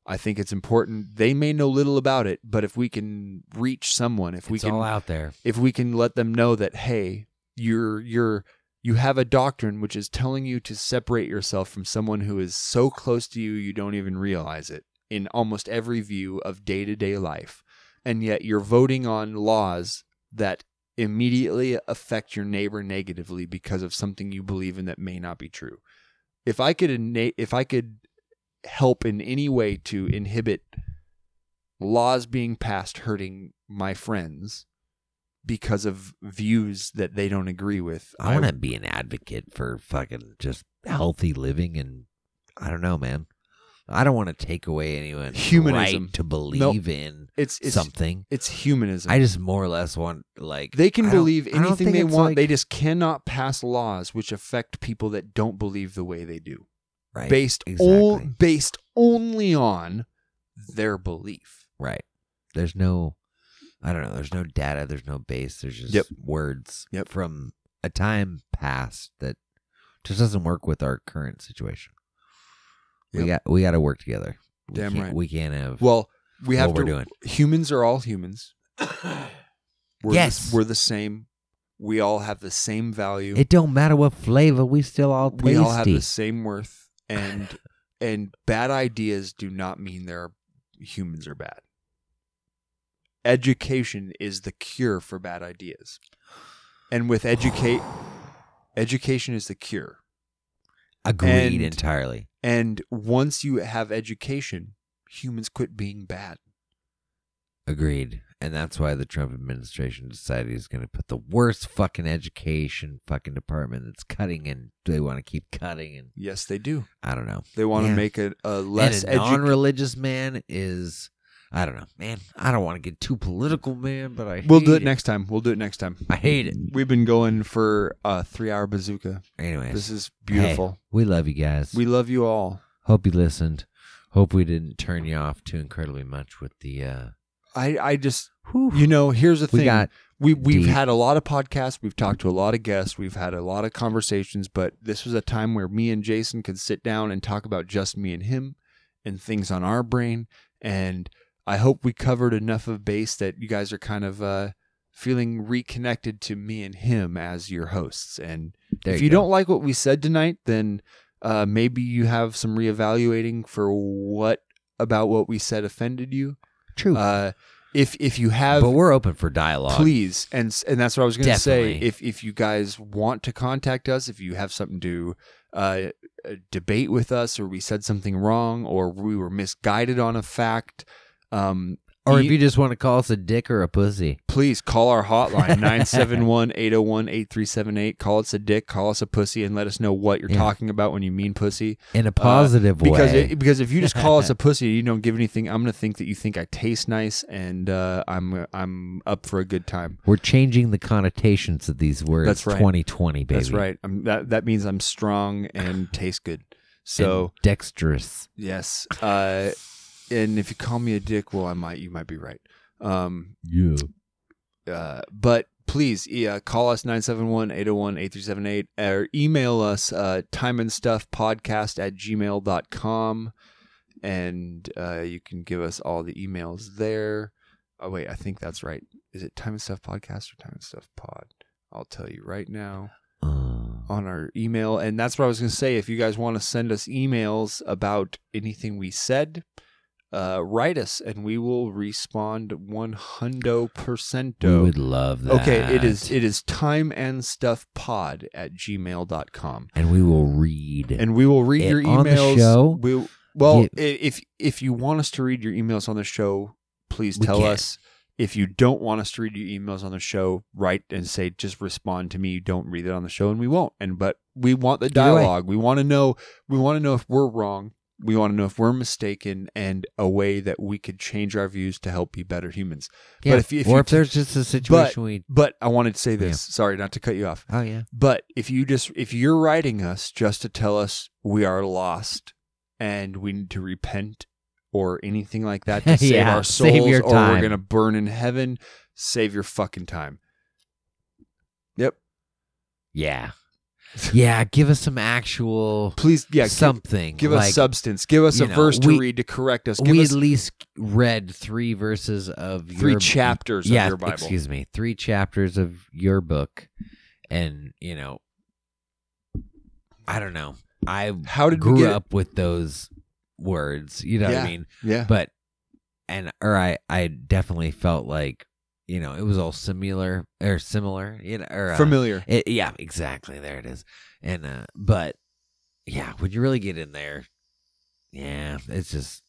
I think it's important. They may know little about it, but if we can reach someone, if we It's can all out there. if we can let them know that hey, you're you're you have a doctrine which is telling you to separate yourself from someone who is so close to you you don't even realize it in almost every view of day-to-day life. And yet you're voting on laws that immediately affect your neighbor negatively because of something you believe in that may not be true. If I could if I could help in any way to inhibit laws being passed hurting my friends because of views that they don't agree with, I want to be an advocate for fucking just healthy living, and I don't know, man. I don't want to take away anyone's Humanism. right to believe in it's, it's something. It's humanism. I just more or less want like they can believe anything they want. like- they just cannot pass laws which affect people that don't believe the way they do. right, based exactly. o- based only on their belief. right. There's no, I don't know. There's no data. There's no base. There's just Yep. words Yep. from a time past that just doesn't work with our current situation. We got we got to work together. We Damn can't- right. We can't have Well, we have what to. we're doing. Humans are all humans. We're Yes. the, we're the same. We all have the same value. It don't matter what flavor. We still all tasty. we all have the same worth, and and bad ideas do not mean they're humans are bad. Education is the cure for bad ideas, and with educate, education is the cure. Agreed and- entirely. And once you have education, humans quit being bad. Agreed. And that's why the Trump administration decided he's going to put the worst fucking education fucking department that's cutting and they want to keep cutting and Yes, they do. I don't know. They want to make it a less and a edu- non-religious man is I don't know, man. I don't want to get too political, man, but I We'll do it next time. We'll do it next time. I hate it. We've been going for a three-hour bazooka. Anyway, This is hey, beautiful. we love you guys. We love you all. hope you listened. Hope we didn't turn you off too incredibly much with the uh I I just you know here's the We thing. got we we've deep. had a lot of podcasts. We've talked to a lot of guests. We've had a lot of conversations. But this was a time where me and Jason could sit down and talk about just me and him and things on our brain. And I hope we covered enough of base that you guys are kind of uh, feeling reconnected to me and him as your hosts. And There if you you, don't like what we said tonight, then uh, maybe you have some reevaluating for what about what we said offended you. true. Uh, if if you have, but we're open for dialogue. please, and and that's what I was going to say. If if you guys want to contact us, if you have something to uh, uh, debate with us, or we said something wrong, or we were misguided on a fact. Um, Or if you just want to call us a dick or a pussy. please call our hotline 971-801-8378 call us a dick call us a pussy and let us know what you're Yeah. talking about when you mean pussy In a Uh, positive because way. it, because if you just call us a pussy you don't give anything i'm gonna think that you think i taste nice and uh, i'm i'm up for a good time We're changing the connotations of these words. That's right. 2020, baby. that's right I'm, that that means i'm strong and taste good so And dexterous. yes uh and if you call me a dick well i might you might be right um Yeah. uh, but please yeah, call us 971-801-8378 or email us uh, time and stuff podcast at gmail.com and uh, you can give us all the emails there. Oh wait, I think that's right. Is it Time and Stuff Podcast or Time and Stuff Pod? I'll tell you right now Uh, on our email. And that's what I was going to say. If you guys want to send us emails about anything we said, uh, write us and we will respond one hundo we would love that. Okay, it is it is time and stuff pod at gmail.com. and we will read. And we will read your on the emails. show? We'll, well, Yeah. if if you want us to read your emails on the show, please We tell can. us. If you don't want us to read your emails on the show, write and say just respond to me. Don't read it on the show, and we won't. And but we want the dialogue. We want to know. We want to know if we're wrong. We want to know if we're mistaken, and a way that we could change our views to help be better humans. yeah. if you- if or you if there's just a situation we. But I wanted to say this. Sorry, not to cut you off. Oh yeah. But if you just if you're writing us just to tell us we are lost and we need to repent or anything like that to save Yeah, our souls save or we're gonna burn in heaven, save your fucking time. Yep. Yeah. Yeah. Give us some actual Please, yeah, give, something. give like, us substance. Give us a know, verse to we- read to correct us. Give we us at least read three verses of three your chapters yeah, of your Bible. Excuse me, three chapters of your book, and you know, I don't know. I How did grew it? up with those words. You know what I mean? Yeah. But and or I I definitely felt like you know it was all similar or similar. You know, or uh, Familiar. it, yeah, exactly. There it is. And uh but yeah, when you really get in there, yeah, it's just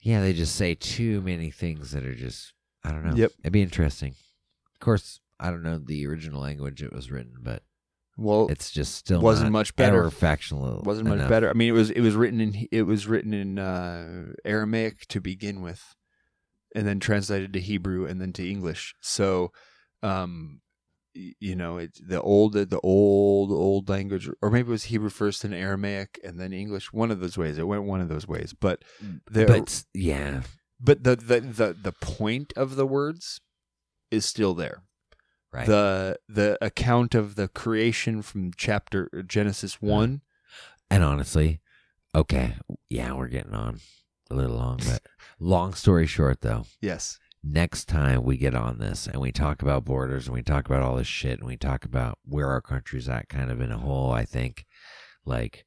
yeah, they just say too many things that are just I don't know. Yep. It'd be interesting. Of course, I don't know the original language it was written, but Well, it's just still wasn't much better. factional. wasn't much enough. better. I mean, it was it was written in it was written in uh, Aramaic to begin with, and then translated to Hebrew and then to English. So, um, you know, it's the old the old old language, or maybe it was Hebrew first, and Aramaic, and then English. One of those ways. It went one of those ways. But there, But yeah, but the, the the the point of the words is still there right. the the account of the creation from chapter Genesis one. And honestly, okay, yeah, we're getting on a little long, but long story short, though, Yes, next time we get on this and we talk about borders and we talk about all this shit and we talk about where our country's at kind of in a hole, I think, like,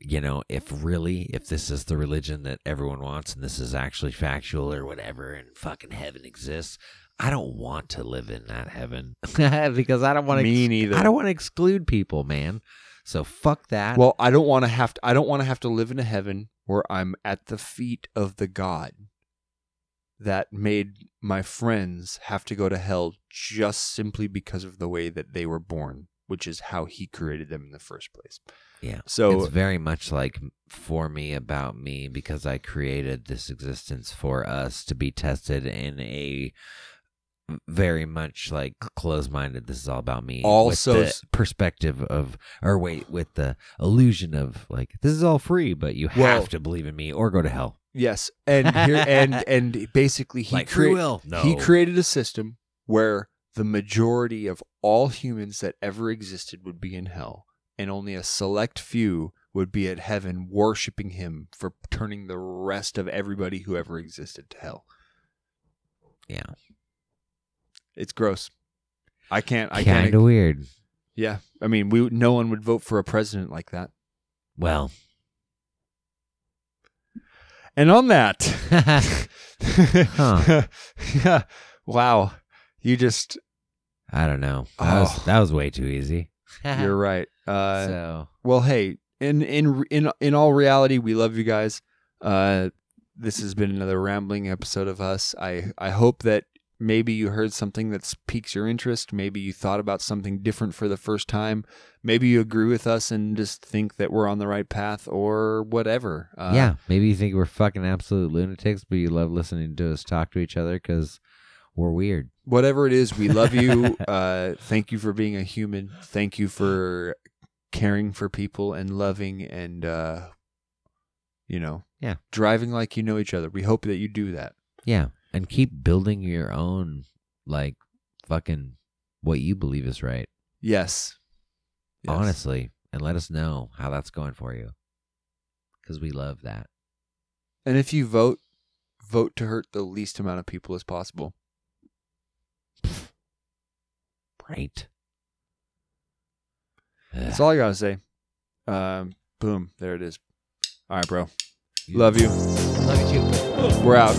you know, if really, if this is the religion that everyone wants and this is actually factual or whatever and fucking heaven exists, I don't want to live in that heaven because I don't want to. Me neither. I don't want to exclude people, man. So fuck that. Well, I don't want to have to. I don't want to have to live in a heaven where I'm at the feet of the God that made my friends have to go to hell just simply because of the way that they were born, which is how He created them in the first place. Yeah. So it's very much like for me about me because I created this existence for us to be tested in a very much like close-minded this is all about me Also with s- the perspective of or wait with the illusion of like this is all free but you have to believe in me or go to hell. Yes, and here and and basically He like free crea- will? no. He created a system where the majority of all humans that ever existed would be in hell, and only a select few would be at heaven worshiping him for turning the rest of everybody who ever existed to hell. yeah It's gross. I can't. I kind can't. of weird Yeah. I mean, we no one would vote for a president like that. well And on that, Huh. yeah. Wow. You just. I don't know that was Oh. that was way too easy You're right. Uh, so Well, hey, in in in in all reality, we love you guys. Uh, this has been another rambling episode of us. I I hope that maybe you heard something that piques your interest. Maybe you thought about something different for the first time. Maybe you agree with us and just think that we're on the right path, or whatever. Uh, yeah, maybe you think we're fucking absolute lunatics, but you love listening to us talk to each other because we're weird. whatever it is, we love you. uh, thank you for being a human. Thank you for caring for people and loving and uh, you know, Yeah. driving like you know each other. We hope that you do that. Yeah, and keep building your own, like, fucking what you believe is right. Yes. Yes. Honestly, and let us know how that's going for you, because we love that. And if you vote, vote to hurt the least amount of people as possible. Right. That's all I gotta say. Um, boom, there it is. All right, bro. Love you. Love you too. We're out.